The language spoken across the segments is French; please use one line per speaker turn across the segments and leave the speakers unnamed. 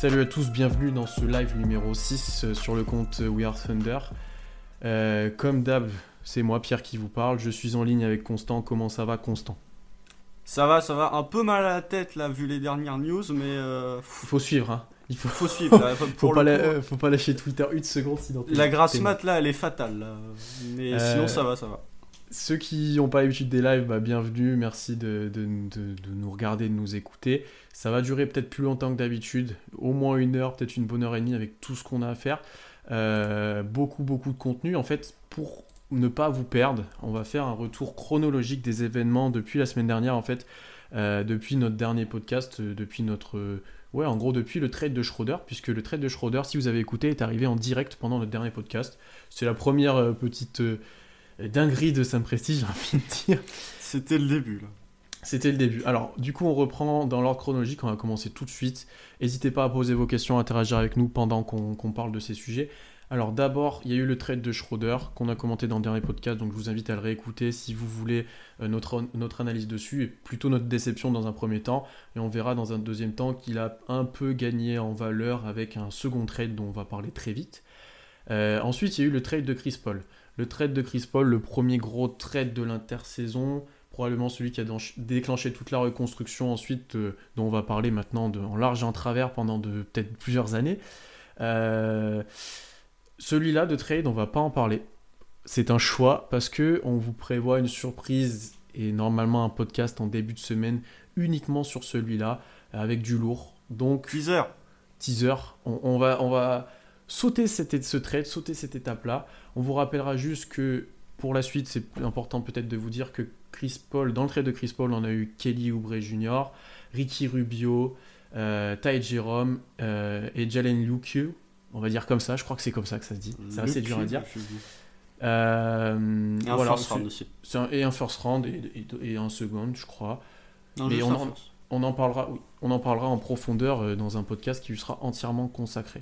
Salut à tous, bienvenue dans ce live numéro 6 euh, sur le compte We Are Thunder. Euh, comme d'hab, c'est moi Pierre qui vous parle. Je suis en ligne avec Constant. Comment ça va Constant?
Ça va, ça va. Un peu mal à la tête là vu les dernières news, mais
euh, faut suivre. Hein.
Il faut, faut suivre. Là,
faut, pas euh, faut, pas lâcher Twitter une seconde sinon.
La grasse mat là, elle est fatale. Mais sinon ça va, ça va.
Ceux qui n'ont pas l'habitude des lives, bah, bienvenue, merci de, nous regarder, de nous écouter. Ça va durer peut-être plus longtemps que d'habitude, au moins une heure, peut-être une bonne heure et demie avec tout ce qu'on a à faire. Euh, beaucoup, beaucoup de contenu. En fait, pour ne pas vous perdre, on va faire un retour chronologique des événements depuis la semaine dernière, en fait, euh, depuis notre dernier podcast, euh, depuis notre... ouais, en gros, depuis le trade de Schroeder, puisque le trade de Schroeder, si vous avez écouté, est arrivé en direct pendant notre dernier podcast. C'est la première petite dinguerie de Saint Prestige, j'ai envie de dire.
C'était le début, là.
C'était le début. Alors, du coup, on reprend dans l'ordre chronologique, on va commencer tout de suite. N'hésitez pas à poser vos questions, à interagir avec nous pendant qu'on parle de ces sujets. Alors, d'abord, il y a eu le trade de Schroeder qu'on a commenté dans le dernier podcast, donc je vous invite à le réécouter si vous voulez euh, notre, notre analyse dessus, et plutôt notre déception dans un premier temps. Et on verra dans un deuxième temps qu'il a un peu gagné en valeur avec un second trade dont on va parler très vite. Euh, ensuite, il y a eu le trade de Chris Paul. Le trade de Chris Paul, le premier gros trade de l'intersaison probablement celui qui a déclenché toute la reconstruction ensuite, euh, dont on va parler maintenant de, en large et en travers pendant peut-être plusieurs années. Euh, celui-là de trade, on va pas en parler. C'est un choix parce que on vous prévoit une surprise et normalement un podcast en début de semaine uniquement sur celui-là avec du lourd. Donc
teaser,
teaser. On, va on va sauter cette, ce trade, sauter cette étape-là. On vous rappellera juste que pour la suite, c'est important peut-être de vous dire que Chris Paul, dans le trade de Chris Paul, on a eu Kelly Oubre Jr., Ricky Rubio, euh, Ty Jerome euh, et Jalen Luke. On va dire comme ça, je crois que c'est comme ça que ça se dit. C'est assez dur à dire.
Euh, et un first round aussi.
et un first round et, un second, je crois. Mais on en, on en, parlera, on en parlera en profondeur dans un podcast qui lui sera entièrement consacré.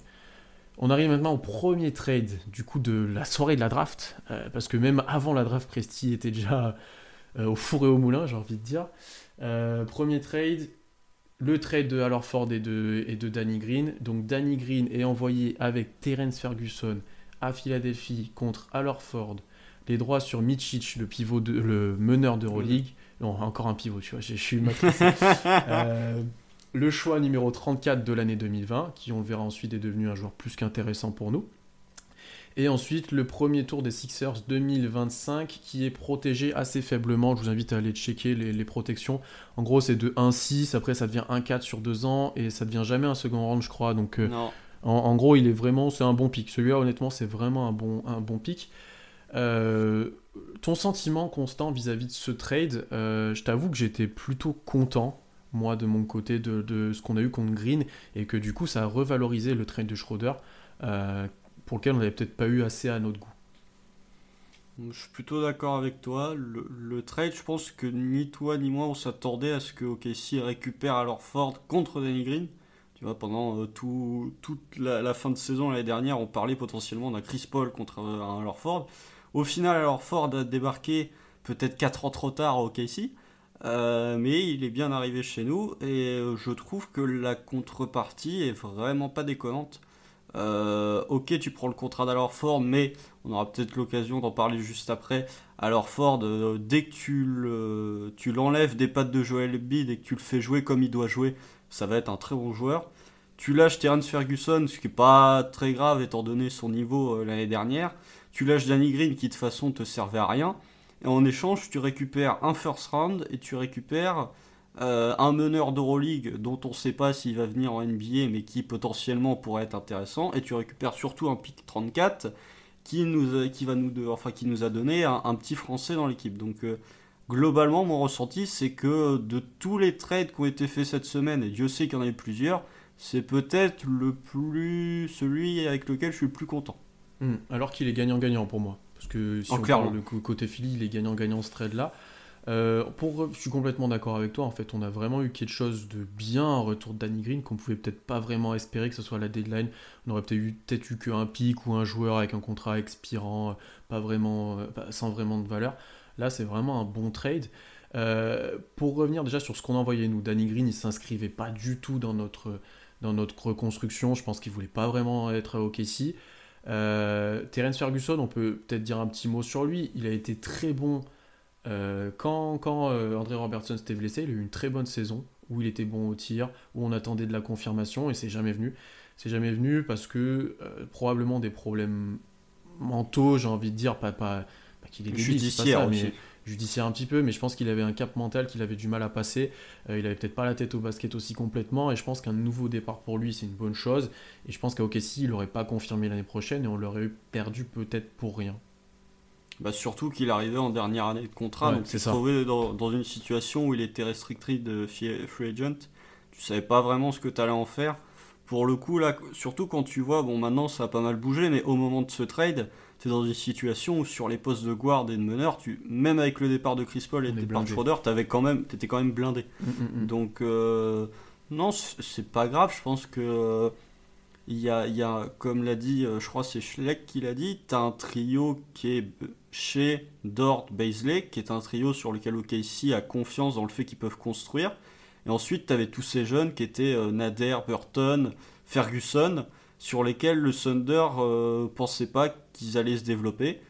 On arrive maintenant au premier trade du coup de la soirée de la draft, parce que même avant la draft, Presti était déjà euh, au four et au moulin, j'ai envie de dire. Euh, premier trade, le trade de Ford et de, et de Danny Green. Donc Danny Green est envoyé avec Terence Ferguson à Philadelphie contre Ford. Les droits sur Mitchich, le pivot, de, le meneur d'Euroleague. Non, encore un pivot, tu vois, je suis euh, le choix numéro 34 de l'année 2020, qui on le verra ensuite est devenu un joueur plus qu'intéressant pour nous. Et ensuite, le premier tour des Sixers 2025 qui est protégé assez faiblement. Je vous invite à aller checker les, protections. En gros, c'est de 1-6, après ça devient 1-4 sur 2 ans et ça devient jamais un second round, je crois. Donc, euh, en, gros, il est vraiment, c'est un bon pic. Celui-là, honnêtement, c'est vraiment un bon, un bon pic. Euh, ton sentiment constant vis-à-vis de ce trade, euh, je t'avoue que j'étais plutôt content, moi, de mon côté, de, ce qu'on a eu contre Green et que du coup, ça a revalorisé le trade de Schroeder pour lequel on n'avait peut-être pas eu assez à notre goût.
Je suis plutôt d'accord avec toi. Le, trade, je pense que ni toi ni moi on s'attendait à ce que OKC récupère alors Ford contre Danny Green. Tu vois, pendant euh, tout, toute la, fin de saison l'année dernière, on parlait potentiellement d'un Chris Paul contre un alors Ford. Au final, alors Ford a débarqué peut-être 4 ans trop tard au OKC. Euh, mais il est bien arrivé chez nous et je trouve que la contrepartie est vraiment pas déconnante. Euh, ok, tu prends le contrat d'Alor Ford, mais on aura peut-être l'occasion d'en parler juste après. Alors Ford, euh, dès que tu l'enlèves des pattes de Joel Embiid et que tu le fais jouer comme il doit jouer, ça va être un très bon joueur. Tu lâches Terence Ferguson, ce qui n'est pas très grave étant donné son niveau l'année dernière. Tu lâches Danny Green qui de toute façon te servait à rien. Et en échange, tu récupères un first round et tu récupères euh, un meneur d'Euroleague dont on ne sait pas s'il va venir en NBA, mais qui potentiellement pourrait être intéressant, et tu récupères surtout un pick 34 qui nous a, qui va nous, enfin, qui nous a donné un, petit Français dans l'équipe. Donc euh, globalement, mon ressenti, c'est que de tous les trades qui ont été faits cette semaine, et Dieu sait qu'il y en a eu plusieurs, c'est peut-être le plus celui avec lequel je suis le plus content.
Hmm. alors qu'il est gagnant-gagnant pour moi. Parce que si on parle de côté Philly, il est gagnant-gagnant ce trade-là. Euh, pour, je suis complètement d'accord avec toi. En fait, on a vraiment eu quelque chose de bien, un retour de Danny Green qu'on pouvait peut-être pas vraiment espérer que ce soit la deadline. On aurait peut-être eu, peut eu qu'un pic ou un joueur avec un contrat expirant, euh, pas vraiment, euh, sans vraiment de valeur. Là, c'est vraiment un bon trade. pour revenir déjà sur ce qu'on envoyait nous, Danny Green, il s'inscrivait pas du tout dans notre dans notre reconstruction. Je pense qu'il voulait pas vraiment être à OKC. Euh, Terence Ferguson, on peut peut-être dire un petit mot sur lui. Il a été très bon euh, quand, quand euh, André Robertson s'était blessé. Il a eu une très bonne saison où il était bon au tir, où on attendait de la confirmation et c'est jamais venu. C'est jamais venu parce que probablement des problèmes mentaux, j'ai envie de dire, pas, pas, qu'il est débile, pas mais judiciaire un petit peu, mais je pense qu'il avait un cap mental qu'il avait du mal à passer. Euh, il avait peut-être pas la tête au basket aussi complètement, et je pense qu'un nouveau départ pour lui, c'est une bonne chose. Et je pense qu'à OKC, il n'aurait pas confirmé l'année prochaine, et on l'aurait perdu peut-être pour rien.
Bah surtout qu'il arrivait en dernière année de contrat, donc il se trouvait dans, dans, une situation où il était restricted de free agent. Tu savais pas vraiment ce que tu allais en faire. Pour le coup, là, surtout quand tu vois, bon maintenant ça a pas mal bougé, mais au moment de ce trade, tu es dans une situation où sur les postes de guard et de meneur, tu, même avec le départ de Chris Paul et le départ de Schroeder, tu quand même, étais quand même blindé. Mm, mm, mm. Donc, euh, non, c'est pas grave. Je pense que il y, a, y a, comme l'a dit, euh, je crois c'est Schleck qui l'a dit, tu as un trio qui est chez Dort, Baisley, qui est un trio sur lequel OKC a confiance dans le fait qu'ils peuvent construire. Et ensuite, tu avais tous ces jeunes qui étaient euh, Nader, Burton, Ferguson, sur lesquels le Thunder pensait pas qu'ils allaient se développer.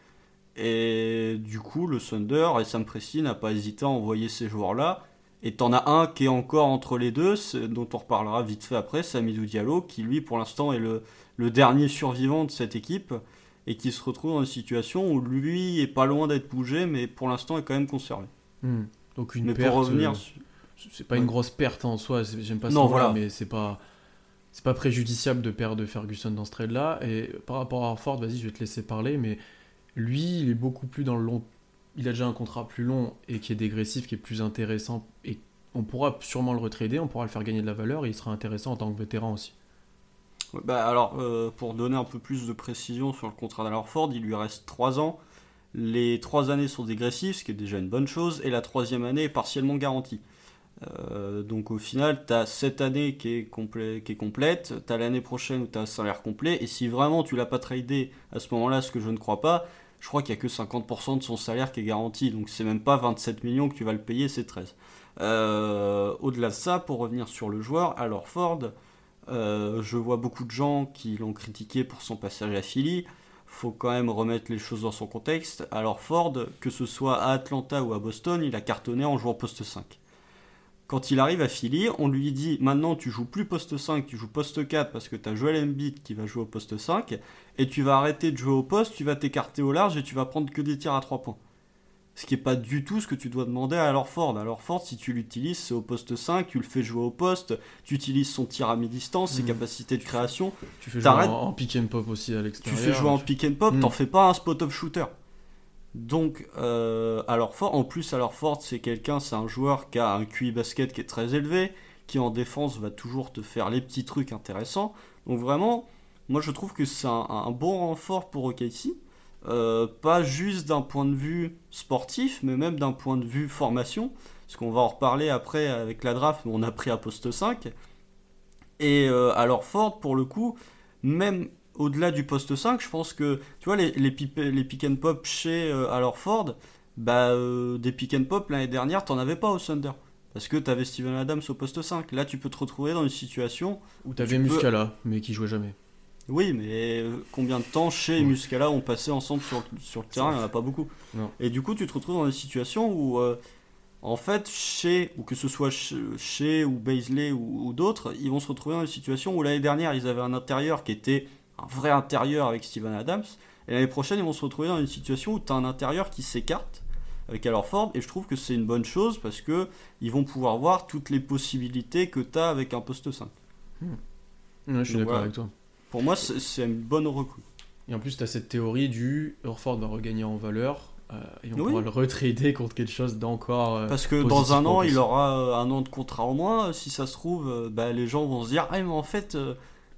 Et du coup, le Thunder et Sam Presti n'a pas hésité à envoyer ces joueurs-là. Et t'en as un qui est encore entre les deux, dont on reparlera vite fait après, c'est Amidou Diallo, qui lui pour l'instant est le, le, dernier survivant de cette équipe et qui se retrouve dans une situation où lui est pas loin d'être bougé, mais pour l'instant est quand même conservé.
Hmm. Donc une mais perte, pour revenir, euh, c'est pas une grosse perte en soi, j'aime pas ça, voilà. mais c'est pas c'est pas préjudiciable de perdre Ferguson dans ce trade-là. Et par rapport à Harford, vas-y, je vais te laisser parler, mais lui, il est beaucoup plus dans le long. Il a déjà un contrat plus long et qui est dégressif, qui est plus intéressant. Et on pourra sûrement le retrader, on pourra le faire gagner de la valeur et il sera intéressant en tant que vétéran aussi.
Bah alors, euh, pour donner un peu plus de précision sur le contrat d'Harford, il lui reste 3 ans. Les 3 années sont dégressives, ce qui est déjà une bonne chose, et la troisième année est partiellement garantie. Euh, donc au final, tu as cette année qui est, complète, tu as l'année prochaine où tu as un salaire complet, et si vraiment tu l'as pas tradé à ce moment-là, ce que je ne crois pas, je crois qu'il n'y a que 50% de son salaire qui est garanti, donc c'est même pas 27 millions que tu vas le payer, c'est 13. Euh, au-delà de ça, pour revenir sur le joueur, alors Ford, euh, je vois beaucoup de gens qui l'ont critiqué pour son passage à Philly, faut quand même remettre les choses dans son contexte. Alors Ford, que ce soit à Atlanta ou à Boston, il a cartonné en jouant poste 5 quand il arrive à Philly, on lui dit maintenant tu joues plus poste 5, tu joues poste 4 parce que tu as Joel Embiid qui va jouer au poste 5 et tu vas arrêter de jouer au poste, tu vas t'écarter au large et tu vas prendre que des tirs à 3 points. Ce qui n'est pas du tout ce que tu dois demander à Alors Ford. Alors Ford, si tu l'utilises, c'est au poste 5, tu le fais jouer au poste, tu utilises son tir à mi-distance, ses mmh. capacités de création.
Tu fais jouer en, pick and pop aussi à l'extérieur.
Tu fais jouer en pick and pop, mmh. t'en fais pas un spot-up shooter. Donc, euh, alors fort, en plus, alors Ford, c'est quelqu'un, c'est un joueur qui a un QI basket qui est très élevé, qui en défense va toujours te faire les petits trucs intéressants. Donc vraiment, moi je trouve que c'est un, bon renfort pour OKC. Euh, pas juste d'un point de vue sportif, mais même d'un point de vue formation. Parce qu'on va en reparler après avec la draft, où on a pris à poste 5. Et euh, alors Ford, pour le coup, même au-delà du poste 5, je pense que, tu vois, les, les, les pick and pop chez euh, alors Ford, bah, euh, des pick and pop l'année dernière, t'en avais pas au Thunder. Parce que t'avais Steven Adams au poste 5. Là, tu peux te retrouver dans une situation
où t'avais Muscala, mais qui jouait jamais.
Oui, mais euh, combien de temps chez Muscala ont passé ensemble sur, sur le terrain? Il n'y en a pas beaucoup. Et du coup, tu te retrouves dans une situation où, en fait, chez, ou que ce soit chez, ou Baisley ou, ou d'autres, ils vont se retrouver dans une situation où l'année dernière, ils avaient un intérieur qui était un vrai intérieur avec Steven Adams. Et l'année prochaine, ils vont se retrouver dans une situation où tu as un intérieur qui s'écarte avec alors Ford. Et je trouve que c'est une bonne chose parce que ils vont pouvoir voir toutes les possibilités que tu as avec un poste 5.
Hmm. je suis d'accord avec toi.
Pour moi, c'est une bonne recrue.
Et en plus, tu as cette théorie du Orford va regagner en valeur. Euh, et on pourra le retrader contre quelque chose d'encore. Euh,
parce que dans un an, il aura euh, un an de contrat en moins. Si ça se trouve, bah, les gens vont se dire Ah, mais en fait,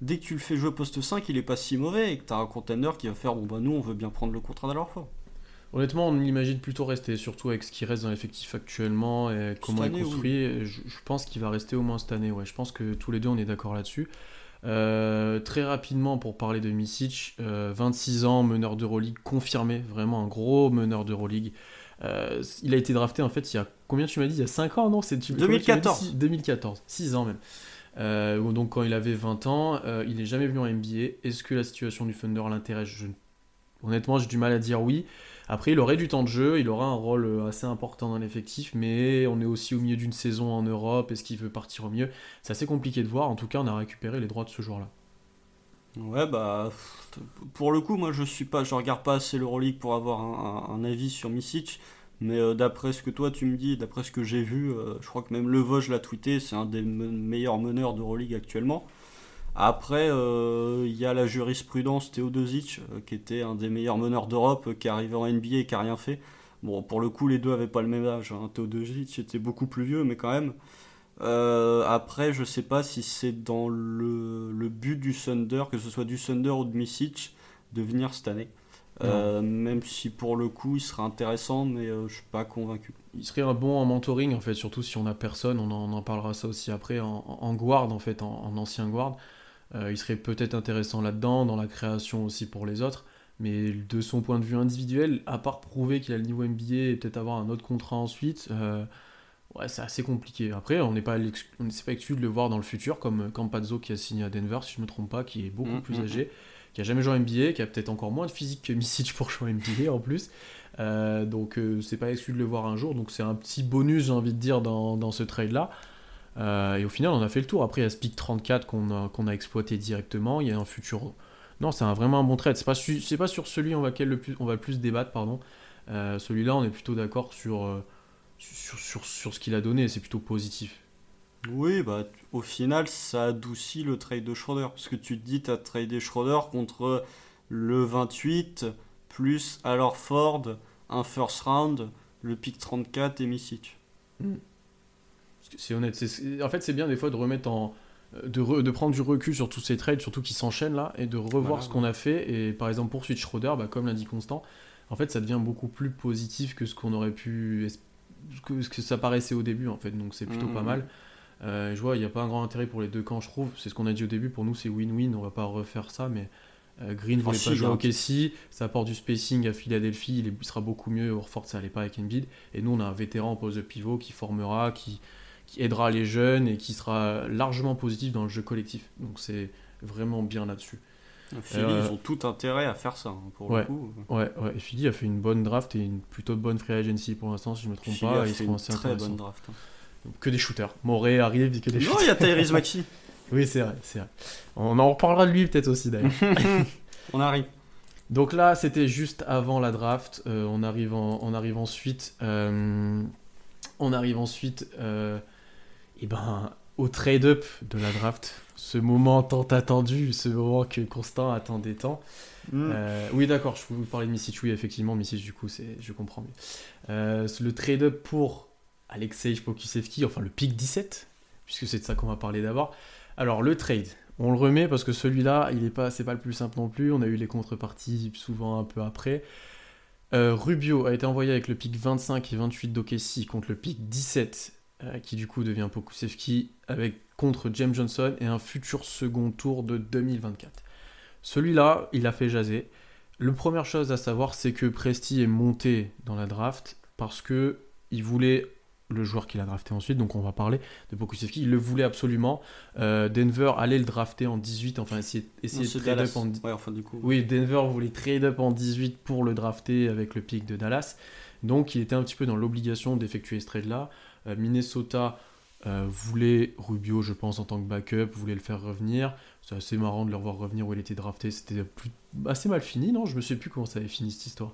dès que tu le fais jouer poste 5, il est pas si mauvais et que tu as un contender qui va faire bon bah nous on veut bien prendre le contrat fois.
Honnêtement, on imagine plutôt rester, surtout avec ce qui reste dans l'effectif actuellement et comment il est construit. Je, pense qu'il va rester au moins cette année. Ouais. Je pense que tous les deux on est d'accord là-dessus. Euh, très rapidement pour parler de Misic, 26 euh, ans, meneur d'Euroleague confirmé, vraiment un gros meneur d'Euroleague. Euh, il a été drafté en fait il y a combien tu m'as dit? Il y a 5 ans non?
C'est 2014.
2014, 6 ans même. Donc quand il avait 20 ans, il n'est jamais venu en NBA. Est-ce que la situation du Thunder l'intéresse? Honnêtement, j'ai du mal à dire oui. Après, il aurait du temps de jeu, il aura un rôle euh, assez important dans l'effectif, mais on est aussi au milieu d'une saison en Europe. Est-ce qu'il veut partir au milieu C'est assez compliqué de voir. En tout cas, on a récupéré les droits de ce joueur-là.
Ouais, bah, pour le coup, moi, je suis regarde pas assez l'Euroleague pour avoir un, avis sur Misic. Mais euh, d'après ce que toi tu me dis, d'après ce que j'ai vu, euh, je crois que même Le Vosges l'a tweeté, c'est un des meilleurs meneurs d'Euroleague actuellement. Après, euh, il y a la jurisprudence Teodosic, qui était un des meilleurs meneurs d'Europe, qui est arrivé en NBA et qui n'a rien fait. Bon, pour le coup, les deux n'avaient pas le même âge. Hein. Teodosic était beaucoup plus vieux, mais quand même. après, je sais pas si c'est dans le, but du Thunder, que ce soit du Thunder ou de Misic, de venir cette année. Même si pour le coup il serait intéressant, mais je suis pas convaincu.
Il serait un bon en mentoring en fait, surtout si on a personne, on en, parlera ça aussi après, en, guard en fait, en, en ancien guard. Euh, il serait peut-être intéressant là-dedans, dans la création aussi pour les autres. Mais de son point de vue individuel, à part prouver qu'il a le niveau NBA et peut-être avoir un autre contrat ensuite, euh, ouais, c'est assez compliqué. Après, on n'est pas, pas exclu de le voir dans le futur, comme Campazzo qui a signé à Denver, si je ne me trompe pas, qui est beaucoup mm, plus mm, âgé, mm. Qui a jamais joué en NBA, qui a peut-être encore moins de physique que Misic pour jouer en NBA en plus. Euh, donc, c'est pas exclu de le voir un jour. Donc, c'est un petit bonus, j'ai envie de dire, dans, dans ce trade-là. Euh, et au final, on a fait le tour. Après, il y a Speak 34 qu'on a, a exploité directement. Il y a un futur. Non, c'est vraiment un bon trade. C'est pas, pas sur celui on va, le plus, on va le plus débattre, pardon. Euh, celui-là, on est plutôt d'accord sur, euh, sur, sur, sur, ce qu'il a donné. C'est plutôt positif.
Oui, bah, au final, ça adoucit le trade de Schroeder. Parce que tu te dis, tu as tradé Schroeder contre le 28, plus alors Ford, un first round, le pick 34 et Misic. Hmm
c'est honnête. En fait, c'est bien des fois de remettre en. De, de, prendre du recul sur tous ces trades, surtout qui s'enchaînent là, et de revoir ce qu'on a fait. Et par exemple, pour Switch Schroeder, bah, comme l'a dit Constant, en fait, ça devient beaucoup plus positif que ce qu'on aurait pu. que ce que ça paraissait au début, en fait. Donc, c'est plutôt pas mmh. mal. Euh, je vois, il n'y a pas un grand intérêt pour les deux camps, je trouve. C'est ce qu'on a dit au début. Pour nous, c'est win-win. On va pas refaire ça, mais. Euh, Green voulait pas jouer au Kessie, ça apporte du spacing à Philadelphie, il, sera beaucoup mieux. Orford, ça allait pas avec Embiid. Et nous, on a un vétéran en pose de pivot qui formera, qui, qui aidera les jeunes et qui sera largement positif dans le jeu collectif. Donc c'est vraiment bien là-dessus.
Philly, euh, ils ont tout intérêt à faire ça, hein, pour
ouais,
le coup.
Ouais, ouais. Et Philly a fait une bonne draft et une plutôt bonne free agency pour l'instant, si je ne me trompe pas.
ils seront assez très bonne draft. Hein.
Que des shooters. Moré arrive, que des shooters.
Non, il y a Tyrese Maxi.
oui, c'est vrai, c'est vrai. On en reparlera de lui peut-être aussi d'ailleurs.
on arrive.
Donc là, c'était juste avant la draft. Euh, on, arrive on arrive ensuite. Euh, on arrive ensuite et eh ben, au trade-up de la draft, ce moment tant attendu, ce moment que Constant attendait tant. Mm. Euh, oui, d'accord, je vous parler de Misic. Oui, effectivement, Misic, du coup, je comprends mieux. Euh, le trade-up pour Alexei Pokusevski, enfin le pick 17, puisque c'est de ça qu'on va parler d'abord. Alors, le trade, on le remet parce que celui-là, il est pas, c'est pas le plus simple non plus. On a eu les contreparties souvent un peu après. Euh, Rubio a été envoyé avec le pick 25 et 28 d'Okessi contre le pick 17 euh, qui du coup devient Pokusevski avec contre James Johnson et un futur second tour de 2024. Celui-là, il a fait jaser. La première chose à savoir, c'est que Presti est monté dans la draft parce que il voulait le joueur qu'il a drafté ensuite, donc on va parler de Pokusevski, il le voulait absolument. Euh, Denver allait le drafter en 18, enfin essayer, de trade up en...
enfin, du coup,
Oui, Denver voulait trade up en 18 pour le drafter avec le pick de Dallas. Donc il était un petit peu dans l'obligation d'effectuer ce trade-là. Euh, Minnesota euh, voulait Rubio, je pense, en tant que backup, voulait le faire revenir. C'est assez marrant de le voir revenir où il était drafté. C'était assez mal fini, non? Je me sais plus comment ça avait fini cette histoire.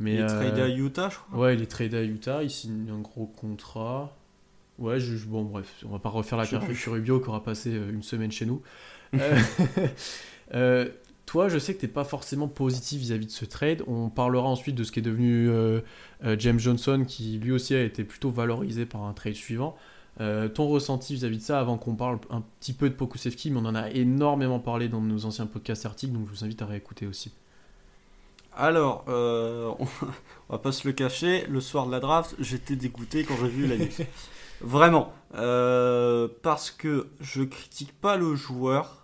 Mais, il est tradé à euh, Utah, je crois.
Ouais, il est tradé à Utah. Il signe un gros contrat. Ouais, je, bon, bref, on va pas refaire la carrière sur Rubio qui aura passé une semaine chez nous. euh, Toi, je sais que tu n'es pas forcément positif vis-à-vis de ce trade. On parlera ensuite de ce qui est devenu euh, euh, James Johnson, qui lui aussi a été plutôt valorisé par un trade suivant. Euh, ton ressenti vis-à-vis de ça, avant qu'on parle un petit peu de Pokusevski, mais on en a énormément parlé dans nos anciens podcasts articles, donc je vous invite à réécouter aussi.
Alors, on va pas se le cacher, le soir de la draft, j'étais dégoûté quand j'ai vu la news. Vraiment. parce que je critique pas le joueur,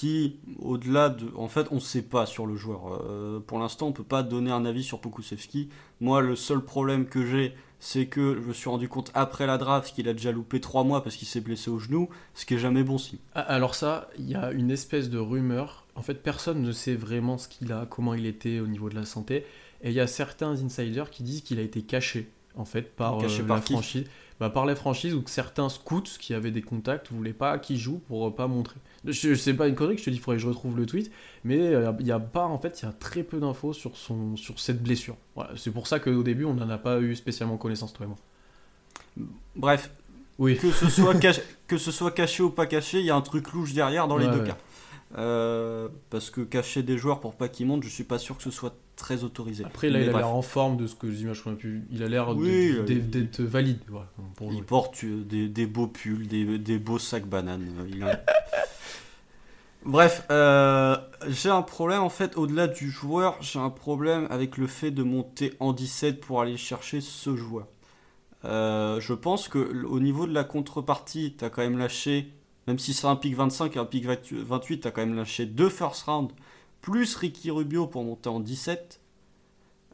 qui, au-delà de... En fait, on ne sait pas sur le joueur. Euh, pour l'instant, on ne peut pas donner un avis sur Pokusevski. Moi, le seul problème que j'ai, c'est que je me suis rendu compte après la draft qu'il a déjà loupé 3 mois parce qu'il s'est blessé au genou, ce qui est jamais bon signe.
Ah, alors ça, il y a une espèce de rumeur. En fait, personne ne sait vraiment ce qu'il a, comment il était au niveau de la santé. Et il y a certains insiders qui disent qu'il a été caché, en fait, par
caché
euh,
par
la
qui
franchise. Bah, par les franchises ou que certains scouts qui avaient des contacts voulaient pas qu'il joue pour euh, pas montrer. Je, je sais pas une connerie que je te dis, il faudrait que je retrouve le tweet, mais euh, il y a pas en fait, il y a très peu d'infos sur son sur cette blessure. Voilà, c'est pour ça qu'au début on n'en a pas eu spécialement connaissance toi et moi.
Bref,
Oui.
que ce soit caché, que ce soit caché ou pas caché, il y a un truc louche derrière dans les deux
ouais.
cas. Euh, parce que cacher des joueurs pour pas qu'ils montent, je suis pas sûr que ce soit très autorisé.
Après là
Mais
il a l'air en forme de ce que les images qu'on a pu, il a l'air
Oui,
d'être valide voilà, pour
Il porte euh, des, des beaux pulls, des, des beaux sacs bananes. euh, il a- Bref, euh, j'ai un problème en fait, au-delà du joueur, j'ai un problème avec le fait de monter en 17 pour aller chercher ce joueur. Euh, je pense que au niveau de la contrepartie, t'as quand même lâché, même si c'est un pick 25 et un pick 28, t'as quand même lâché deux first round, plus Ricky Rubio pour monter en 17.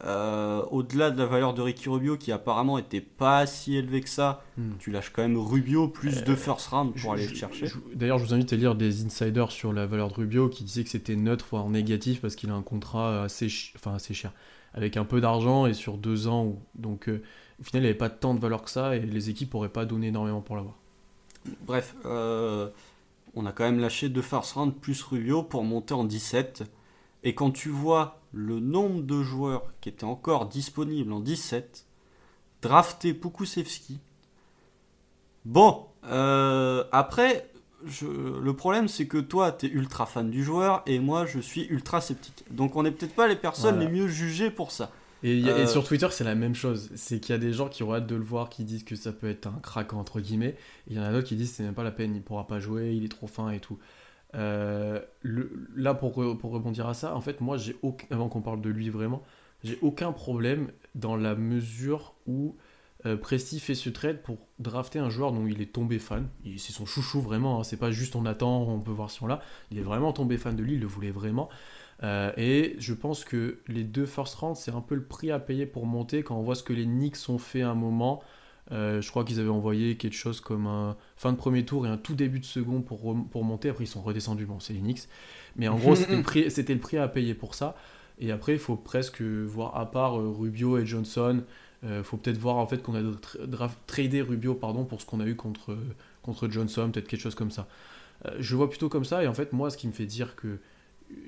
Euh, au-delà de la valeur de Ricky Rubio qui apparemment était pas si élevée que ça,
Hmm.
tu lâches quand même Rubio plus
Euh,
deux first round pour
Je-
aller
je-
le chercher.
D'ailleurs, je vous invite à lire des insiders sur la valeur de Rubio qui disaient que c'était neutre, voire négatif, parce qu'il a un contrat assez, enfin, assez cher, avec un peu d'argent et sur deux ans. Donc, euh, au final, il n'avait pas tant de valeur que ça et les équipes n'auraient pas donné énormément pour l'avoir.
Bref, euh, on a quand même lâché deux first round plus Rubio pour monter en 17. Et quand tu vois le nombre de joueurs qui étaient encore disponibles en 17, drafté Pokusevski. Bon, euh, après, je- le problème c'est que toi, tu es ultra fan du joueur et moi, je suis ultra sceptique. Donc on n'est peut-être pas les personnes
Voilà.
les mieux jugées pour ça.
Et, il y a- et
Euh,
sur Twitter, c'est la même chose. C'est qu'il y a des gens qui ont hâte de le voir, qui disent que ça peut être un crack entre guillemets. Et il y en a d'autres qui disent que c'est même pas la peine, il pourra pas jouer, il est trop fin et tout. Euh, le- là, pour, pour rebondir à ça, en fait, moi, j'ai aucun, avant qu'on parle de lui vraiment, j'ai aucun problème dans la mesure où euh, Presti fait ce trade pour drafter un joueur dont il est tombé fan. Il- C'est son chouchou vraiment, hein. c'est pas juste on attend, on peut voir si on l'a. Il est vraiment tombé fan de lui, il le voulait vraiment. Euh, et je pense que les deux first rounds, c'est un peu le prix à payer pour monter quand on voit ce que les Knicks ont fait à un moment. Euh, je crois qu'ils avaient envoyé quelque chose comme un fin de premier tour et un tout début de second pour, pour monter. Après, ils sont redescendus. Bon, c'est les Knicks. Mais en gros, c'était le, prix, le prix à payer pour ça. Et après, il faut presque voir, à part euh, Rubio et Johnson, il faut peut-être voir en fait qu'on a tra- tradé Rubio pardon, pour ce qu'on a eu contre, contre Johnson, peut-être quelque chose comme ça. Je vois plutôt comme ça. Et en fait, moi, ce qui me fait dire que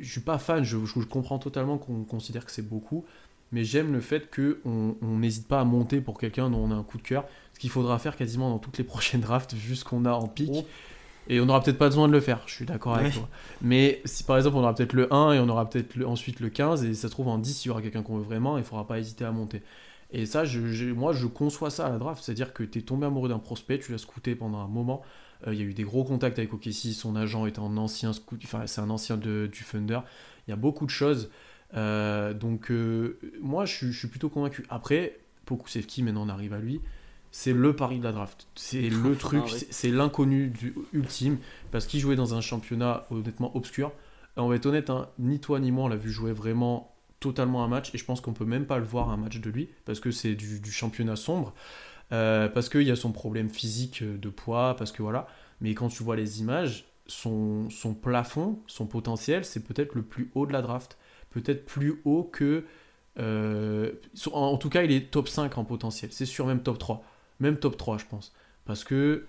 je suis pas fan, je, je comprends totalement qu'on considère que c'est beaucoup, mais j'aime le fait qu'on on n'hésite pas à monter pour quelqu'un dont on a un coup de cœur, ce qu'il faudra faire quasiment dans toutes les prochaines drafts, vu ce qu'on a en pic.
Oh.
Et on n'aura peut-être pas besoin de le faire, je suis d'accord avec toi. Mais si par exemple on aura peut-être le 1 et on aura peut-être ensuite le 15, et ça se trouve en 10, il y aura quelqu'un qu'on veut vraiment, il faudra pas hésiter à monter. Et ça, je, moi je conçois ça à la draft, c'est-à-dire que tu es tombé amoureux d'un prospect, tu l'as scouté pendant un moment, euh, il y a eu des gros contacts avec OKC, son agent est un ancien scout, enfin c'est un ancien de, du Thunder, il y a beaucoup de choses. Euh, donc euh, moi je, suis- je suis plutôt convaincu. Après, Pokusevski, maintenant on arrive à lui, c'est le pari de la draft. C'est le truc,
oui.
c'est- c'est l'inconnu ultime, parce qu'il jouait dans un championnat honnêtement obscur. Et on va être honnête, hein, ni toi ni moi on l'a vu jouer vraiment totalement un match, et je pense qu'on peut même pas le voir un match de lui, parce que c'est du, du championnat sombre, euh, parce qu'il y a son problème physique euh, de poids, parce que voilà. Mais quand tu vois les images, son, son plafond, son potentiel, c'est peut-être le plus haut de la draft. Peut-être plus haut que. euh, en, tout cas, il est top 5 en potentiel. C'est sûr, même top 3. Même top 3, je pense. Parce que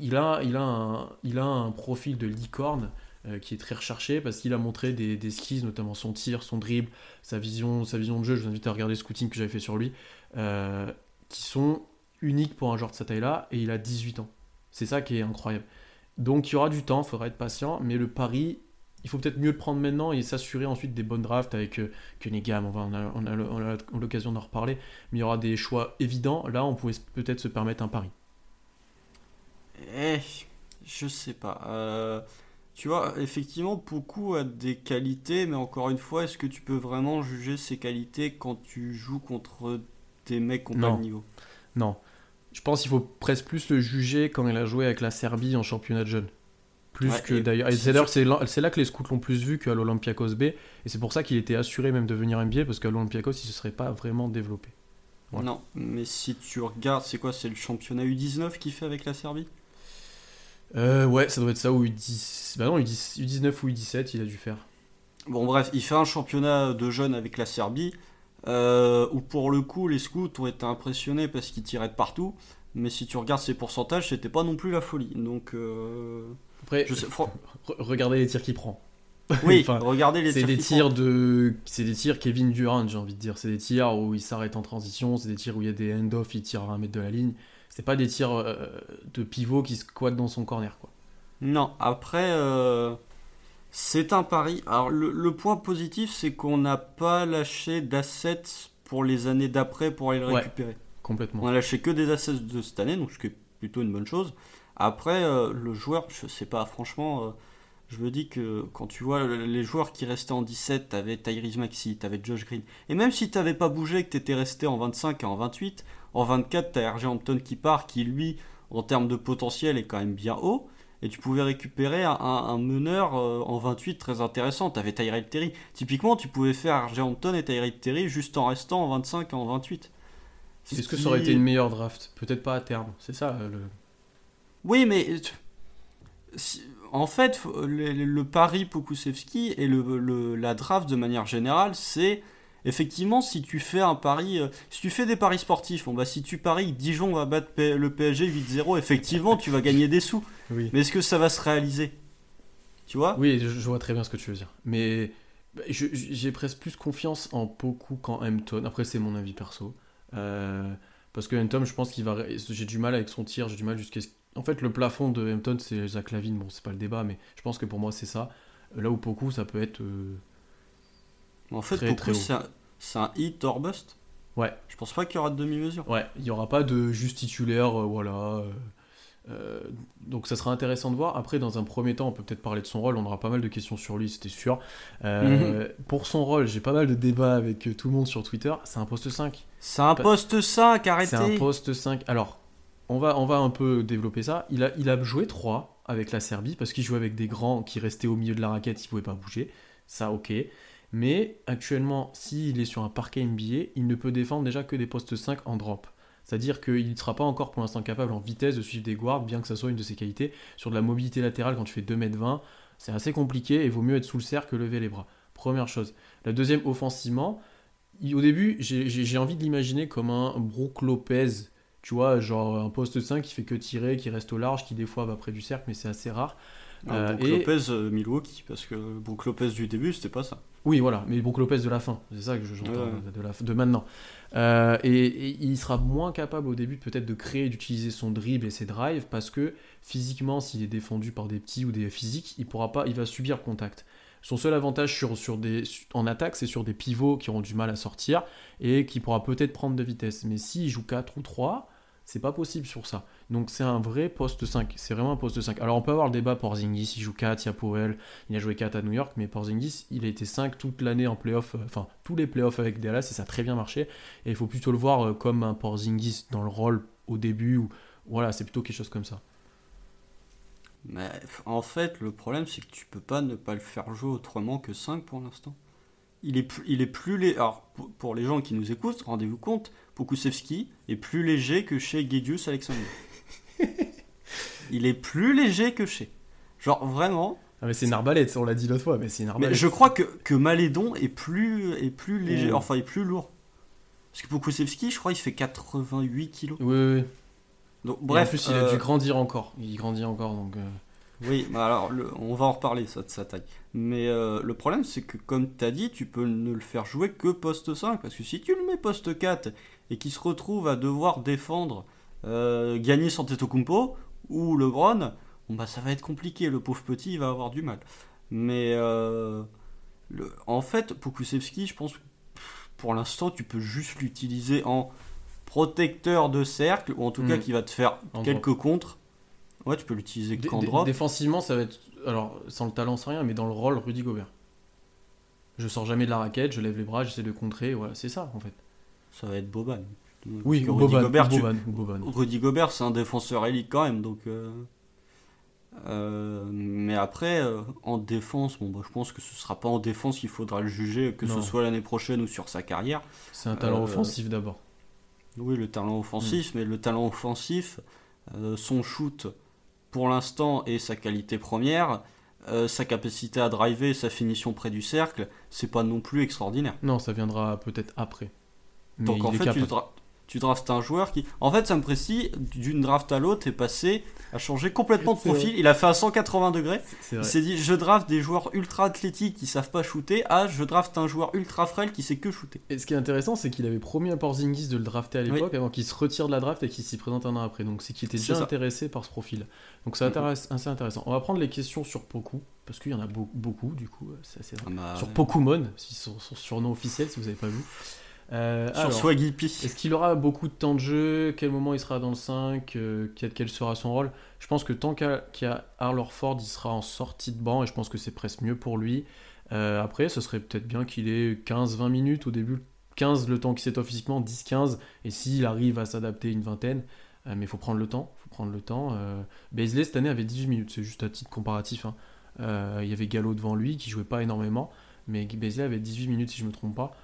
il, a, il, a un, il a un profil de licorne qui est très recherché parce qu'il a montré des, des skis, notamment son tir, son dribble, sa vision, sa vision de jeu. Je vous invite à regarder le scouting que j'avais fait sur lui, qui sont uniques pour un joueur de sa taille-là, et il a 18 ans. C'est ça qui est incroyable. Donc il y aura du temps, il faudra être patient, mais le pari, il faut peut-être mieux le prendre maintenant et s'assurer ensuite des bonnes drafts avec euh, Cunningham, on, va, on, a, on a- on a l'occasion d'en reparler, mais il y aura des choix évidents. Là, on pouvait peut-être se permettre un pari.
Eh, je sais pas. Euh, tu vois, effectivement, beaucoup a des qualités, mais encore une fois, est-ce que tu peux vraiment juger ses qualités quand tu joues contre des mecs qui n'ont pas niveau?
Non. Je pense qu'il faut presque plus le juger quand il a joué avec la Serbie en championnat de jeunes. Plus
Ouais,
que d'ailleurs.
Si
c'est là, que les scouts l'ont plus vu qu'à l'Olympiakos B. Et c'est pour ça qu'il était assuré même de venir NBA parce qu'à l'Olympiakos il se serait pas vraiment développé.
Non, mais si tu regardes, c'est quoi C'est le championnat U19 qu'il fait avec la Serbie?
Euh, Ouais, ça doit être ça, ou U10... Bah non, U19 ou U17, il a dû faire.
Bon, bref, il fait un championnat de jeunes avec la Serbie, euh, où pour le coup, les scouts ont été impressionnés parce qu'ils tiraient de partout, mais si tu regardes ses pourcentages, c'était pas non plus la folie. Donc. Euh...
Après, je sais, regardez les tirs qu'il prend.
Oui, regardez les
tirs. C'est des tirs de, c'est des tirs Kevin Durant, j'ai envie de dire. C'est des tirs où il s'arrête en transition, c'est des tirs où il y a des end-off, il tire à un mètre de la ligne. C'est pas des tirs euh, de pivot qui squattent dans son corner, quoi.
Non, après, euh, c'est un pari. Alors le, point positif, c'est qu'on n'a pas lâché d'assets pour les années d'après pour aller le récupérer.
complètement.
On a lâché que des assets de cette année, donc ce qui est plutôt une bonne chose. Après, euh, le joueur, je sais pas, franchement je me dis que quand tu vois les joueurs qui restaient en 17, t'avais Tyrese Maxi, t'avais Josh Green, et même si t'avais pas bougé, que t'étais resté en 25 et en 28, en 24, t'as RG Hampton qui part, qui lui, en termes de potentiel, est quand même bien haut, et tu pouvais récupérer un, meneur euh, en 28 très intéressant. T'avais Tyrell Terry. Typiquement, tu pouvais faire RG Hampton et Tyrell Terry juste en restant en 25 et en 28.
Est-ce que ça aurait été une meilleure draft? Peut-être pas à terme, c'est ça euh, le.
Oui, mais. Si en fait, le, pari Pokusevski et le, la draft de manière générale, c'est effectivement si tu fais un pari, euh, si tu fais des paris sportifs, bon bah si tu paries que Dijon va battre le PSG 8-0, effectivement tu vas gagner des sous. Mais est-ce que ça va se réaliser? Tu vois?
Oui, je, vois très bien ce que tu veux dire. Mais bah, j'ai presque plus confiance en Poku qu'en Hampton. Après c'est mon avis perso. Euh, parce que Hampton, je pense qu'il va. J'ai du mal avec son tir, j'ai du mal jusqu'à en fait, le plafond de Hampton, c'est Zach Lavine. Bon, c'est pas le débat, mais je pense que pour moi, c'est ça. Là où Poku, ça peut être. Euh,
en fait, Poku, c'est un, hit or bust.
Ouais.
Je pense pas qu'il y aura de demi-mesure.
Ouais, il y aura pas de juste titulaire, euh, voilà. Euh, donc ça sera intéressant de voir. Après, dans un premier temps, on peut peut-être parler de son rôle. On aura pas mal de questions sur lui, c'était sûr. Mhm. Pour son rôle, j'ai pas mal de débats avec tout le monde sur Twitter. C'est un poste 5.
C'est un poste 5, arrêtez.
C'est un poste 5. Alors, on va, on va un peu développer ça. Il a, il a joué 3 avec la Serbie parce qu'il jouait avec des grands qui restaient au milieu de la raquette, ils ne pouvaient pas bouger. Ça, ok. Mais actuellement, s'il est sur un parquet NBA, il ne peut défendre déjà que des postes 5 en drop. C'est-à-dire qu'il ne sera pas encore pour l'instant capable en vitesse de suivre des guards, bien que ça soit une de ses qualités. Sur de la mobilité latérale, quand tu fais 2m20, c'est assez compliqué et vaut mieux être sous le cercle que lever les bras. Première chose. La deuxième, offensivement, au début, j'ai envie de l'imaginer comme un Brook Lopez tu vois, genre un poste 5 qui fait que tirer, qui reste au large, qui des fois va près du cercle, mais c'est assez rare.
Euh, Brook Lopez euh, Milwaukee, parce que Brook Lopez du début, c'était pas ça.
Oui, voilà, mais Brook Lopez de la fin, c'est ça que j'entends, de, la, de maintenant. Euh, et, il sera moins capable au début peut-être de créer, d'utiliser son dribble et ses drives, parce que physiquement, s'il est défendu par des petits ou des physiques, il pourra pas, il va subir le contact. Son seul avantage sur, sur des, en attaque, c'est sur des pivots qui auront du mal à sortir et qui pourra peut-être prendre de vitesse. Mais s'il joue 4 ou 3, c'est pas possible sur ça. Donc c'est un vrai poste 5. C'est vraiment un poste 5. Alors on peut avoir le débat Porzingis, il joue 4, il y a Powell, il a joué 4 à New York, mais Porzingis, il a été 5 toute l'année en playoff, euh, enfin tous les playoffs avec Dallas et ça a très bien marché. Et il faut plutôt le voir euh, comme un Porzingis dans le rôle au début, ou voilà, c'est plutôt quelque chose comme ça.
Mais en fait, le problème c'est que tu peux pas ne pas le faire jouer autrement que 5 pour l'instant. Il est, plus, il est plus. Les... Alors, pour les gens qui nous écoutent, rendez-vous compte, Pokusevski est plus léger que chez Gedius Alexander. il est plus léger que chez. Genre vraiment.
Ah mais c'est une arbalète, on l'a dit l'autre fois, mais c'est une arbalète.
Mais je crois que, que Malédon est plus, est plus léger, oh. enfin est plus lourd. Parce que Pokusevski, je crois, il fait 88 kilos.
Oui, oui. Donc, bref. en plus, il a dû euh, grandir encore. Il grandit encore, donc. Euh.
Oui, bah alors on va en reparler ça, de sa taille. Mais euh, le problème c'est que comme tu as dit, tu peux ne le faire jouer que poste 5 parce que si tu le mets poste 4 et qu'il se retrouve à devoir défendre euh, gagner Antetokounmpo ou LeBron, bon bah ça va être compliqué, le pauvre petit il va avoir du mal. Mais euh, en fait, Pokusevski, je pense que pour l'instant tu peux juste l'utiliser en protecteur de cercle ou en tout cas mm. qui va te faire quelques contres Ouais, tu peux l'utiliser qu'en drop.
Défensivement, ça va être. Alors, sans le talent, sans rien, mais dans le rôle Rudy Gobert. Je sors jamais de la raquette, je lève les bras, j'essaie de contrer, voilà, c'est ça en fait.
Ça va être Boban.
Oui, ou Rudy Gobert, Boban,
Rudy Gobert, c'est un défenseur élite quand même, donc. Euh, euh, mais après, euh, en défense, bon, bah, je pense que ce sera pas en défense qu'il faudra le juger, que ce soit l'année prochaine ou sur sa carrière.
C'est un talent offensif d'abord.
Oui, le talent offensif, mm. mais le talent offensif, son shoot pour l'instant et sa qualité première, sa capacité à driver, sa finition près du cercle, c'est pas non plus extraordinaire.
Non, ça viendra peut-être après.
Donc en fait, tu, tu draftes un joueur qui. En fait, Sam Presti, d'une draft à l'autre, est passé à changer complètement de profil. Il a fait un 180 degrés. Il s'est dit je draft des joueurs ultra athlétiques qui savent pas shooter, à je draft un joueur ultra frêle qui sait que shooter.
Et ce qui est intéressant, c'est qu'il avait promis à Porzingis de le drafter à l'époque avant qu'il se retire de la draft et qu'il s'y présente un an après. Donc c'est qu'il était déjà intéressé par ce profil. Donc c'est assez intéressant. On va prendre les questions sur Poku, parce qu'il y en a beaucoup, du coup. C'est assez... Ah bah sur Pokumon, son, son surnom officiel, si vous n'avez pas vu.
Euh, sur Swaggy
Est-ce qu'il aura beaucoup de temps de jeu? Quel moment il sera dans le 5 euh, Quel sera son rôle? Je pense que tant qu'il y a Arlor Ford, il sera en sortie de banc et je pense que c'est presque mieux pour lui. Euh, après, ce serait peut-être bien qu'il ait 15-20 minutes au début. 15 le temps qu'il s'étoffe physiquement, 10-15. Et s'il arrive à s'adapter une vingtaine, mais il faut prendre le temps. faut prendre le temps. Baisley cette année avait 18 minutes, c'est juste à titre comparatif. Hein. il y avait Gallo devant lui qui jouait pas énormément. Mais Baisley avait 18 minutes si je me trompe pas.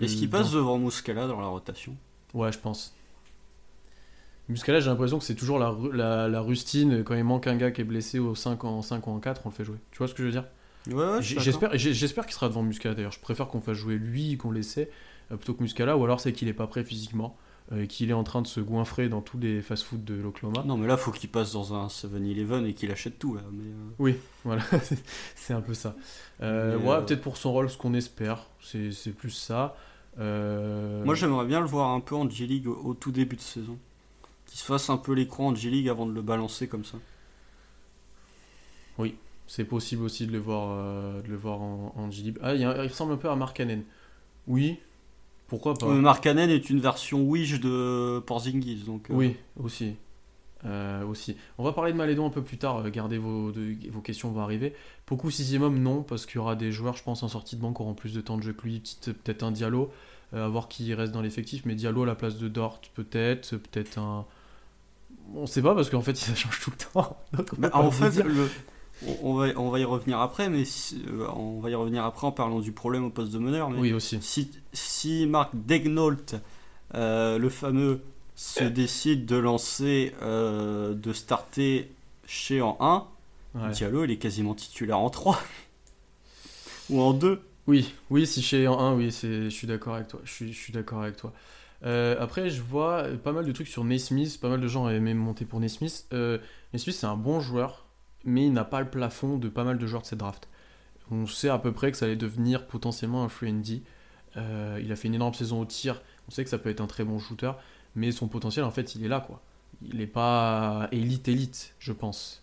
Est-ce qu'il euh, passe devant Muscala dans la rotation?
Ouais, je pense. Muscala, j'ai l'impression que c'est toujours la, la, rustine. Quand il manque un gars qui est blessé au 5 en 5 ou en 4, on le fait jouer. Tu vois ce que je veux dire?
Ouais, ouais
J'espère j'espère qu'il sera devant Muscala d'ailleurs. Je préfère qu'on fasse jouer lui qu'on l'essaie euh, plutôt que Muscala, ou alors c'est qu'il est pas prêt physiquement. Euh, qu'il est en train de se goinfrer dans tous les fast-food de l'Oklahoma.
Non, mais là, faut qu'il passe dans un 7-Eleven et qu'il achète tout. mais,
Oui, voilà, c'est un peu ça. Euh, ouais, peut-être pour son rôle, ce qu'on espère, c'est plus ça.
Euh, Moi, j'aimerais bien le voir un peu en G-League au, tout début de saison. Qu'il se fasse un peu l'écran en G-League avant de le balancer comme ça.
Oui, c'est possible aussi de le voir, de le voir en, G-League. Ah, il, ressemble un peu à Mark Cannon. Oui, pourquoi pas
Cannon est une version Wish de Porzingis. Donc,
Oui, aussi. Euh, aussi. On va parler de Malédon un peu plus tard, euh, gardez vos, vos questions vont arriver. Beaucoup sixième non, parce qu'il y aura des joueurs, je pense, en sortie de banque qui auront plus de temps de jeu que lui, peut-être un Diallo, euh, à voir qui reste dans l'effectif, mais Diallo à la place de Dort, peut-être, peut-être un... On sait pas, parce qu'en fait, ça change tout le temps.
en fait, on, va, on va y revenir après, mais on va y revenir après en parlant du problème au poste de meneur. Mais
oui, aussi.
Si, si Marc Degnault, le fameux se décide de lancer, euh, de starter chez en 1, Diallo il est quasiment titulaire en 3 ou en 2.
Oui, oui, si chez en 1, oui, je suis d'accord avec toi. Je suis, je suis d'accord avec toi. Euh, après, je vois pas mal de trucs sur Naismith. Pas mal de gens avaient même monté pour Naismith. Euh, Naismith, c'est un bon joueur, mais il n'a pas le plafond de pas mal de joueurs de cette draft. On sait à peu près que ça allait devenir potentiellement un free euh, il a fait une énorme saison au tir. On sait que ça peut être un très bon shooter mais son potentiel, en fait, il est là, quoi. Il n'est pas élite, élite, je pense.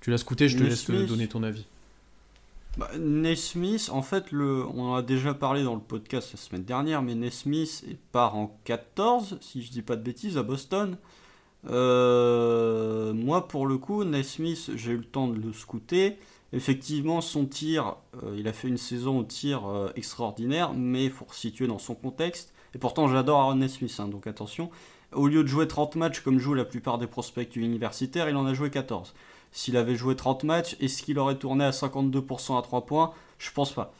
Tu l'as scouté, je te laisse donner ton avis.
Bah, Nesmith, en fait, le, on en a déjà parlé dans le podcast la semaine dernière, mais Nesmith part en 14, si je dis pas de bêtises, à Boston. Euh, moi, pour le coup, Nesmith, j'ai eu le temps de le scouter. Effectivement, son tir, euh, il a fait une saison au tir euh, extraordinaire, mais il faut situer dans son contexte. Et pourtant, j'adore Aaron Nesmith, hein, donc attention. Au lieu de jouer 30 matchs comme jouent la plupart des prospects universitaires, il en a joué 14. S'il avait joué 30 matchs, est-ce qu'il aurait tourné à 52% à 3 points? Je pense pas.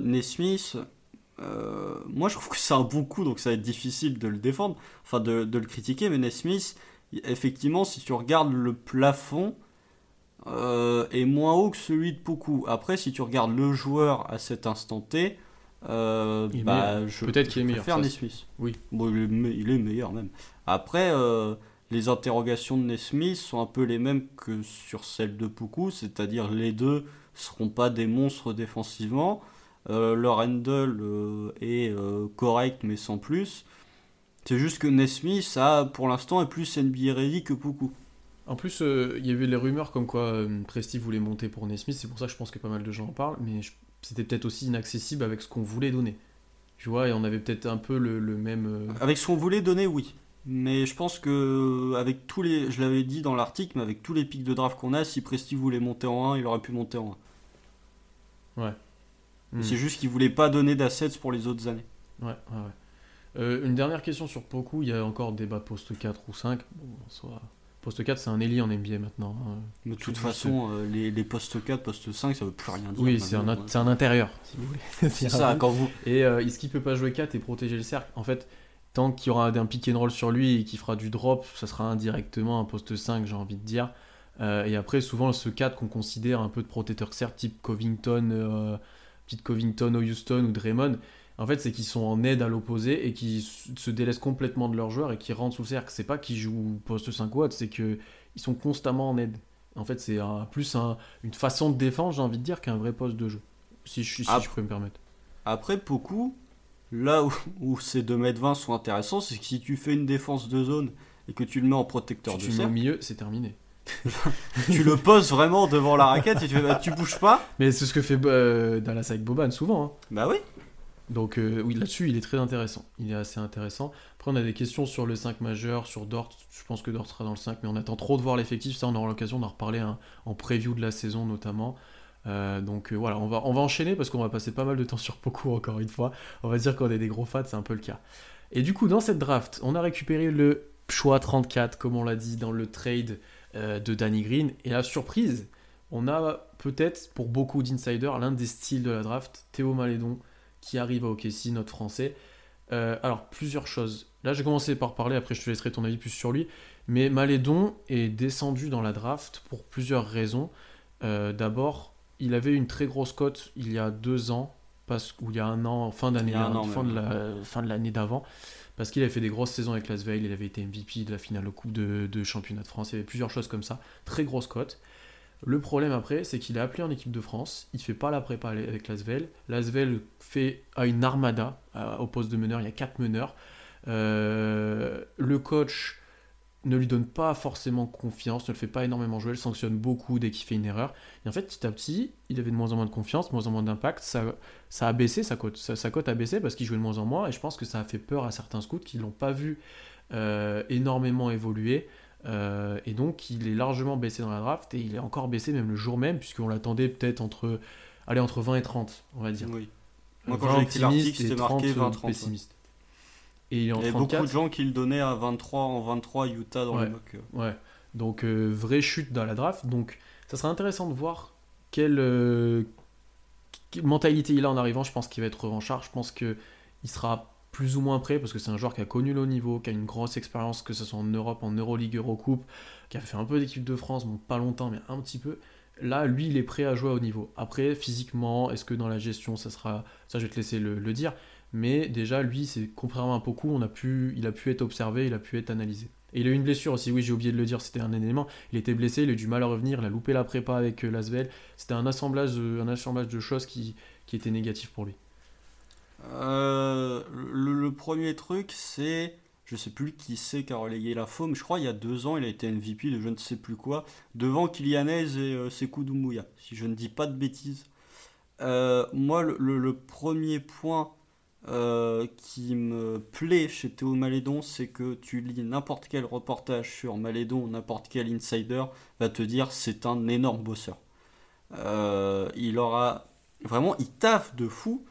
Nesmith, euh, moi je trouve que c'est un bon coup, donc ça va être difficile de le défendre, enfin de, le critiquer, mais Nesmith, effectivement, si tu regardes le plafond, euh, est moins haut que celui de Poku. Après, si tu regardes le joueur à cet instant T, euh, bah,
Peut-être qu'il est meilleur.
Faire Nesmith.
Oui.
Bon, il est, meilleur même. Après, les interrogations de Nesmith sont un peu les mêmes que sur celles de Poukou, c'est-à-dire les deux seront pas des monstres défensivement. Euh, leur handle est correct mais sans plus. C'est juste que Nesmith, ça, pour l'instant, est plus NBA ready que Poukou.
En plus, il y avait les rumeurs comme quoi Presti voulait monter pour Nesmith, c'est pour ça que je pense que pas mal de gens en parlent, mais je c'était peut-être aussi inaccessible avec ce qu'on voulait donner. Tu vois, et on avait peut-être un peu le, même. Euh,
avec ce qu'on voulait donner, oui. Mais je pense que avec tous les, je l'avais dit dans l'article, mais avec tous les pics de draft qu'on a, si Presti voulait monter en 1, il aurait pu monter en
1. Ouais.
C'est hmm. juste qu'il voulait pas donner d'assets pour les autres années.
Ouais, ouais, ouais. Euh, une dernière question sur Poku, il y a encore débat post 4 ou 5. Bon, soit Poste 4, c'est un Eli en NBA maintenant. Hein.
De toute façon, euh, les, les postes 4, poste 5, ça veut plus rien dire.
Oui, c'est un, un, intérieur, si vous voulez.
c'est ça, quand vous.
Et euh, est-ce qu'il peut pas jouer 4 et protéger le cercle? En fait, tant qu'il y aura un pick and roll sur lui et qu'il fera du drop, ça sera indirectement un poste 5, j'ai envie de dire. Euh, et après, souvent, ce 4 qu'on considère un peu de protecteur cercle, type Covington, petite Covington au Houston ou Draymond, en fait, c'est qu'ils sont en aide à l'opposé et qui se délaissent complètement de leurs joueurs et qui rentrent sous le cercle. C'est pas qu'ils jouent poste 5 watts, c'est qu'ils sont constamment en aide. En fait, c'est plus une façon de défendre, j'ai envie de dire, qu'un vrai poste de jeu. Si, je, si je peux me permettre.
Après, beaucoup, là où, ces 2m20 sont intéressants, c'est que si tu fais une défense de zone et que tu le mets en protecteur
de
cercle. Tu le
mets au milieu, c'est terminé.
Tu le poses vraiment devant la raquette et tu, bah, tu bouges pas.
Mais c'est ce que fait euh, Dallas avec Boban souvent. Hein.
Bah oui.
Donc euh, oui, là-dessus, il est très intéressant. Il est assez intéressant. Après, on a des questions sur le 5 majeur, sur Dort. Je pense que Dort sera dans le 5, mais on attend trop de voir l'effectif. Ça, on aura l'occasion d'en reparler hein, en preview de la saison notamment. Euh, donc voilà, on va, on va enchaîner parce qu'on va passer pas mal de temps sur Poku encore une fois. On va dire qu'on est des gros fans, c'est un peu le cas. Et du coup, dans cette draft, on a récupéré le choix 34, comme on l'a dit dans le trade euh, de Danny Green. Et la surprise, on a peut-être pour beaucoup d'insiders l'un des styles de la draft, Théo Malédon, qui arrive à OKC, notre français. Euh, alors, plusieurs choses. Là, j'ai commencé par parler, après je te laisserai ton avis plus sur lui. Mais Malédon est descendu dans la draft pour plusieurs raisons. Euh, d'abord, il avait une très grosse cote il y a deux ans, parce, ou il y a un an, fin d'année, fin, de la, fin de l'année d'avant parce qu'il avait fait des grosses saisons avec Lasvel, il avait été MVP de la finale au Coupe de, Championnat de France, il y avait plusieurs choses comme ça, très grosse cote. Le problème après, c'est qu'il est appelé en équipe de France, il fait pas la prépa avec Lasvel. Lasvel fait a une armada au poste de meneur, il y a quatre meneurs. Euh, le coach ne lui donne pas forcément confiance, ne le fait pas énormément jouer, le sanctionne beaucoup dès qu'il fait une erreur. Et en fait, petit à petit, il avait de moins en moins de confiance, de moins en moins d'impact. Ça, ça a baissé, sa cote, sa, cote a baissé parce qu'il jouait de moins en moins. Et je pense que ça a fait peur à certains scouts qui ne l'ont pas vu euh, énormément évoluer. Euh, et donc, il est largement baissé dans la draft et il est encore baissé même le jour même, puisqu'on l'attendait peut-être entre, allez, entre 20 et 30, on va dire.
Oui. Moi, quand j'ai écrit l'article, c'était marqué 20-30. pessimiste.
Et il, y a beaucoup
de gens qui le donnaient à 23 en 23 Utah dans
ouais,
le mock.
Ouais. Donc euh, vraie chute dans la draft. Donc ça serait intéressant de voir quelle, euh, mentalité il a en arrivant. Je pense qu'il va être revanchard. Je pense qu'il sera plus ou moins prêt parce que c'est un joueur qui a connu le haut niveau, qui a une grosse expérience, que ce soit en Europe, en Euroleague, Eurocoupe, qui a fait un peu d'équipe de France, bon pas longtemps mais un petit peu. Là, lui, il est prêt à jouer au niveau. Après, physiquement, est-ce que dans la gestion, ça sera. Ça, je vais te laisser le dire. Mais déjà, lui, c'est contrairement à beaucoup, on a pu, il a pu être observé, il a pu être analysé. Et il a eu une blessure aussi, oui, j'ai oublié de le dire, c'était un élément. Il était blessé, il a eu du mal à revenir, il a loupé la prépa avec euh, Lasvel. C'était un assemblage, de, un assemblage de choses qui, qui étaient négatives pour lui.
Euh, le, premier truc, c'est. Je sais plus qui c'est qui a relayé l'info, mais je crois il y a deux ans, il a été MVP de je ne sais plus quoi, devant Kylianez et euh, Sekou Doumbouya, si je ne dis pas de bêtises. Euh, moi, le, premier point euh, qui me plaît chez Théo Malédon, c'est que tu lis n'importe quel reportage sur Malédon, n'importe quel insider va te dire c'est un énorme bosseur. Euh, il aura vraiment, il taffe de fou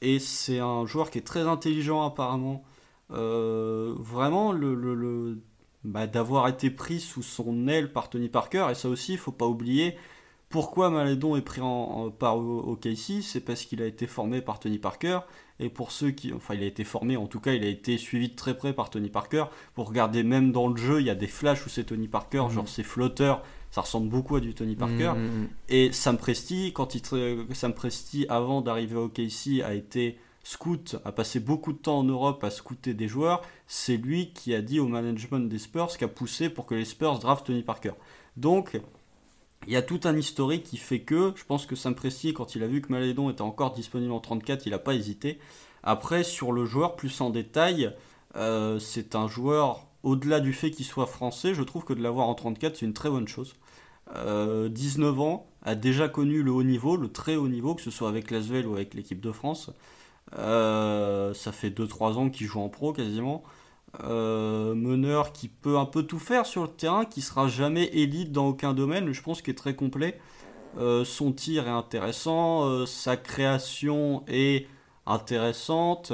et c'est un joueur qui est très intelligent apparemment. Euh, vraiment, le, bah, d'avoir été pris sous son aile par Tony Parker et ça aussi, il faut pas oublier. Pourquoi Malédon est pris par OKC C'est parce qu'il a été formé par Tony Parker et pour ceux qui. Enfin, il a été formé, en tout cas, il a été suivi de très près par Tony Parker. Pour regarder, même dans le jeu, il y a des flashs où c'est Tony Parker, mhm. genre ses flotteurs, ça ressemble beaucoup à du Tony Parker. Mhm, mhm, et Sam Presti, quand il, Sam Presti, avant d'arriver au KC, a été scout, a passé beaucoup de temps en Europe à scouter des joueurs. C'est lui qui a dit au management des Spurs, qui a poussé pour que les Spurs draftent Tony Parker. Donc, il y a tout un historique qui fait que je pense que Sam Presti, quand il a vu que Malédon était encore disponible en 34, il n'a pas hésité. Après, sur le joueur, plus en détail, euh, c'est un joueur, au-delà du fait qu'il soit français, je trouve que de l'avoir en 34, c'est une très bonne chose. 19 euh, ans, a déjà connu le haut niveau, le très haut niveau, que ce soit avec l'Asvel ou avec l'équipe de France. Euh, ça fait 2-3 ans qu'il joue en pro quasiment. Euh, meneur qui peut un peu tout faire sur le terrain, qui sera jamais élite dans aucun domaine, mais je pense qu'il est très complet. Euh, son tir est intéressant, euh, sa création est intéressante.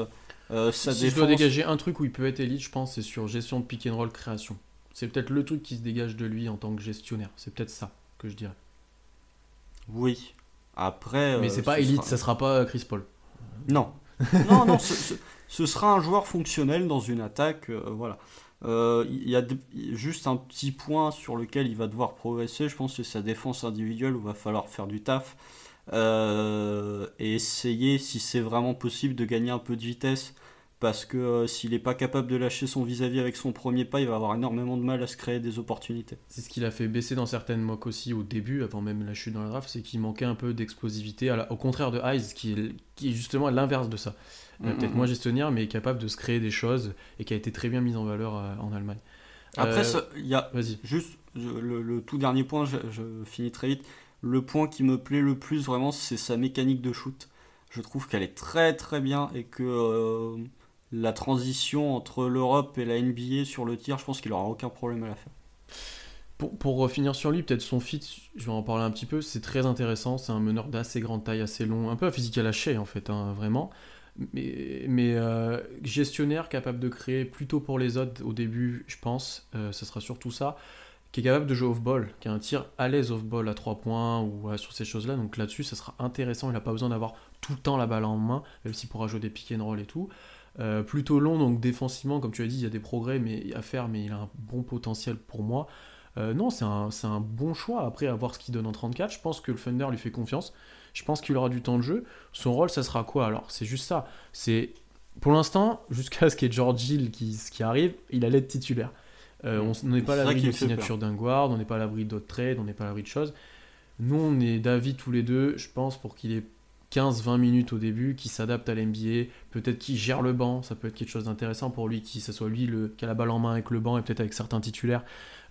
si je dois dégager un truc où il peut être élite, je pense, c'est sur gestion de pick and roll création. C'est peut-être le truc qui se dégage de lui en tant que gestionnaire. C'est peut-être ça que je dirais.
Oui. Après.
Mais c'est pas élite, ça sera pas Chris Paul.
Non. non, non, ce, sera un joueur fonctionnel dans une attaque. voilà. Il y a juste un petit point sur lequel il va devoir progresser. Je pense que sa défense individuelle où il va falloir faire du taf. et essayer, si c'est vraiment possible, de gagner un peu de vitesse parce que euh, s'il n'est pas capable de lâcher son vis-à-vis avec son premier pas, il va avoir énormément de mal à se créer des opportunités.
C'est ce qu'il a fait baisser dans certaines mocks aussi au début, avant même la chute dans le draft, c'est qu'il manquait un peu d'explosivité, au contraire de Eyes, qui est, qui est justement l'inverse de ça. Euh, mm, peut-être mm, moins mm. gestionnaire, mais capable de se créer des choses et qui a été très bien mis en valeur euh, en Allemagne.
Après, il y a juste le, tout dernier point, je, finis très vite. Le point qui me plaît le plus vraiment, c'est sa mécanique de shoot. Je trouve qu'elle est très très bien et que la transition entre l'Europe et la NBA sur le tir, je pense qu'il aura aucun problème à la faire.
Pour, pour finir sur lui, peut-être son fit, je vais en parler un petit peu, c'est très intéressant, c'est un meneur d'assez grande taille, assez long, un peu à physique à lâcher en fait, hein, vraiment. Mais, mais euh, gestionnaire, capable de créer plutôt pour les autres au début, je pense, euh, ce sera surtout ça, qui est capable de jouer off-ball, qui a un tir à l'aise off-ball à 3 points ou sur ces choses-là, donc là-dessus, ça sera intéressant, il n'a pas besoin d'avoir tout le temps la balle en main, même s'il pourra jouer des pick and roll et tout. Euh, plutôt long, donc défensivement, comme tu as dit, il y a des progrès mais, à faire, mais il a un bon potentiel pour moi. Euh, non, c'est un, un, bon choix. Après, à voir ce qu'il donne en 34, je pense que le Thunder lui fait confiance. Je pense qu'il aura du temps de jeu. Son rôle, ça sera quoi Alors, c'est juste ça. C'est Pour l'instant, jusqu'à ce qu'il y ait George Hill qui, qui arrive, il a l'aide titulaire. Euh, on n'est pas à l'abri de signature d'un guard, on n'est pas à l'abri d'autres trades, on n'est pas à l'abri de choses. Nous, on est d'avis tous les deux, je pense, pour qu'il ait 15-20 minutes au début, qui s'adapte à l'NBA, peut-être qui gère le banc, ça peut être quelque chose d'intéressant pour lui, qui ce soit lui le, qui a la balle en main avec le banc et peut-être avec certains titulaires,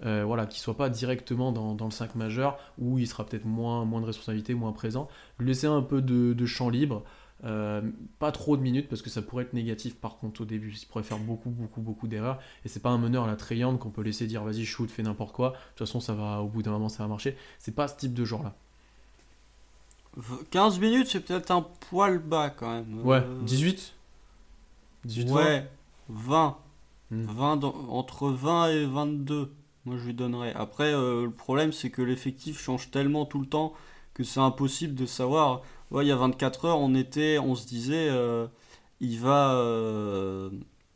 euh, voilà, qui soit pas directement dans, le 5 majeur, où il sera peut-être moins, de responsabilité, moins présent, lui laisser un peu de, champ libre, euh, pas trop de minutes parce que ça pourrait être négatif par contre au début, il pourrait faire beaucoup beaucoup beaucoup d'erreurs et c'est pas un meneur à la Trayande qu'on peut laisser dire vas-y shoot fais n'importe quoi, de toute façon ça va au bout d'un moment ça va marcher, c'est pas ce type de joueur là.
15 minutes, c'est peut-être un poil bas quand même.
Ouais, 18
euh, 18 Ouais, 20. 20 hmm. entre 20 et 22, moi je lui donnerais. Après, euh, le problème, c'est que l'effectif change tellement tout le temps que c'est impossible de savoir. Ouais, il y a 24 heures, on, était, on se disait, euh, il, va,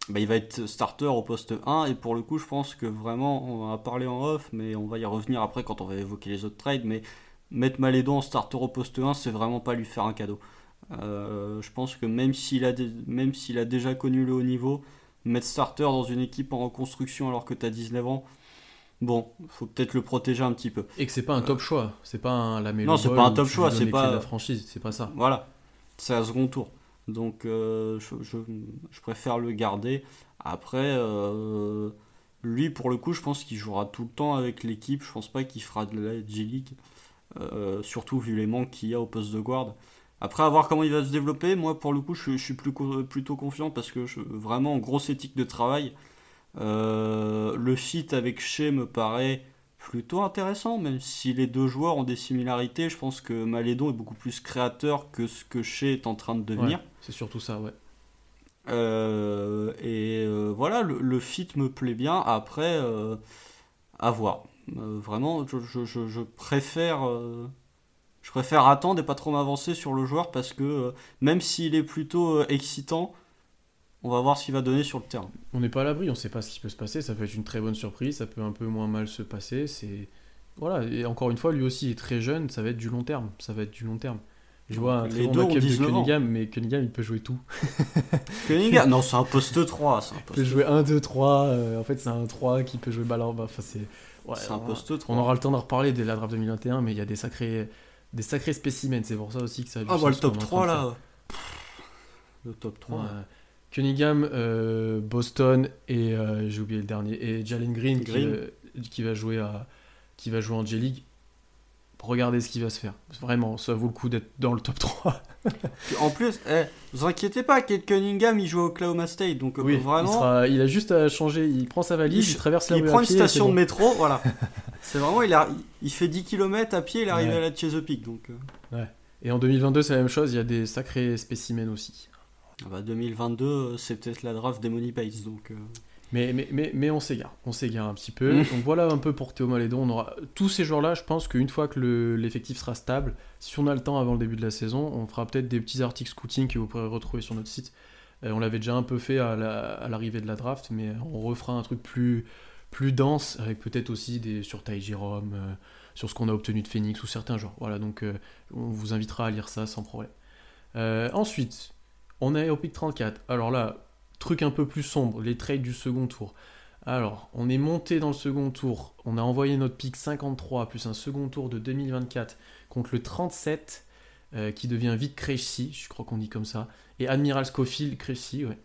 bah, il va être starter au poste 1. Et pour le coup, je pense que vraiment, on va parler en off, mais on va y revenir après quand on va évoquer les autres trades. Mais mettre Malédo en starter au poste 1, c'est vraiment pas lui faire un cadeau. Euh, je pense que même s'il a, même s'il a déjà connu le haut niveau, mettre starter dans une équipe en reconstruction alors que tu as 19 ans, bon, faut peut-être le protéger un petit peu.
Et que c'est pas un top choix, c'est pas un
la Non, c'est pas un top choix, c'est pas
la franchise, c'est pas ça.
Voilà, c'est un second tour. Donc euh, je, je, préfère le garder. Après, euh, lui pour le coup, je pense qu'il jouera tout le temps avec l'équipe. Je pense pas qu'il fera de la G-League. Euh, surtout vu les manques qu'il y a au poste de guard. Après, à voir comment il va se développer, moi pour le coup, je, suis plus, plutôt confiant parce que je, vraiment, grosse éthique de travail. Euh, le fit avec Shea me paraît plutôt intéressant, même si les deux joueurs ont des similarités. Je pense que Malédon est beaucoup plus créateur que ce que Shea est en train de devenir.
c'est surtout ça, ouais.
Euh, et voilà, le, le, fit me plaît bien. Après, à voir. Euh, vraiment, je, préfère, euh, je préfère attendre et pas trop m'avancer sur le joueur parce que euh, même s'il est plutôt excitant, on va voir ce qu'il va donner sur le terrain.
On n'est pas à l'abri, on ne sait pas ce qui peut se passer. Ça peut être une très bonne surprise, ça peut un peu moins mal se passer. C'est voilà. Et encore une fois, lui aussi est très jeune, ça va être du long terme. Ça va être du long terme. Je vois un très bon backup de Cunningham, mais Cunningham il peut jouer tout.
Cunningham Non, c'est un poste 3. Un
Il peut jouer 1, 2, 3. en fait, c'est un 3 qui peut jouer ballon. Enfin, c'est
c'est un poste
On aura le temps d'en reparler dès la draft 2021, mais il y a des sacrés, des sacrés spécimens. C'est pour ça aussi que ça a
Ah, bah, le top 3 là. Le top 3.
Cunningham, euh, Boston et euh, j'ai oublié le dernier et Jalen Green, Qui, va jouer à qui va jouer en J League regardez ce qui va se faire. Vraiment, ça vaut le coup d'être dans le top 3.
en plus, eh, vous inquiétez pas, Kate Cunningham, il joue au Oklahoma State, donc euh,
oui,
vraiment...
Il, a juste à changer, il prend sa valise, il, traverse la
Il prend une station de métro, voilà. c'est vraiment, il, a, il fait 10 km à pied, il arrive à la Chesapeake, donc...
Euh. Ouais. Et en 2022, c'est la même chose, il y a des sacrés spécimens aussi.
Ah bah 2022, c'est peut-être la draft des Money Pays, donc... Euh.
Mais, mais, mais, mais on s'égare, on s'égare un petit peu. Mmh. Donc voilà un peu pour Théo Malédon. On aura tous ces joueurs-là. Je pense qu'une fois que l'effectif sera stable, si on a le temps avant le début de la saison, on fera peut-être des petits articles scouting que vous pourrez retrouver sur notre site. Euh, on l'avait déjà un peu fait à l'arrivée de la draft, mais on refera un truc plus, plus dense avec peut-être aussi des sur Jérôme, euh, sur ce qu'on a obtenu de Phoenix ou certains joueurs. Voilà, donc euh, on vous invitera à lire ça sans problème. ensuite, on est au pick 34. Alors là, truc un peu plus sombre, les trades du second tour. Alors, on est monté dans le second tour, on a envoyé notre pick 53 plus un second tour de 2024 contre le 37 euh, qui devient vite Cressy, je crois qu'on dit comme ça, et Admiral Schofield, Cressy, ouais.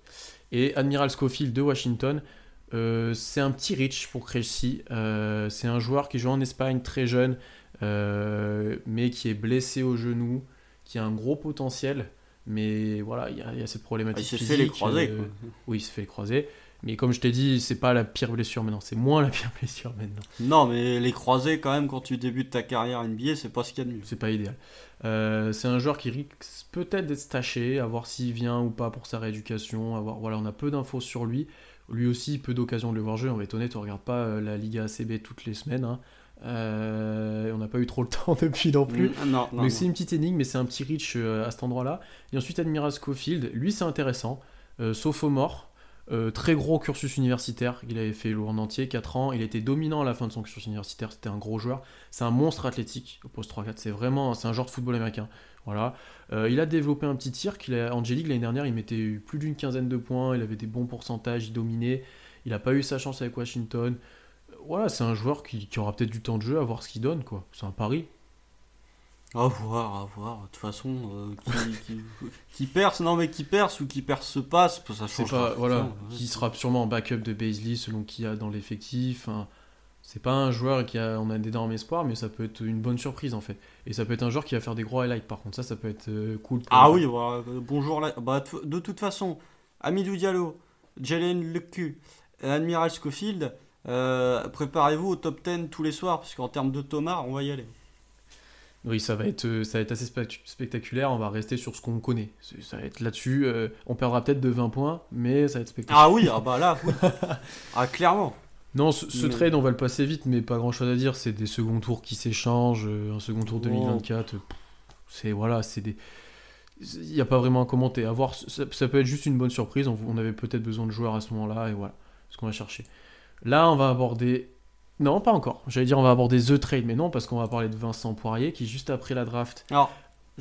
Et Admiral Schofield de Washington, euh, c'est un petit rich pour Cressy, euh, c'est un joueur qui joue en Espagne très jeune, mais qui est blessé au genou, qui a un gros potentiel. Mais voilà, il y, a cette problématique.
il s'est fait les croisés.
Euh, oui, il s'est fait les croisés. Mais comme je t'ai dit, c'est pas la pire blessure maintenant, c'est moins la pire blessure maintenant.
Non, mais les croisés, quand même, quand tu débutes ta carrière NBA, c'est pas ce qu'il y a de mieux.
C'est pas idéal. Euh, c'est un joueur qui risque peut-être d'être staché, à voir s'il vient ou pas pour sa rééducation. À voir, voilà, on a peu d'infos sur lui. Lui aussi, peu d'occasions de le voir jouer. On va être honnête, on regarde pas euh, la Liga ACB toutes les semaines. Hein. Euh, on n'a pas eu trop le temps depuis non plus.
Mm, non,
Donc c'est une petite énigme, mais c'est un petit reach euh, à cet endroit-là. Et ensuite, Admiral Schofield, lui c'est intéressant. Euh, sophomore, euh, très gros cursus universitaire. Il avait fait le en entier, 4 ans. Il était dominant à la fin de son cursus universitaire. C'était un gros joueur. C'est un monstre athlétique au poste 3-4. C'est vraiment c'est un genre de football américain. Voilà. il a développé un petit tir. qu'il a, Angélique l'année dernière, il mettait plus d'une quinzaine de points. Il avait des bons pourcentages. Il dominait. Il n'a pas eu sa chance avec Washington voilà, c'est un joueur qui, aura peut-être du temps de jeu à voir ce qu'il donne, quoi. C'est un pari.
À voir, à voir. De toute façon, euh, qui, perce, non mais qui perce ou qui perce pas, ça change
pas. Voilà, qui sera sûrement en backup de Baisley selon qui a dans l'effectif. c'est pas un joueur qui a, on a d'énormes espoirs, mais ça peut être une bonne surprise en fait. Et ça peut être un joueur qui va faire des gros highlights par contre, ça, ça peut être euh, cool.
ah oui, bah, bonjour. Bah, de toute façon, Amidou Diallo, Jalen Lecu, Admiral Schofield, euh, préparez-vous au top 10 tous les soirs, parce qu'en termes de Thomas, on va y aller.
Oui, ça va être, euh, ça va être assez spectaculaire. On va rester sur ce qu'on connaît. Ça va être là-dessus. Euh, on perdra peut-être de 20 points, mais ça va être spectaculaire.
Ah oui, ah bah là, ah clairement.
Non, ce, trade, on va le passer vite, mais pas grand-chose à dire. C'est des seconds tours qui s'échangent. Un second tour 2024. C'est voilà, c'est des. Il n'y a pas vraiment à commenter. À voir, ça, peut être juste une bonne surprise. On, on avait peut-être besoin de joueurs à ce moment-là, et voilà ce qu'on va chercher. Là, on va aborder. Non, pas encore. J'allais dire on va aborder The Trade, mais non, parce qu'on va parler de Vincent Poirier qui, juste après la draft,
Alors,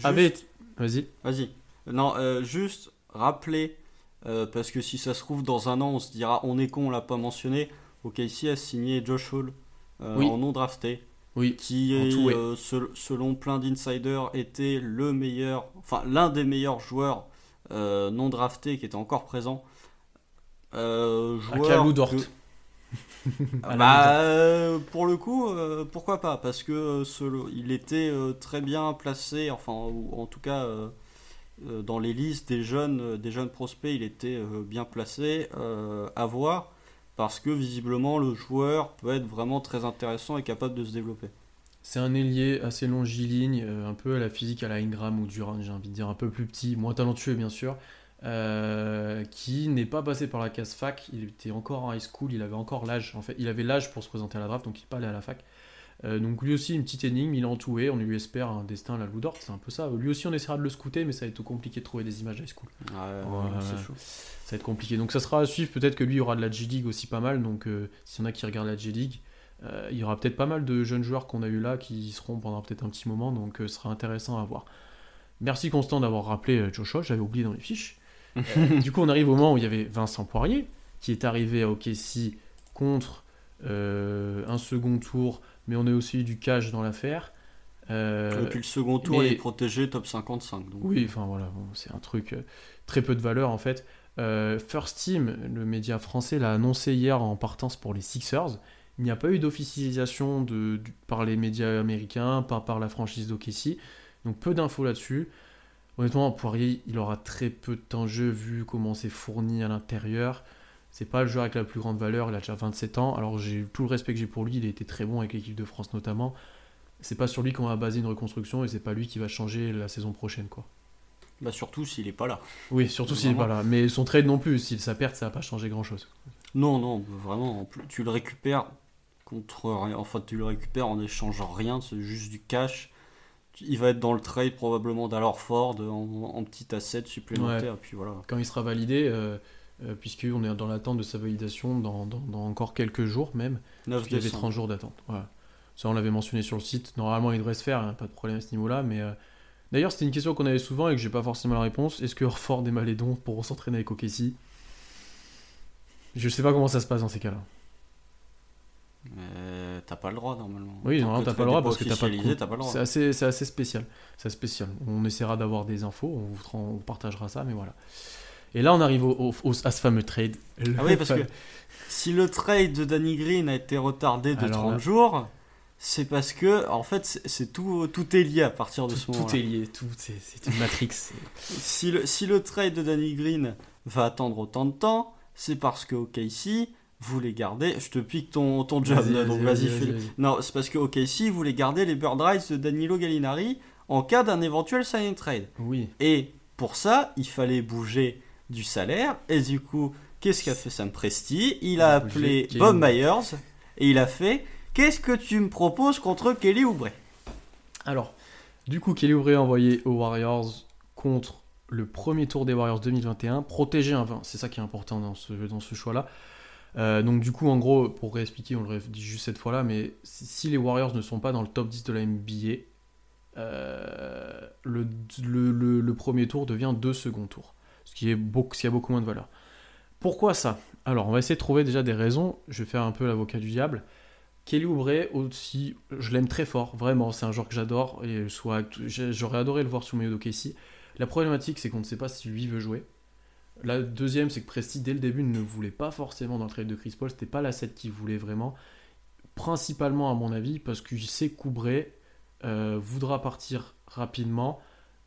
avait. Vas-y.
Vas-y. Non, euh, juste rappeler, euh, parce que si ça se trouve, dans un an, on se dira on est con, on l'a pas mentionné. OKC a signé Josh Hall euh, en non drafté.
Oui,
qui est, selon plein d'insiders, était le meilleur, enfin l'un des meilleurs joueurs non draftés qui était encore présent.
joueur à Dort.
bah, euh, pour le coup, euh, pourquoi pas Parce que euh, il était très bien placé, enfin, ou, en tout cas, dans les listes des jeunes, des jeunes prospects, il était bien placé à voir, parce que visiblement, le joueur peut être vraiment très intéressant et capable de se développer.
C'est un ailier assez longiligne, un peu à la physique à la Ingram ou Durant, j'ai envie de dire, un peu plus petit, moins talentueux bien sûr, euh, qui n'est pas passé par la case fac. Il était encore en high school, il avait encore l'âge. En fait, il avait l'âge pour se présenter à la draft, donc il n'est pas allé à la fac. Euh, donc lui aussi une petite énigme, il est entouré, on lui espère un destin à la Lou c'est un peu ça. Lui aussi on essaiera de le scouter, mais ça va être compliqué de trouver des images high school. Ça va être compliqué. Donc ça sera à suivre, peut-être que lui il aura de la G-League aussi pas mal, donc euh, s'il y en a qui regardent la G-League, il y aura peut-être pas mal de jeunes joueurs qu'on a eu là qui seront pendant peut-être un petit moment, donc ce sera intéressant à voir. Merci Constant d'avoir rappelé Joshua, j'avais oublié dans les fiches. Euh, du coup, on arrive au moment où il y avait Vincent Poirier, qui est arrivé à OKC contre euh, un second tour, mais on a aussi eu du cash dans l'affaire.
Euh, et puis le second tour, il est protégé top 55.
Oui, enfin voilà, c'est un truc très peu de valeur en fait. First Team, le média français, l'a annoncé hier en partance pour les Sixers. Il n'y a pas eu d'officialisation de, par les médias américains, pas par la franchise d'OKC. Donc peu d'infos là-dessus. Honnêtement, Poirier, il aura très peu de temps de jeu vu comment c'est fourni à l'intérieur. C'est pas le joueur avec la plus grande valeur, il a déjà 27 ans. Alors j'ai tout le respect que j'ai pour lui, il a été très bon avec l'équipe de France notamment. C'est pas sur lui qu'on va baser une reconstruction et c'est pas lui qui va changer la saison prochaine quoi.
Bah surtout s'il est pas là.
Oui, surtout s'il est pas là. Mais son trade non plus, s'il sa perte, ça va pas changer grand chose.
Non, non, vraiment, tu le récupères contre rien. Enfin, tu le récupères en échange rien, c'est juste du cash. Il va être dans le trade probablement d'Alorford en, en petit asset supplémentaire. Puis voilà.
Quand il sera validé, euh, euh, puisqu'on est dans l'attente de sa validation dans, encore quelques jours même. 9 il y avait 30 jours d'attente. Ça, on l'avait mentionné sur le site. Normalement, il devrait se faire, hein, pas de problème à ce niveau-là. Mais euh, d'ailleurs, c'était une question qu'on avait souvent et que j'ai pas forcément la réponse. Est-ce que Orford et Malédon pourront s'entraîner avec OKC Je sais pas comment ça se passe dans ces cas-là.
Mais t'as pas le droit normalement.
Oui, normalement t'as pas le droit parce que t'as pas, pas, le droit. C'est assez, assez, spécial. C'est spécial. On essaiera d'avoir des infos, on vous, on partagera ça, mais voilà. Et là, on arrive au, à ce fameux trade.
Ah oui, parce que si le trade de Danny Green a été retardé de 30 jours, c'est parce que, en fait, c'est tout, tout est lié à partir de ce moment.
Tout est lié, tout, c'est une matrix.
si, le, si le trade de Danny Green va attendre autant de temps, c'est parce que OKC voulait garder. Je te pique ton, ton job, donc vas-y, fais Non, c'est parce que OKC voulait garder les Bird Rights de Danilo Gallinari en cas d'un éventuel signing trade.
Oui.
Et pour ça, il fallait bouger du salaire. Et du coup, qu'est-ce qu'a fait Sam Presti Il a appelé Bob Myers et il a fait Qu'est-ce que tu me proposes contre Kelly Oubre?
Alors, du coup, Kelly Oubre a envoyé aux Warriors contre le premier tour des Warriors 2021, protéger un 20. C'est ça qui est important dans ce, dans ce choix-là. Euh, donc du coup, en gros, pour réexpliquer, on le dit juste cette fois-là, mais si les Warriors ne sont pas dans le top 10 de la NBA, euh, le, premier tour devient deux second tours ce qui, est beaucoup, a beaucoup moins de valeur. Pourquoi ça? Alors, on va essayer de trouver déjà des raisons. Je vais faire un peu l'avocat du diable. Kelly Oubre aussi, je l'aime très fort, vraiment, c'est un joueur que j'adore et soit j'aurais adoré le voir sous le maillot d'OKC. La problématique, c'est qu'on ne sait pas si lui veut jouer. La deuxième, c'est que Presti, dès le début, ne voulait pas forcément dans le trade de Chris Paul, c'était pas la 7 qu'il voulait vraiment. Principalement, à mon avis, parce qu'il sait qu'Oubre euh, voudra partir rapidement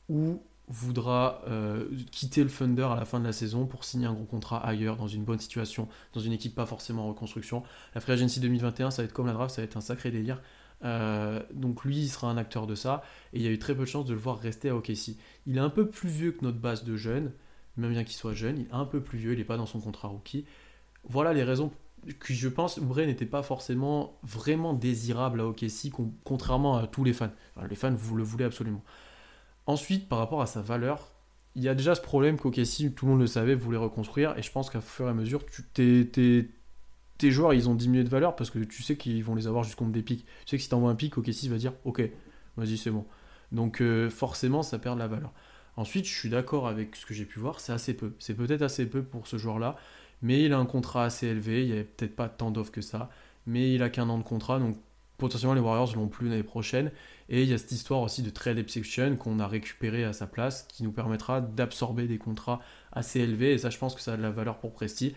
ou voudra euh, quitter le Thunder à la fin de la saison pour signer un gros contrat ailleurs, dans une bonne situation, dans une équipe pas forcément en reconstruction. La Free Agency 2021, ça va être comme la draft, ça va être un sacré délire. Euh, donc lui, il sera un acteur de ça, et il y a eu très peu de chances de le voir rester à OKC. Il est un peu plus vieux que notre base de jeunes, même bien qu'il soit jeune, il est un peu plus vieux, il n'est pas dans son contrat rookie. Voilà les raisons que je pense Oubre n'était pas forcément vraiment désirable à OKC, contrairement à tous les fans. les fans, vous le voulez absolument. Ensuite, par rapport à sa valeur, il y a déjà ce problème qu'OKC, tout le monde le savait, voulait reconstruire. Et je pense qu'à fur et à mesure, tes, joueurs, ils ont diminué de valeur parce que tu sais qu'ils vont les avoir contre des pics. Tu sais que si tu envoies un pic, OKC va dire Ok, vas-y, c'est bon. Donc euh, forcément, ça perd la valeur. Ensuite, je suis d'accord avec ce que j'ai pu voir, c'est assez peu. C'est peut-être assez peu pour ce joueur-là, mais il a un contrat assez élevé. Il n'y avait peut-être pas tant d'offres que ça, mais il a qu'un an de contrat, donc potentiellement les Warriors l'ont plus l'année prochaine. Et il y a cette histoire aussi de trade exception qu'on a récupéré à sa place, qui nous permettra d'absorber des contrats assez élevés. Et ça, je pense que ça a de la valeur pour Presti.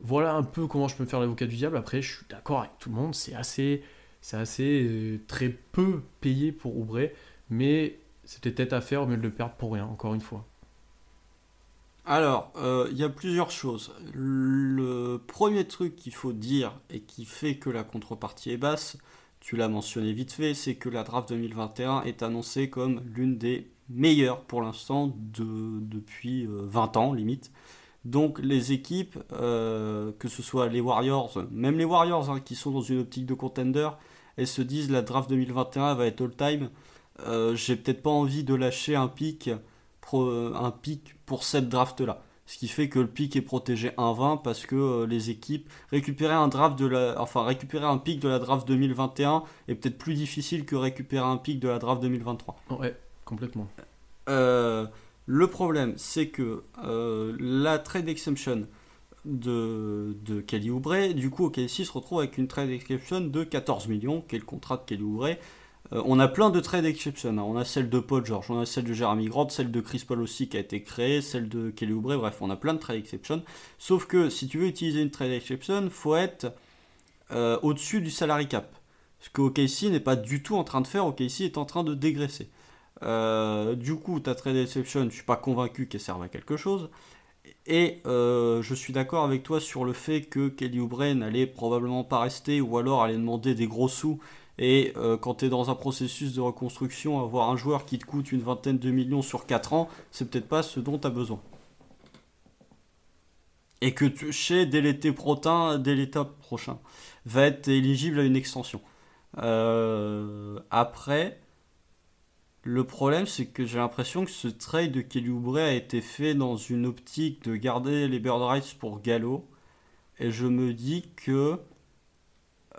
Voilà un peu comment je peux me faire l'avocat du diable. Après, je suis d'accord avec tout le monde, c'est assez, c'est assez euh, très peu payé pour Oubre, mais c'était tête à faire au mieux de le perdre pour rien, encore une fois.
Alors, euh, il y a plusieurs choses. Le premier truc qu'il faut dire et qui fait que la contrepartie est basse, tu l'as mentionné vite fait, c'est que la draft 2021 est annoncée comme l'une des meilleures pour l'instant de, depuis 20 euh, ans limite. Donc les équipes, euh, que ce soit les Warriors, même les Warriors hein, qui sont dans une optique de contender, elles se disent la draft 2021 va être all-time. Euh, j'ai peut-être pas envie de lâcher un pic, un pic pour cette draft-là ce qui fait que le pic est protégé 1-20 parce que euh, les équipes récupérer un draft de la enfin récupérer un pic de la draft 2021 est peut-être plus difficile que récupérer un pic de la draft 2023.
Ouais, complètement.
Euh, le problème, c'est que euh, la trade exemption de, de Kelly Oubre, du coup, OKC se retrouve avec une trade exception de 14 millions, qui est le contrat de Kelly Oubre, euh, on a plein de trades exception. Hein. On a celle de Paul George, on a celle de Jeremy Grant, celle de Chris Paul aussi qui a été créée, celle de Kelly Oubre, bref, on a plein de trade exception. Sauf que si tu veux utiliser une trade exception, faut être euh, au-dessus du salary cap. Ce que OKC n'est pas du tout en train de faire, OKC est en train de dégraisser. Euh, du coup, ta trade exception, je suis pas convaincu qu'elle serve à quelque chose. Et je suis d'accord avec toi sur le fait que Kelly Oubre n'allait probablement pas rester ou alors allait demander des gros sous et euh, quand tu es dans un processus de reconstruction, avoir un joueur qui te coûte une vingtaine de millions sur 4 ans, c'est peut-être pas ce dont tu as besoin. et que chez dès l'été prochain, dès prochain, va être éligible à une extension. Euh, après, le problème, c'est que j'ai l'impression que ce trade de Kelly Oubre a été fait dans une optique de garder les Bird Rights pour Gallo. Et je me dis que,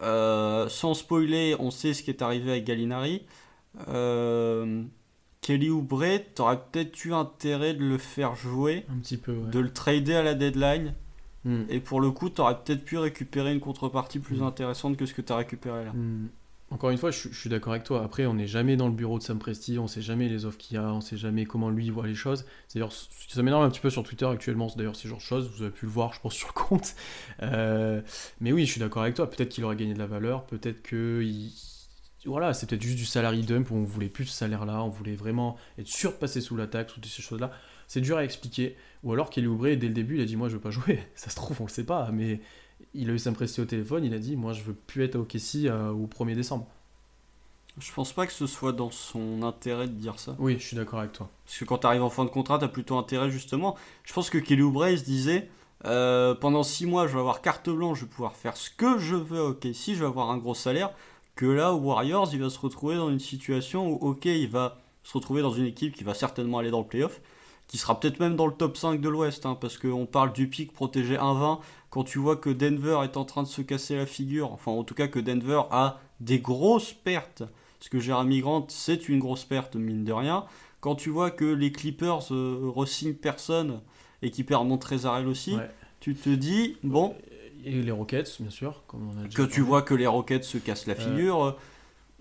sans spoiler, on sait ce qui est arrivé avec Gallinari. Euh, Kelly Oubre, t'aurais peut-être eu intérêt de le faire jouer,
un petit peu,
de le trader à la deadline. Hmm. Et pour le coup, t'aurais peut-être pu récupérer une contrepartie plus hmm. intéressante que ce que t'as récupéré là.
Hmm. Encore une fois, je, suis d'accord avec toi. Après, on n'est jamais dans le bureau de Sam Presti, on sait jamais les offres qu'il y a, on sait jamais comment lui voit les choses. D'ailleurs, ça m'énerve un petit peu sur Twitter actuellement, d'ailleurs, ces genre de choses. Vous avez pu le voir, je pense, sur le compte. Euh, mais oui, je suis d'accord avec toi. Peut-être qu'il aurait gagné de la valeur, peut-être que. Voilà, c'est peut-être juste du salary dump où on voulait plus ce salaire-là, on voulait vraiment être sûr de passer sous l'attaque, toutes ces choses-là. C'est dur à expliquer. Ou alors est ouvré dès le début, il a dit Moi, je veux pas jouer. Ça se trouve, on le sait pas, mais il a eu Presti au téléphone, il a dit Moi, je veux plus être à OKC euh, au 1er décembre.
Je pense pas que ce soit dans son intérêt de dire ça.
Oui, je suis d'accord avec toi.
Parce que quand tu arrives en fin de contrat, tu as plutôt intérêt justement. Je pense que Kelly Oubre se disait euh, pendant 6 mois, je vais avoir carte blanche, je vais pouvoir faire ce que je veux. Ok, si je vais avoir un gros salaire, que là, Warriors, il va se retrouver dans une situation où, ok, il va se retrouver dans une équipe qui va certainement aller dans le playoff, qui sera peut-être même dans le top 5 de l'Ouest, hein, parce qu'on parle du pic protégé 1-20. Quand tu vois que Denver est en train de se casser la figure, enfin en tout cas que Denver a des grosses pertes parce que Jeremy Grant, c'est une grosse perte, mine de rien. Quand tu vois que les Clippers euh, re-signent personne et qu'ils perdent Montrezarel aussi, tu te dis, bon.
Et les Rockets, bien sûr. Comme on a
que tu vois que les Rockets se cassent la figure. Euh,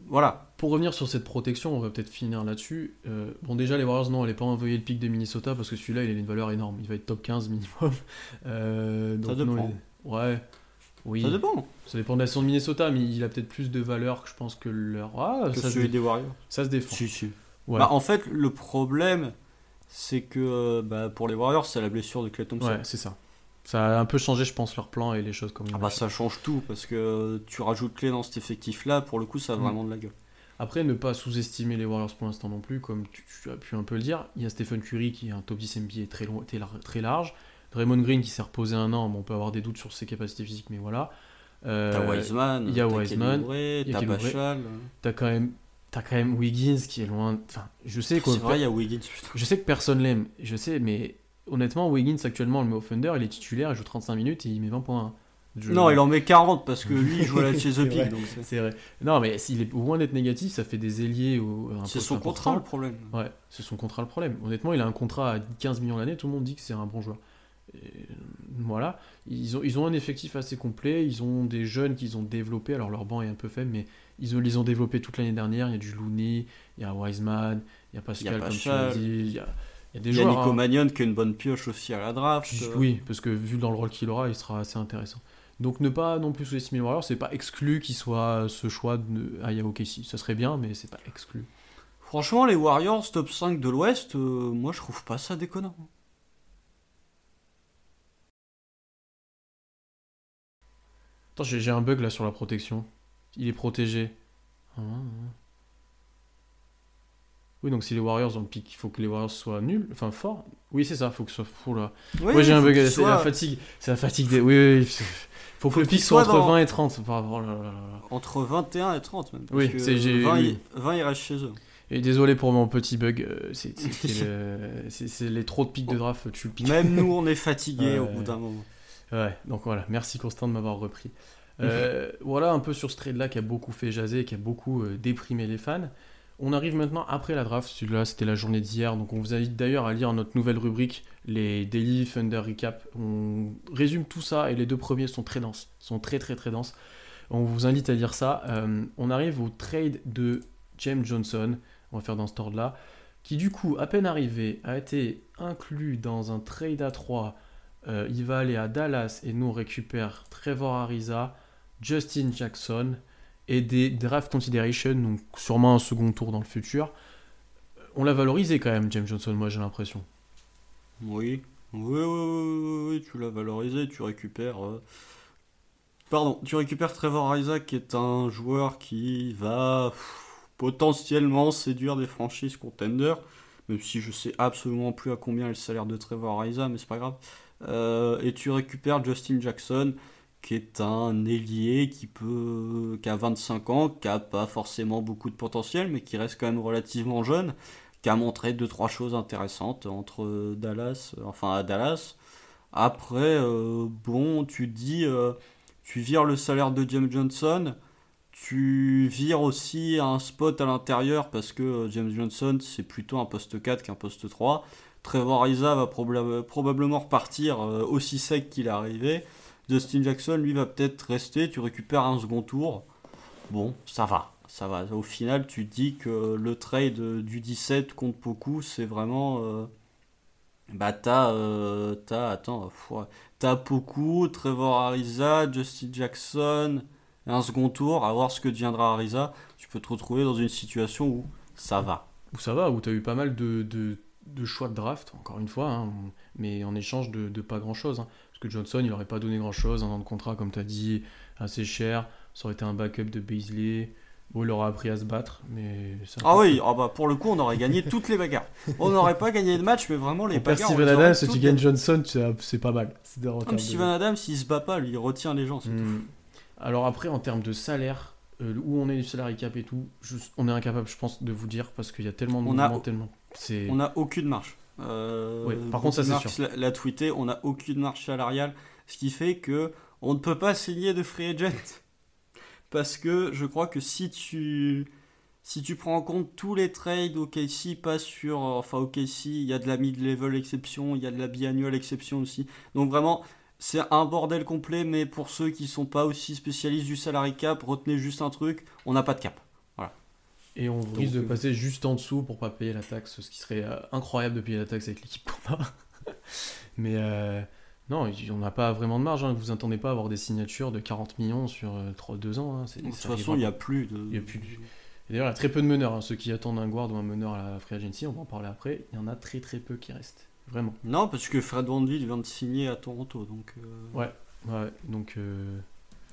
voilà.
Pour revenir sur cette protection, on va peut-être finir là-dessus. Euh, bon, déjà, les Warriors, non, elle n'est pas envoyé le pic de Minnesota parce que celui-là, il a une valeur énorme. Il va être top 15 minimum.
Ça dépend.
Ouais. Oui.
Ça dépend.
Ça dépend de la saison de Minnesota, mais il a peut-être plus de valeur que je pense que leur.
Ah, que ça celui des Warriors.
Ça se défend.
Si, si. Bah, en fait, le problème, c'est que euh, bah, pour les Warriors, c'est la blessure de Clay Thompson.
Ouais, c'est ça. Ça a un peu changé, je pense, leur plan et les choses comme
Ah bah ça change tout parce que tu rajoutes Clay dans cet effectif-là, pour le coup, ça a mm. vraiment de la gueule.
Après, ne pas sous-estimer les Warriors pour l'instant non plus, comme tu, as pu un peu le dire. Il y a Stephen Curry qui est un top 10 NBA très, long, très large. Draymond Green qui s'est reposé un an, on peut avoir des doutes sur ses capacités physiques, mais voilà.
Euh, t'as Wiseman,
il y a Wiseman,
t'as Bachal.
T'as quand même T'as quand même Wiggins qui est loin. Enfin, je sais
quoi. C'est vrai, il y a Wiggins.
Je sais que personne l'aime. Je sais, mais honnêtement, Wiggins actuellement, on le met au Thunder, il est titulaire, il joue 35 minutes et il met 20 points.
Non, il en met 40 parce que lui, il joue à la chez The
C'est vrai. Non, mais s'il est loin d'être négatif, ça fait des ailiers.
C'est son contrat le problème.
Ouais, c'est son contrat le problème. Honnêtement, il a un contrat à 15 millions l'année, tout le monde dit que c'est un bon joueur voilà, ils ont, ils ont un effectif assez complet, ils ont des jeunes qu'ils ont développés, alors leur banc est un peu faible, mais ils ont, les ont développés toute l'année dernière, il y a du Looney, il y a Wiseman, il y a Pascal, comme tu l'as dit, il y a,
il y a des il y a Nico hein. Magnon qui a une bonne pioche aussi à la draft.
Oui, parce que vu dans le rôle qu'il aura, il sera assez intéressant. Donc ne pas non plus sous-estimer Warriors, c'est pas exclu qu'il soit ce choix de Aya si Ça serait bien, mais c'est pas exclu.
Franchement, les Warriors top 5 de l'Ouest, euh, moi je trouve pas ça déconnant.
j'ai un bug là sur la protection. Il est protégé. Ah, ah, ah. Oui, donc si les Warriors ont le pic, il faut que les Warriors soient nuls, enfin forts. Oui, c'est ça, il faut que ce soit. là. Oui, j'ai un bug, c'est la fatigue. C'est la fatigue des. Oui, oui. Faut, faut que le pic soit entre 20 et 30.
Entre 21 et 30 même.
oui, c'est
20, 20, ils restent chez eux.
Et désolé pour mon petit bug, euh, c'est les trop de pics de draft, tu le piques.
Même nous, on est fatigués au bout d'un moment.
Ouais, donc voilà, merci Constant de m'avoir repris. Euh, voilà un peu sur ce trade-là qui a beaucoup fait jaser, qui a beaucoup euh, déprimé les fans. On arrive maintenant après la draft. Celui-là, c'était la journée d'hier. Donc, on vous invite d'ailleurs à lire notre nouvelle rubrique, les Daily Thunder Recap. On résume tout ça et les deux premiers sont très denses. sont très, très, très denses. On vous invite à lire ça. Euh, on arrive au trade de James Johnson. On va faire dans ce ordre-là. Qui, du coup, à peine arrivé, a été inclus dans un trade à 3 euh, il va aller à Dallas et nous récupère Trevor Ariza, Justin Jackson et des draft considerations, donc sûrement un second tour dans le futur. On l'a valorisé quand même, James Johnson, moi j'ai l'impression.
Oui. Oui, oui, oui, tu l'as valorisé, tu récupères. Euh, pardon, tu récupères Trevor Ariza qui est un joueur qui va potentiellement séduire des franchises contenders, même si je sais absolument plus à combien est le salaire de Trevor Ariza, mais c'est pas grave. et tu récupères Justin Jackson, qui est un ailier qui peut, qui a 25 ans, qui a pas forcément beaucoup de potentiel, mais qui reste quand même relativement jeune, qui a montré deux trois choses intéressantes entre Dallas, enfin à Dallas. Après, bon, tu dis, tu vires le salaire de James Johnson tu vires aussi un spot à l'intérieur parce que euh, James Johnson, c'est plutôt un poste 4 qu'un poste 3. Trevor Ariza va probablement repartir euh, aussi sec qu'il est arrivé. Justin Jackson, lui, va peut-être rester. Tu récupères un second tour. Bon, ça va. Ça va. Au final, tu dis que le trade du 17 contre beaucoup, c'est vraiment. Euh, bah, t'as. t'as. Attends. T'as beaucoup. Trevor Ariza, Justin Jackson un second tour, à voir ce que deviendra Ariza, tu peux te retrouver dans une situation où ça va.
Où ça va, où tu as eu pas mal de, de, choix de draft, encore une fois, hein, mais en échange de, pas grand-chose. Hein. Parce que Johnson, il n'aurait pas donné grand-chose, un an de contrat, comme tu as dit, assez cher. Ça aurait été un backup de Beasley. Bon, il aura appris à se battre, mais...
ah oui, ah bah pour le coup, on aurait gagné toutes les bagarres. On n'aurait pas gagné de match, mais vraiment les bagarres...
Steven Adams, si tu gagnes Johnson, c'est pas mal.
Comme Steven Adams, s'il se bat pas, lui, il retient les gens, c'est hmm. tout.
Alors après, en termes de salaire, euh, où on est du salarié cap et tout, on est incapable, je pense, de vous dire parce qu'il y a tellement de
on
mouvements, tellement.
On n'a aucune marge.
Euh, par contre, ça c'est
sûr. L'a, tweeté, on n'a aucune marge salariale, ce qui fait que on ne peut pas signer de free agent parce que je crois que si tu si tu prends en compte tous les trades OKC pas sur enfin OKC, il y a de la mid level exception, il y a de la biannual exception aussi. Donc vraiment c'est un bordel complet, mais pour ceux qui sont pas aussi spécialistes du salary cap, retenez juste un truc, on n'a pas de cap.
Et on risque de euh, passer juste en dessous pour pas payer la taxe, ce qui serait euh, incroyable de payer la taxe avec l'équipe a. mais euh, non, on n'a pas vraiment de marge. Hein. Vous attendez pas à avoir des signatures de 40 millions sur 3-2 ans. Hein.
De toute façon, il n'y a plus de.
Il y a plus D'ailleurs, il y a très peu de meneurs. Hein. Ceux qui attendent un guard ou un meneur à la free agency, on va en parler après. Il y en a très très peu qui restent. Vraiment.
Non, parce que Fred Van vient de signer à Toronto. Donc, euh,
Ouais, ouais, donc.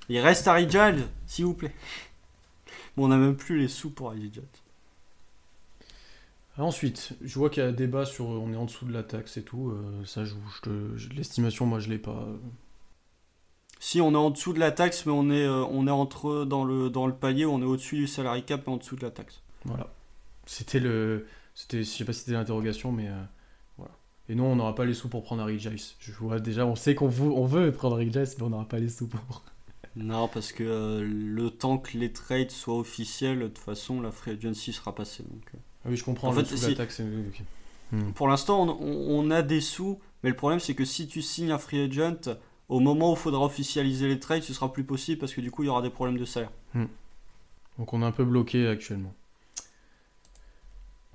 Il reste Harry Giles, s'il vous plaît. Bon, on n'a même plus les sous pour Giles.
Ensuite, je vois qu'il y a débat sur on est en dessous de la taxe et tout. Euh, ça, je, l'estimation, moi, je l'ai pas.
Si on est en dessous de la taxe, mais on est, on est entre dans le, dans le palier on est au-dessus du salary cap et en dessous de la taxe.
Voilà. C'était le. C'était, je sais pas si c'était l'interrogation, mais et non, on n'aura pas les sous pour prendre Harry Giles. Je vois déjà, on sait qu'on veut, on veut prendre Harry Giles, mais on n'aura pas les sous pour.
Non, parce que euh, le temps que les trades soient officiels, de toute façon, la free agency sera passée. Donc, euh.
Ah oui, je comprends. En fait,
hmm. Pour l'instant, on, a des sous, mais le problème, c'est que si tu signes un free agent, au moment où il faudra officialiser les trades, ce sera plus possible parce que du coup, il y aura des problèmes de salaire. Hmm.
Donc, on est un peu bloqué actuellement.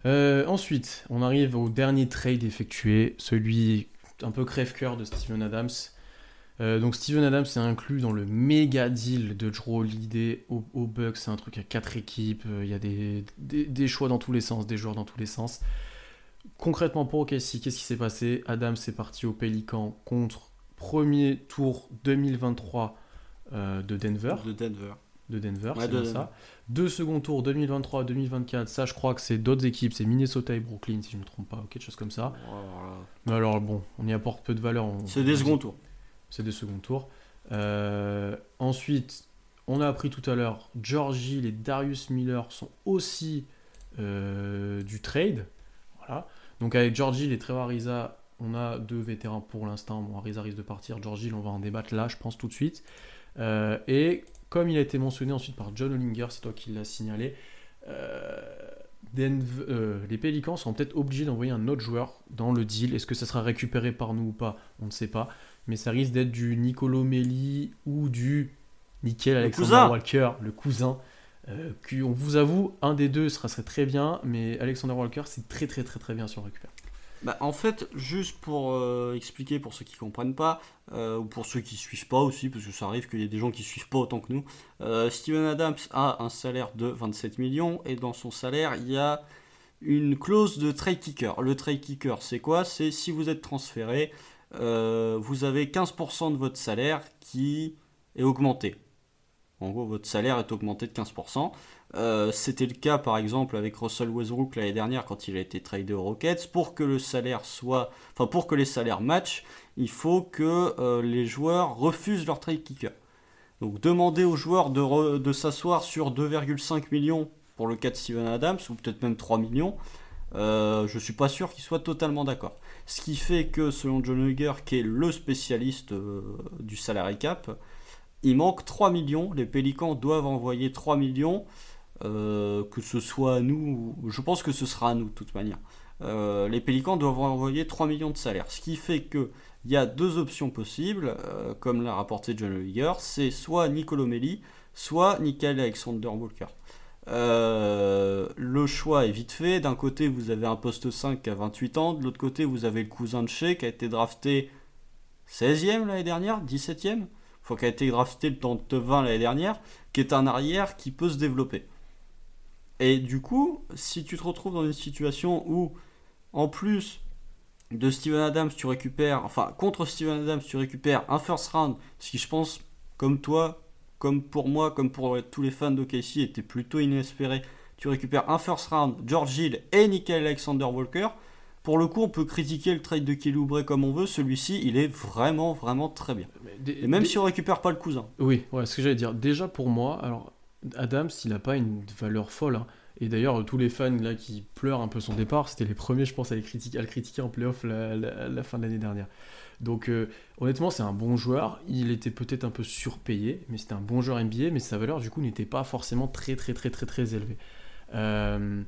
Euh, ensuite, on arrive au dernier trade effectué, celui un peu crève-cœur de Steven Adams. Euh, donc Steven Adams est inclus dans le méga deal de Drew Holiday au, au Bucks. C'est un truc à quatre équipes. Euh, il y a des, choix dans tous les sens, des joueurs dans tous les sens. Concrètement pour OKC, qu'est-ce qui s'est passé? Adams est parti au Pelican contre premier tour 2023 de Denver.
De Denver
de Denver, c'est ça. Deux second tours 2023-2024, ça je crois que c'est d'autres équipes, c'est Minnesota et Brooklyn si je ne me trompe pas, quelque chose comme ça. Mais alors bon, on y apporte peu de valeur.
C'est des second tours.
C'est des second tours. Euh, ensuite, on a appris tout à l'heure, Georgie et Darius Miller sont aussi euh, du trade. Voilà. Donc avec Georgie et Trevor Ariza, on a deux vétérans pour l'instant. Bon, Ariza risque de partir. Georgie, on va en débattre là, je pense tout de suite. Euh, et comme il a été mentionné ensuite par John Hollinger, c'est toi qui l'as signalé, les Pélicans sont peut-être obligés d'envoyer un autre joueur dans le deal. Est-ce que ça sera récupéré par nous ou pas? On ne sait pas. Mais ça risque d'être du Nicolo Melli ou du Nickel Alexander Walker, le cousin. Euh, on vous avoue, un des deux sera, serait très bien, mais Alexander Walker, c'est très très très très bien si on récupère.
Bah, en fait, juste pour euh, expliquer pour ceux qui comprennent pas, euh, ou pour ceux qui suivent pas aussi, parce que ça arrive qu'il y ait des gens qui suivent pas autant que nous, euh, Steven Adams a un salaire de 27 millions, et dans son salaire, il y a une clause de trade kicker. Le trade kicker, c'est quoi? C'est si vous êtes transféré, vous avez 15% de votre salaire qui est augmenté. En gros, votre salaire est augmenté de 15%. Euh, c'était le cas par exemple avec Russell Westbrook l'année dernière quand il a été tradé aux Rockets. Pour que le salaire soit, enfin pour que les salaires matchent, il faut que euh, les joueurs refusent leur trade kicker. Donc demander aux joueurs de, de s'asseoir sur 2,5 millions pour le cas de Steven Adams ou peut-être même 3 millions, euh, je suis pas sûr qu'ils soient totalement d'accord. Ce qui fait que selon John Hugger, qui est le spécialiste du salary cap, il manque 3 millions. Les Pélicans doivent envoyer 3 millions. Euh, que ce soit à nous, je pense que ce sera à nous de toute manière. Euh, les Pélicans doivent envoyer 3 millions de salaire. Ce qui fait que il y a deux options possibles, euh, comme l'a rapporté John Uyghur, c'est soit Nicolo Melli, soit Nickel Alexander Walker. Le choix est vite fait. D'un côté, vous avez un poste 5 à 28 ans. De l'autre côté, vous avez le cousin de Shea qui a été drafté 16e l'année dernière, 17e. Faut qui a été drafté le temps de 20 l'année dernière, qui est un arrière qui peut se développer. Et du coup, si tu te retrouves dans une situation où, en plus de Steven Adams, tu récupères, enfin, contre Steven Adams, tu récupères un first round, ce qui, je pense, comme toi, comme pour moi, comme pour tous les fans d'OKC, était plutôt inespéré. Tu récupères un first round, George Hill et Nickel Alexander Walker. Pour le coup, on peut critiquer le trade de Kelly comme on veut. Celui-ci, il est vraiment, vraiment très bien. et même si on récupère pas le cousin.
Oui, ouais, ce que j'allais dire. Déjà pour moi, alors Adams, il n'a pas une valeur folle. Hein. Et d'ailleurs, tous les fans là qui pleurent un peu son départ, c'était les premiers, je pense, à, le critiquer en playoff la, la, fin de l'année dernière. Donc, euh, honnêtement, c'est un bon joueur. Il était peut-être un peu surpayé, mais c'était un bon joueur NBA, mais sa valeur, du coup, n'était pas forcément très, très, très, très, très élevée. Euh,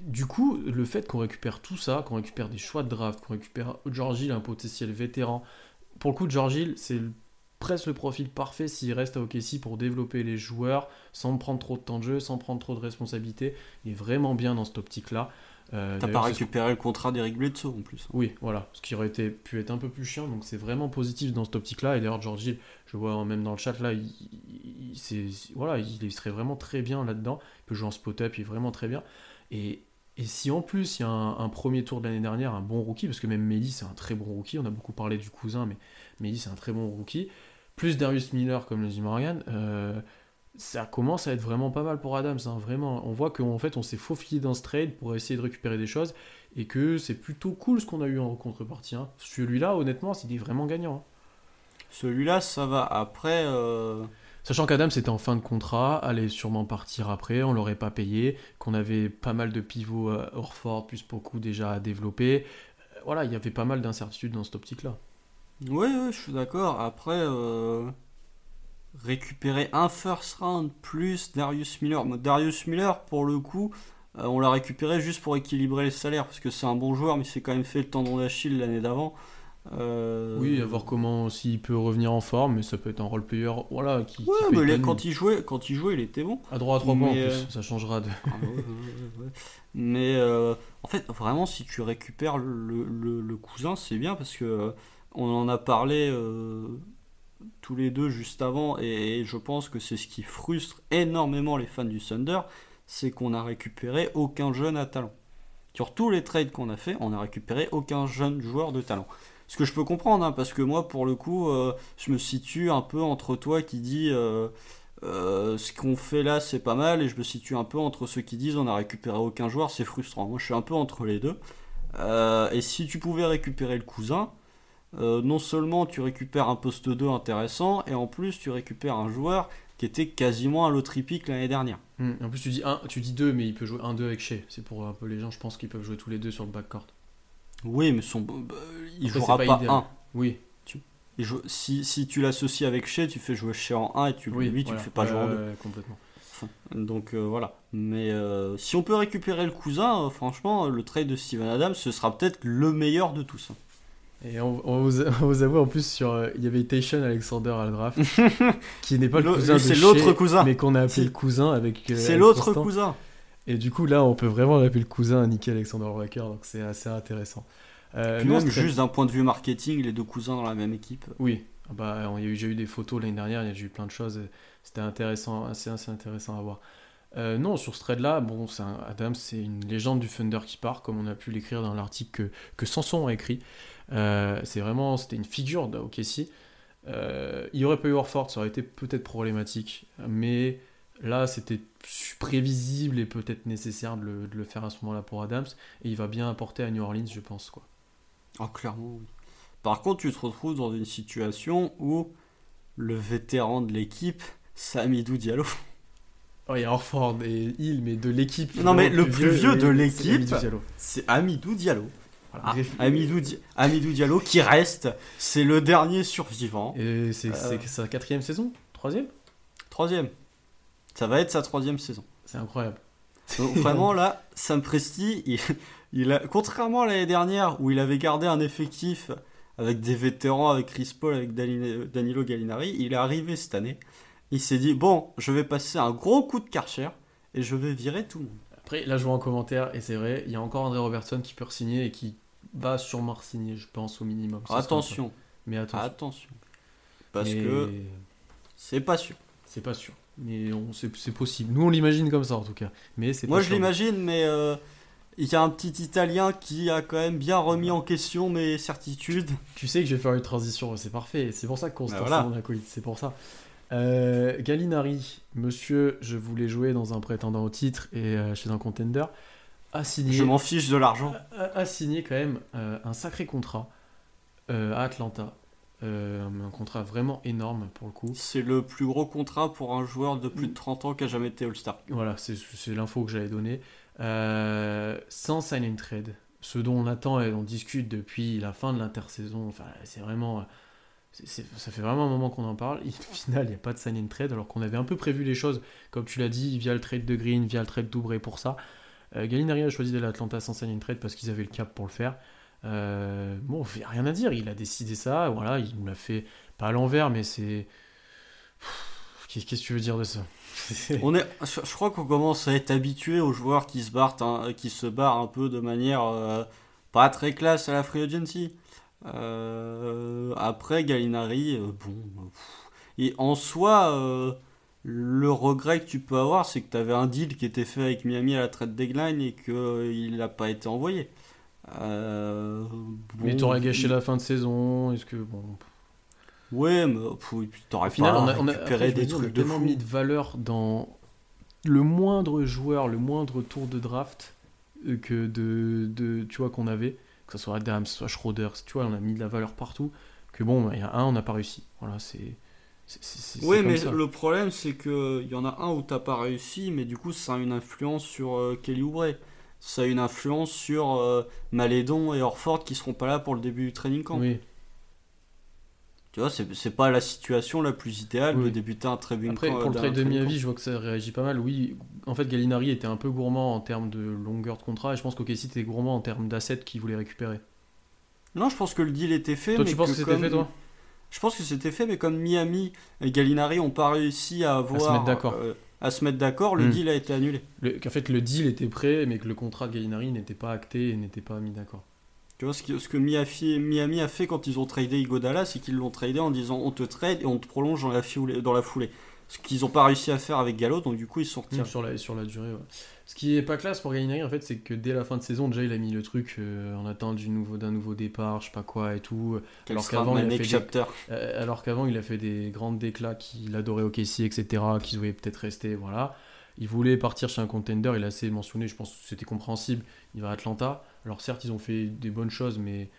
du coup, le fait qu'on récupère tout ça, qu'on récupère des choix de draft, qu'on récupère George Hill, un potentiel vétéran, pour le coup, George Hill, c'est presque le profil parfait s'il reste à OKC pour développer les joueurs sans prendre trop de temps de jeu, sans prendre trop de responsabilités. Il est vraiment bien dans cette optique-là.
Euh, T'as pas récupéré le contrat d'Eric Bledsoe en plus.
Oui, voilà, ce qui aurait été, pu être un peu plus chiant, donc c'est vraiment positif dans cette optique-là. Et d'ailleurs, George Hill, je vois même dans le chat là, il, voilà, il serait vraiment très bien là-dedans. Il peut jouer en spot-up, il est vraiment très bien. Et, et si en plus il y a un, premier tour de l'année dernière, un bon rookie, parce que même Mehdi c'est un très bon rookie, on a beaucoup parlé du cousin, mais Mehdi c'est un très bon rookie, plus Darius Miller, comme le dit Morgan, euh, ça commence à être vraiment pas mal pour Adams. Hein, vraiment, on voit qu'en fait, on s'est faufilé dans ce trade pour essayer de récupérer des choses et que c'est plutôt cool ce qu'on a eu en contrepartie. Hein. Celui-là, honnêtement, il est vraiment gagnant. Hein.
Celui-là, ça va. Après. Euh,
Sachant qu'Adams était en fin de contrat, allait sûrement partir après, on l'aurait pas payé, qu'on avait pas mal de pivots euh, Orford, plus beaucoup déjà à développer. voilà, il y avait pas mal d'incertitudes dans cette optique-là.
Oui, je suis d'accord. Après, euh, récupérer un first round plus Darius Miller. Darius Miller, pour le coup, euh, on l'a récupéré juste pour équilibrer les salaires, parce que c'est un bon joueur, mais c'est quand même fait le tendon d'Achille l'année d'avant.
Euh, oui, à voir comment s'il peut revenir en forme, mais ça peut être un role player, voilà. Qui,
ouais, mais quand il jouait, quand il jouait, il était bon.
À droit à 3 points, en plus, ça changera de. Ah,
mais en fait, vraiment, si tu récupères le, le cousin, c'est bien parce que on en a parlé euh, tous les deux juste avant, et, je pense que c'est ce qui frustre énormément les fans du Thunder, c'est qu'on n'a récupéré aucun jeune à talent. Sur tous les trades qu'on a fait, on n'a récupéré aucun jeune joueur de talent. Ce que je peux comprendre, hein, parce que moi, pour le coup, euh, je me situe un peu entre toi qui dit euh, ce qu'on fait là, c'est pas mal, et je me situe un peu entre ceux qui disent on n'a récupéré aucun joueur, c'est frustrant. Moi, je suis un peu entre les deux. et si tu pouvais récupérer le cousin, euh, non seulement tu récupères un poste 2 intéressant, et en plus tu récupères un joueur qui était quasiment à l'autre pick l'année dernière.
Hmm. En plus tu dis un, tu dis 2, mais il peut jouer 1-2 avec Shea. C'est pour un peu les gens, je pense qu'ils peuvent jouer tous les deux sur le backcourt.
Oui, mais son, bah, il jouera pas, 1.
Oui.
Tu, si, si, tu l'associes avec Shea, tu fais jouer Shea en 1 et tu, lui, tu le fais pas jouer en 2.
complètement.
Donc euh, voilà. Mais euh, si on peut récupérer le cousin, franchement, le trade de Steven Adams, ce sera peut-être le meilleur de tous.
Et on, vous, avoue en plus sur euh, il y avait Tation Alexander à la draft qui n'est pas le cousin
c'est l'autre cousin.
mais qu'on a appelé le cousin avec
euh, c'est l'autre cousin.
Et du coup là on peut vraiment appeler le cousin à Nicky Alexander Walker donc c'est assez intéressant.
Euh, même juste d'un point de vue marketing les deux cousins dans la même équipe.
Oui. Ah bah il y a eu, déjà eu des photos l'année dernière il y a eu plein de choses c'était intéressant assez, assez intéressant à voir. Non, sur ce trade là, bon, Adam, c'est une légende du Thunder qui part, comme on a pu l'écrire dans l'article que, que Sanson a écrit. Euh, c'est vraiment, c'était une figure OKC. Euh, il aurait pas eu Orford, ça aurait été peut-être problématique, mais Là, c'était prévisible et peut-être nécessaire de le, faire à ce moment-là pour Adams. Et il va bien apporter à New Orleans, je pense. Quoi.
Ah, clairement, oui. Par contre, tu te retrouves dans une situation où le vétéran de l'équipe, c'est Amidou Diallo.
Oh, il y a Orford et Hill, mais de l'équipe.
Non, mais le plus vieux, de l'équipe, c'est Amidou Diallo. Ah, Amidou, Diallo qui reste, c'est le dernier survivant.
Et c'est euh, sa quatrième saison? Troisième?
Troisième. Ça va être sa troisième saison.
C'est incroyable.
vraiment là, Sam Presti, il, il a, contrairement à l'année dernière où il avait gardé un effectif avec des vétérans, avec Chris Paul, avec Danilo Gallinari, il est arrivé cette année. Il s'est dit bon, je vais passer un gros coup de karcher et je vais virer tout le monde.
Après, là je vois en commentaire, et c'est vrai, il y a encore André Robertson qui peut signer et qui va sûrement signer, je pense, au minimum.
attention.
Mais attention.
attention. Parce que c'est pas sûr.
C'est pas sûr. Mais c'est possible. Nous, on l'imagine comme ça, en tout cas. Mais
Moi, je l'imagine, mais euh, il y a un petit Italien qui a quand même bien remis en question mes certitudes.
Tu sais que je vais faire une transition, c'est parfait. C'est pour ça qu'on se voilà. C'est pour ça. Euh, Gallinari, monsieur, je voulais jouer dans un prétendant au titre et euh, chez un contender, a signé.
Je m'en fiche de l'argent.
A, signé quand même un sacré contrat à Atlanta euh, un contrat vraiment énorme pour le coup.
C'est le plus gros contrat pour un joueur de plus de 30 ans qui a jamais été All-Star.
Voilà, c'est l'info que j'avais donnée. Euh, sans sign and trade, ce dont on attend et on discute depuis la fin de l'intersaison, enfin, c'est vraiment. ça fait vraiment un moment qu'on en parle. au final, il n'y a pas de sign and trade, alors qu'on avait un peu prévu les choses, comme tu l'as dit, via le trade de Green, via le trade d'Oubré pour ça. Euh, Gallinari a choisi d'aller à Atlanta sans sign trade parce qu'ils avaient le cap pour le faire. Euh, bon, rien à dire, il a décidé ça, voilà, il nous l'a fait, pas à l'envers, mais c'est... Qu'est-ce que tu veux dire de ça?
On est, je crois qu'on commence à être habitué aux joueurs qui se barrent, qui se barrent un peu de manière euh, pas très classe à la free agency. Après Gallinari, bon, et en soi, le regret que tu peux avoir, c'est que tu avais un deal qui était fait avec Miami à la trade deadline et qu'il n'a pas été envoyé.
Euh, mais t'aurais gâché la fin de saison. Est-ce que bon.
Ouais, mais t'aurais pas on a, on a, des trucs
de tellement mis de valeur dans le moindre joueur, le moindre tour de draft euh, que de, de tu vois qu'on avait, que ce soit Adams, soit Schroeder, tu vois, on a mis de la valeur partout. Que bon, il y a un, on n'a pas réussi. Voilà, c'est.
Oui, mais le problème, c'est qu'il y en a un où t'as pas réussi, mais du coup, ça a une influence sur euh, Kelly Oubre ça a une influence sur euh, Malédon et Orford qui seront pas là pour le début du training camp. Oui. Tu vois, c'est pas la situation la plus idéale de débuter un training
Après, pour le trade de Miami, je vois que ça réagit pas mal. Oui, en fait, Gallinari était un peu gourmand en termes de longueur de contrat et je pense qu'OKC était gourmand en termes d'assets qu'il voulait récupérer.
Non, je pense que le deal était fait.
Toi, tu penses que, c'était fait, toi?
Je pense que c'était fait, mais comme Miami et Gallinari ont pas réussi à avoir. À se mettre d'accord. Euh, à se mettre d'accord, le hmm. deal a été annulé.
Qu'en fait, le deal était prêt, mais que le contrat de Gallinari n'était pas acté et n'était pas mis d'accord.
Tu vois, ce que, ce que Miami a fait quand ils ont tradé Igodala, c'est qu'ils l'ont tradé en disant on te trade et on te prolonge dans la, foulée. Dans la foulée. Ce qu'ils n'ont pas réussi à faire avec Gallo, donc du coup ils sont retirés.
Sur, la, sur la durée, ouais. Ce qui est pas classe pour Gallinari, en fait, c'est que dès la fin de saison, déjà il a mis le truc euh, en attente d'un nouveau, nouveau départ, je sais pas quoi et tout. Alors qu'avant, il, a fait des, euh, alors qu'avant il a fait des grandes déclats qu'il adorait au KC, etc., qu'il voulait peut-être rester, voilà. Il voulait partir chez un contender, il a assez mentionné, je pense que c'était compréhensible. Il va à Atlanta. Alors certes, ils ont fait des bonnes choses, mais.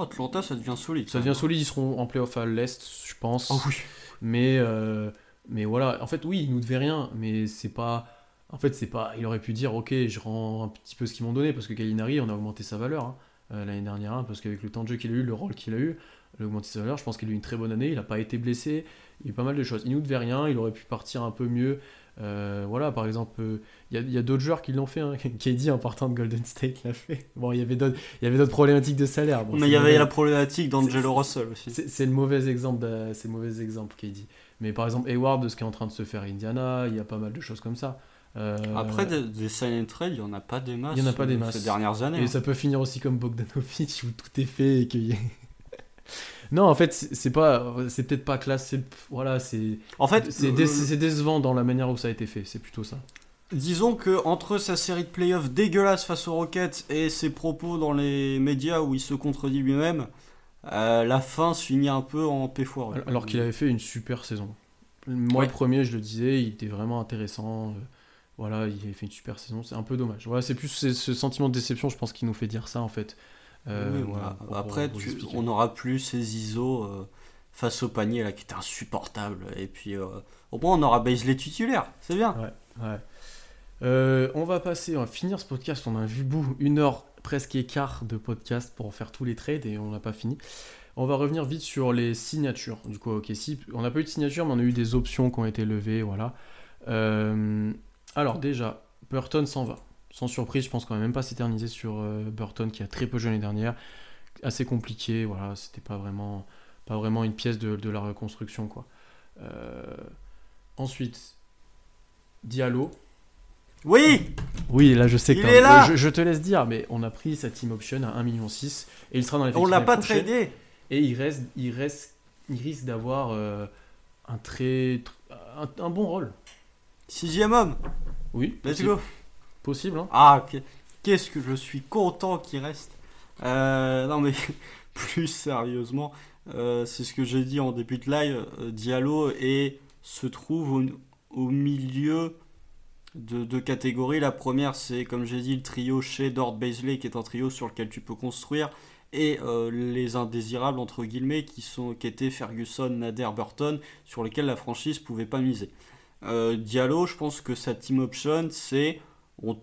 Atlanta, ça devient solide.
Ça devient solide, ils seront en playoff à l'Est, je pense. Oh oui. Mais, euh, mais voilà, en fait, oui, ils nous devaient rien, mais c'est pas. En fait, c'est pas. Il aurait pu dire, ok, je rends un petit peu ce qu'ils m'ont donné, parce que Gallinari, on a augmenté sa valeur hein, euh, l'année dernière, hein, parce qu'avec le temps de jeu qu'il a eu, le rôle qu'il a eu, il a augmenté sa valeur. Je pense qu'il a eu une très bonne année, il n'a pas été blessé, il y a eu pas mal de choses. Il nous devait rien, il aurait pu partir un peu mieux. Euh, voilà, par exemple, il euh, y a, d'autres joueurs qui l'ont fait. Hein. KD en partant de Golden State l'a fait. Bon, il y avait d'autres problématiques de salaire.
mais il y avait la problématique d'Angelo Russell aussi.
C'est le mauvais exemple, c'est mauvais exemple KD. Mais par exemple, Hayward, de ce qui est en train de se faire à Indiana, il y a pas mal de choses comme ça.
Euh, Après, des, des sign trade, il n'y en a pas des masses.
Il n'y en a pas des masses.
Ces dernières années.
Et hein. ça peut finir aussi comme Bogdanovic où tout est fait et qu'il non, en fait, c'est pas, c'est peut-être pas classe. Voilà, c'est.
En fait,
c'est décevant dans la manière où ça a été fait. C'est plutôt ça.
Disons que entre sa série de playoffs dégueulasse face aux Rockets et ses propos dans les médias où il se contredit lui-même, euh, la fin se finit un peu en péfoire.
Alors qu'il avait fait une super saison. Moi, le premier, je le disais, il était vraiment intéressant. voilà, il a fait une super saison. C'est un peu dommage. Voilà, c'est plus ce sentiment de déception, je pense, qui nous fait dire ça, en fait.
après, on n'aura plus ces ISO face au panier là qui était insupportable. Et puis au moins on aura les titulaires, c'est bien.
Ouais, ouais. Euh, on va passer, on va finir ce podcast. On a vu bout une heure presque écart de podcast pour faire tous les trades et on n'a pas fini. On va revenir vite sur les signatures. Du coup, ok, si on n'a pas eu de signature, mais on a eu des options qui ont été levées, voilà. Euh, alors déjà, Burton s'en va. Sans surprise, je pense qu'on va même pas s'éterniser sur euh, Burton qui a très peu joué l'année dernière. Assez compliqué, voilà, c'était pas vraiment, pas vraiment une pièce de, la reconstruction, quoi. ensuite, Diallo,
oui
Oui, là je sais que là. Je, te laisse dire, mais on a pris sa team option à 1,6 million et il sera dans les
On l'a pas tradé
Et il reste, il reste, il risque d'avoir euh, un très, un, bon rôle.
Sixième homme.
Oui.
Let's go.
Possible. Hein
ah, qu'est-ce que je suis content qu'il reste. Euh, non mais plus sérieusement, euh, c'est ce que j'ai dit en début de live. Diallo et se trouve au, au milieu de deux catégories. La première, c'est comme j'ai dit, le trio chez Dort Baisley, qui est un trio sur lequel tu peux construire, et euh, les indésirables, entre guillemets, qui, sont, qui étaient Ferguson, Nader, Burton, sur lesquels la franchise pouvait pas miser. Euh, Diallo, je pense que sa team option, c'est. De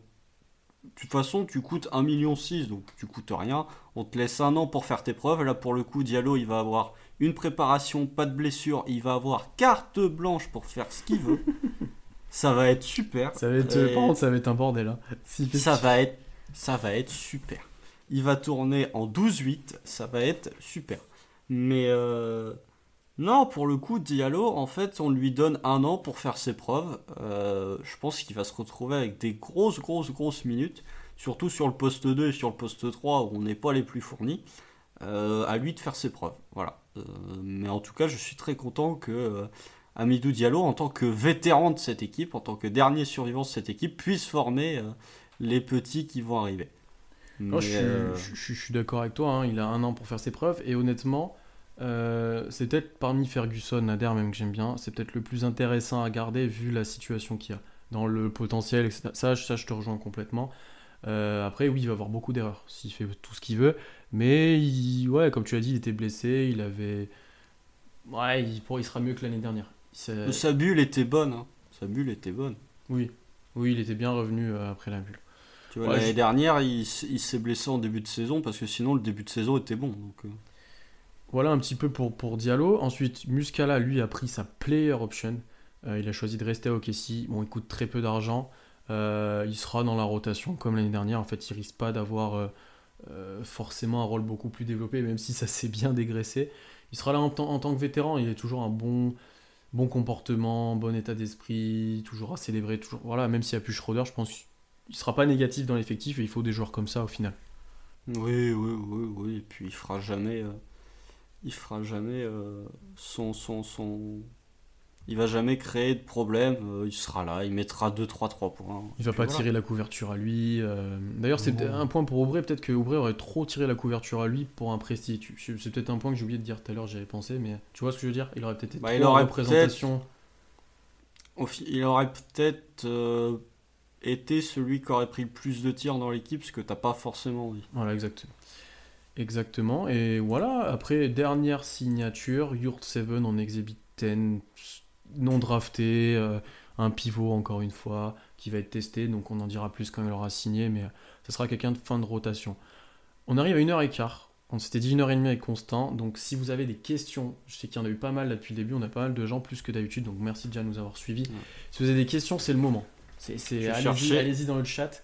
toute façon, tu coûtes 1,6 million, donc tu coûtes rien. On te laisse un an pour faire tes preuves. Là, pour le coup, Diallo, il va avoir une préparation, pas de blessure. Il va avoir carte blanche pour faire ce qu'il veut. Ça va être super.
Ça va être, par contre, ça va être un bordel. Hein.
ça, va être, ça va être super. Il va tourner en 12-8, ça va être super. Mais euh, non, pour le coup, Diallo, en fait, on lui donne un an pour faire ses preuves. Euh, je pense qu'il va se retrouver avec des grosses, grosses, grosses minutes. Surtout sur le poste 2 et sur le poste 3 où on n'est pas les plus fournis. Euh, à lui de faire ses preuves. Voilà. mais en tout cas, je suis très content que Amidou Diallo, en tant que vétéran de cette équipe, en tant que dernier survivant de cette équipe, puisse former euh, les petits qui vont arriver.
Euh, je, suis, d'accord avec toi, hein. il a un an pour faire ses preuves, et honnêtement, euh, c'est peut-être parmi Ferguson, Nader même que j'aime bien, c'est peut-être le plus intéressant à garder vu la situation qu'il y a, dans le potentiel, etc. Ça, ça je te rejoins complètement. après, oui, il va avoir beaucoup d'erreurs s'il fait tout ce qu'il veut, mais ouais, comme tu as dit, il était blessé, il avait... Ouais, il, il sera mieux que l'année dernière.
Sa bulle était bonne. Hein. Sa bulle était bonne.
Oui. Oui, il était bien revenu euh, après la bulle.
Tu vois, l'année dernière, il, s'est blessé en début de saison parce que sinon le début de saison était bon. Donc, euh.
Voilà un petit peu pour, pour Diallo. Ensuite, Muscala, lui, a pris sa player option. Euh, il a choisi de rester à OKC. Bon, il coûte très peu d'argent. il sera dans la rotation comme l'année dernière. En fait, il risque pas d'avoir forcément un rôle beaucoup plus développé, même si ça s'est bien dégraissé. Il sera là en, en, tant que vétéran. Il est toujours un bon, bon comportement, bon état d'esprit, toujours à célébrer, toujours. Voilà, même s'il n'y a plus Schroeder, je pense qu'il sera pas négatif dans l'effectif et il faut des joueurs comme ça au final.
Oui, oui, oui, oui. Et puis il fera jamais, euh, il fera jamais euh, son, il va jamais créer de problème, euh, il sera là, il mettra 2-3 3 points.
Il va pas tirer la couverture à lui. Euh. D'ailleurs, c'est un point pour Oubré, peut-être que Oubré aurait trop tiré la couverture à lui pour un prestige. C'est peut-être un point que j'ai oublié de dire tout à l'heure, j'avais pensé, mais tu vois ce que je veux dire? Il aurait peut-être été
bah, il aurait représentation. Il aurait peut-être euh, été celui qui aurait pris le plus de tirs dans l'équipe, ce que t'as pas forcément envie.
Voilà, exactement. Exactement. Et voilà, après, dernière signature, Yurt 7 en Exhibit 10 non drafté, euh, un pivot encore une fois, qui va être testé, donc on en dira plus quand il aura signé, mais ce sera quelqu'un de fin de rotation. On arrive à une heure et quart. On s'était dit une heure et demie avec Constant, donc si vous avez des questions, je sais qu'il y en a eu pas mal depuis le début, on a pas mal de gens plus que d'habitude, donc merci déjà de nous avoir suivis. Si vous avez des questions, c'est le moment. C'est, allez-y, dans le chat.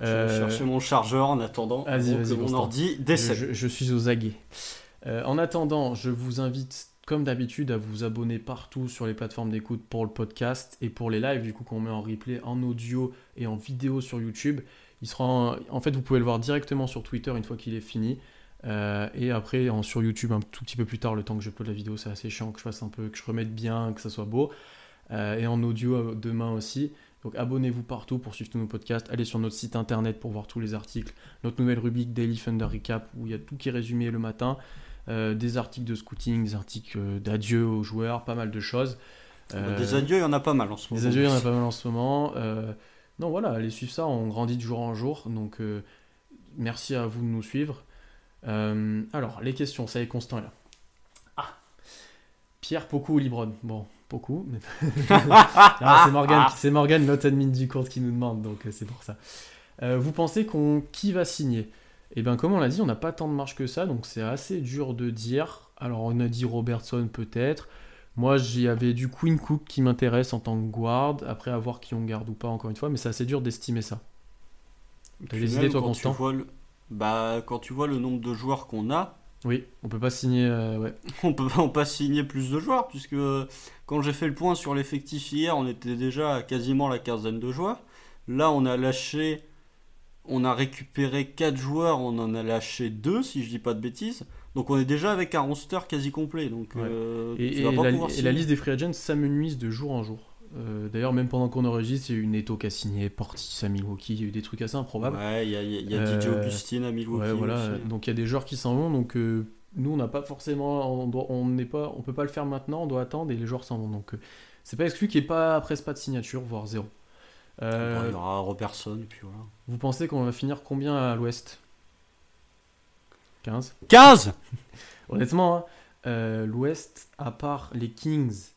Je vais euh, chercher mon chargeur en attendant vas mon ordi décède.
Je, je, suis aux aguets. Euh, en attendant, je vous invite comme d'habitude, à vous abonner partout sur les plateformes d'écoute pour le podcast et pour les lives, du coup, qu'on met en replay en audio et en vidéo sur YouTube. Il sera en... fait, vous pouvez le voir directement sur Twitter une fois qu'il est fini. Euh, et après, sur YouTube, un tout petit peu plus tard, le temps que je upload la vidéo, c'est assez chiant que je fasse un peu, que je remette bien, que ça soit beau. Euh, et en audio euh, demain aussi. Donc abonnez-vous partout pour suivre tous nos podcasts. Allez sur notre site internet pour voir tous les articles. Notre nouvelle rubrique Daily Thunder Recap où il y a tout qui est résumé le matin. Euh, des articles de scouting, des articles euh, d'adieu aux joueurs, pas mal de choses.
des adieux, il y en a pas mal en ce
moment. Des adieux, il y en a pas mal en ce moment. non, voilà, allez suivre ça, on grandit de jour en jour. Donc, merci à vous de nous suivre. alors, les questions, ça y est, Constant là. Ah Pierre, Poku ou Libron? Bon, beaucoup. c'est Morgan, c'est Morgan, notre admin du compte, qui nous demande, donc euh, c'est pour ça. Euh, vous pensez qu'on qui va signer? Eh bien, comme on l'a dit, on n'a pas tant de marge que ça, donc c'est assez dur de dire. Alors, on a dit Robertson peut-être. Moi, j'y avais du Queen Cook qui m'intéresse en tant que guard. Après, à voir qui on garde ou pas, encore une fois, mais c'est assez dur d'estimer ça.
T'as des idées, toi, Constant Bah, quand tu vois le nombre de joueurs qu'on a,
oui, on peut pas signer. Euh, ouais.
On peut pas signer plus de joueurs, puisque quand j'ai fait le point sur l'effectif hier, on était déjà à quasiment la quinzaine de joueurs. Là, on a lâché. On a récupéré 4 joueurs, on en a lâché 2, si je dis pas de bêtises. Donc on est déjà avec un roster quasi complet. Donc,
euh, et, la, et la liste des free agents s'amenuise de jour en jour. Euh, d'ailleurs, même pendant qu'on enregistre, il y a eu Neto qui a signé Portis à Milwaukee, il y a eu des trucs assez improbables.
Ouais, il y a, y a DJ euh, Augustine à Milwaukee. Ouais,
voilà. Donc il y a des joueurs qui s'en vont. Donc euh, nous, on n'a pas forcément, on n'est pas, on peut pas le faire maintenant, on doit attendre et les joueurs s'en vont. Donc c'est pas exclu qu'il n'y ait pas presque pas de signature, voire zéro.
Il y aura Robertson, puis voilà.
Vous pensez qu'on va finir combien à l'ouest? 15
15
Honnêtement, hein, l'ouest, à part les Kings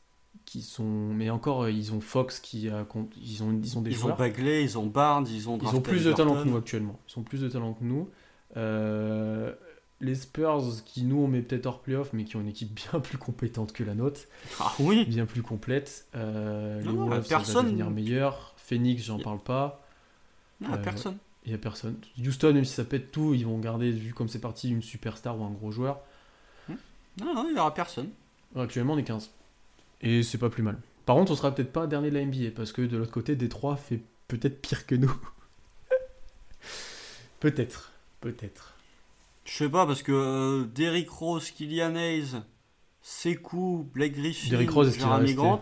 qui sont mais encore euh, ils ont Fox qui a ils ont ils ont des
ils
joueurs.
ont Bagley ils ont Barnes ils ont
ils ont plus de talent que nous actuellement. Ils ont plus de talent que nous. Euh, les Spurs qui nous on met peut-être hors playoff mais qui ont une équipe bien plus compétente que la nôtre.
Ah oui.
Bien plus complète. Euh, les Wolves personne... va devenir meilleur Phoenix j'en parle pas
non, a personne
il y a personne Houston même si ça pète tout ils vont garder vu comme c'est parti une superstar ou un gros joueur
non non il y aura personne
actuellement on est 15 et c'est pas plus mal. Par contre, on sera peut-être pas dernier de la NBA parce que de l'autre côté, Détroit fait peut-être pire que nous. peut-être, peut-être.
Je sais pas parce que euh, Derrick Rose, Kylian Hayes, Sekou, Blake Griffin,
Derrick Rose, Jeremy Grant.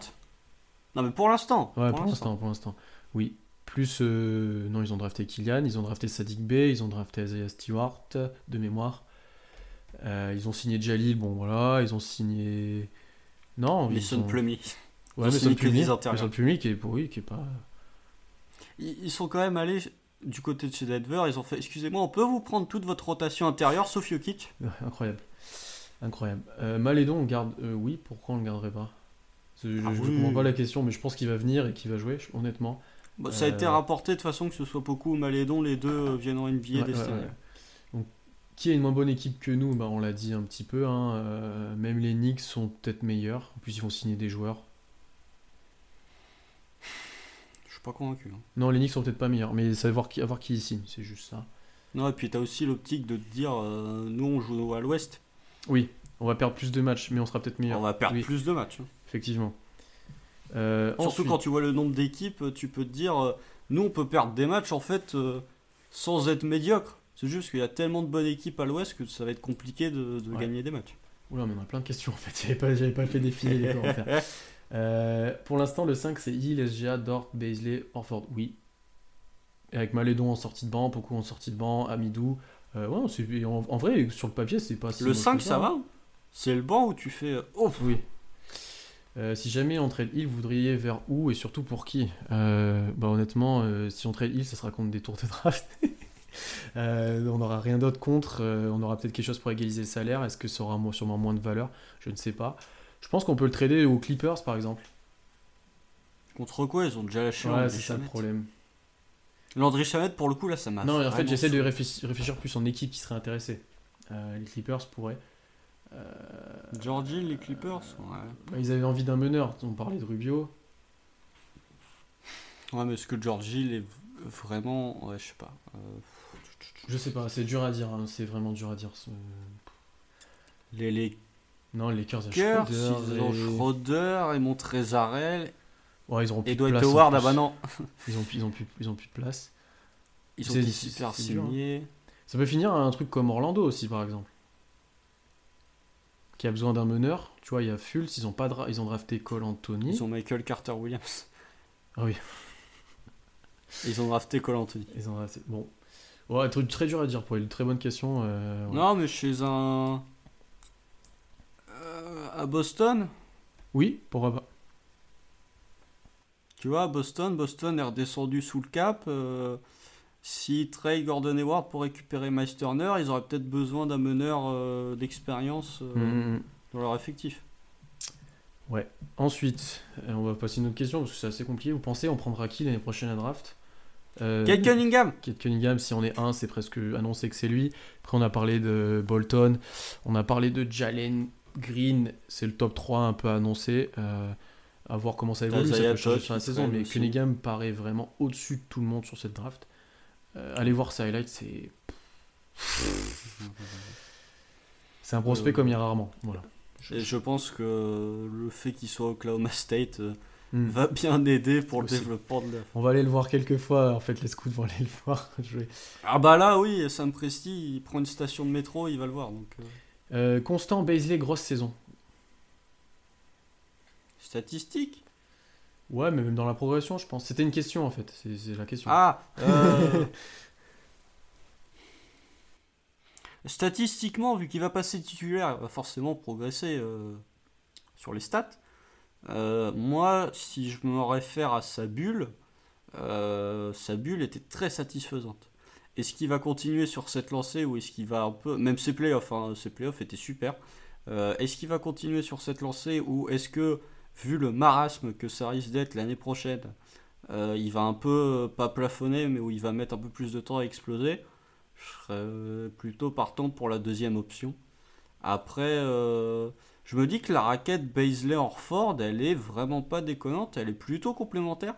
Non mais pour l'instant.
Ouais, pour, l'instant, pour l'instant. Oui. Plus, euh, non, ils ont drafté Kylian, ils ont drafté Sadik Bey, ils ont drafté Isaiah Stewart de mémoire. Euh, ils ont signé Jalil, bon voilà, ils ont signé non,
les Son Plumy.
Ouais, mais Son Plumy, Son Plumy qui est pourri, qui est pas.
Ils sont quand même allés du côté de chez Denver, ils ont fait excusez-moi, on peut vous prendre toute votre rotation intérieure sauf Jokic?
Incroyable. Incroyable. Euh, Malédon, on garde. Euh, oui, pourquoi on le garderait pas? Je ne ah comprends pas la question, mais je pense qu'il va venir et qu'il va jouer, honnêtement.
Bah, ça a été euh, rapporté de façon que ce soit beaucoup ou Malédon, les deux viennent en NBA ouais,
qui est une moins bonne équipe que nous? Bah, On l'a dit un petit peu. Hein, euh, même les Knicks sont peut-être meilleurs. En plus, ils vont signer des joueurs.
Je suis pas convaincu. Hein.
Non, les Knicks sont peut-être pas meilleurs. Mais ça va voir qui, à voir qui ils signent. C'est juste ça.
Non, et puis tu as aussi l'optique de te dire euh, nous, on joue à l'ouest.
Oui, on va perdre plus de matchs, mais on sera peut-être meilleur.
On va perdre plus de matchs. Hein.
Effectivement.
Euh, Surtout quand tu vois le nombre d'équipes, tu peux te dire nous, on peut perdre des matchs en fait sans être médiocre. C'est juste qu'il y a tellement de bonnes équipes à l'ouest que ça va être compliqué de, gagner des matchs.
Oula, mais on a plein de questions en fait. J'avais pas, pas fait défiler les commentaires. Euh, pour l'instant, le 5, c'est Hill, SGA, Dort, Baisley, Orford. Oui. avec Malédon en sortie de banc, beaucoup en sortie de banc, Amidou. Euh, ouais, en, en, vrai, sur le papier, c'est pas
si. Le 5, ça, va hein. C'est le banc où tu fais. Euh, oh
Oui. Si jamais on trade Hill, vous voudriez vers où et surtout pour qui? Bah, Honnêtement, si on trade Hill, ça sera contre des tours de draft. Euh, on n'aura rien d'autre contre. Euh, on aura peut-être quelque chose pour égaliser le salaire. Est-ce que ça aura sûrement moins de valeur? Je ne sais pas. Je pense qu'on peut le trader aux Clippers, par exemple.
Contre quoi? Ils ont déjà lâché
Ouais, c'est ça le problème.
Landry Chamette, pour le coup, là, ça m'a.
Non, en fait, j'essaie de réfléchir, plus en équipe qui serait intéressée. Euh, les Clippers pourraient.
Georgie, les Clippers
ouais. Ils avaient envie d'un meneur. On parlait de Rubio.
Ouais, mais est-ce que Georgie est vraiment. Ouais, je sais pas.
Je sais pas, c'est dur à dire, hein, c'est vraiment dur à dire.
Les, les...
Non, les Lakers,
Schroeder, ils ont Schroeder et Montrezarel.
Ouais, ils auront plus
et Dwight Howard, ah bah non.
Ils ont, ils, ont plus, ils ont plus de place.
Ils ont super hein. signés.
Ça peut finir à un truc comme Orlando aussi, par exemple. Qui a besoin d'un meneur. Tu vois, il y a Fultz, ils ont, pas ils ont drafté Cole Anthony.
Ils ont Michael Carter Williams.
Ah oui.
Ils ont drafté Cole Anthony.
Ils ont drafté. Bon, Ouais, truc très dur à dire pour une très bonne question. Euh,
non, mais chez un. Euh, à Boston?
Oui, pourquoi pas
Tu vois, Boston, Boston est redescendu sous le cap. Euh, si Trey Gordon Hayward pour récupérer Miles Turner, ils auraient peut-être besoin d'un meneur euh, d'expérience euh, mm, mm, mm. dans leur effectif.
Ouais. Ensuite, on va passer une autre question parce que c'est assez compliqué. Vous pensez on prendra qui l'année prochaine à draft?
Kate Cunningham
Kate Cunningham, si on est un, c'est presque annoncé que c'est lui. Après, on a parlé de Bolton, on a parlé de Jalen Green, c'est le top 3 un peu annoncé à voir comment ça évolue, ça peut changer sur la saison, mais Cunningham paraît vraiment au-dessus de tout le monde sur cette draft. Euh, allez voir ses highlights, c'est. c'est un prospect euh, comme il y a rarement. Voilà.
Et je pense que le fait qu'il soit au Oklahoma State euh, hmm. va bien aider pour le développement de
On va aller le voir quelques fois, en fait, les scouts vont aller le voir jouer.
Ah bah là, oui, Sam Presti, il prend une station de métro, il va le voir. Donc,
Constant Baisley, grosse saison.
Statistique
Ouais, mais même dans la progression, je pense. C'était une question en fait. C'est la question.
Ah euh, Statistiquement, vu qu'il va passer titulaire, il va forcément progresser euh, sur les stats. Euh, moi, si je me réfère à sa bulle, sa bulle était très satisfaisante. Est-ce qu'il va continuer sur cette lancée ou est-ce qu'il va un peu. Même ses playoffs, hein, ses playoffs étaient super. est-ce qu'il va continuer sur cette lancée ou est-ce que vu le marasme que ça risque d'être l'année prochaine, euh, il va un peu, pas plafonner, mais où il va mettre un peu plus de temps à exploser, je serais plutôt partant pour la deuxième option. Après, euh, je me dis que la raquette Baisley-Orford, elle est vraiment pas déconnante, elle est plutôt complémentaire.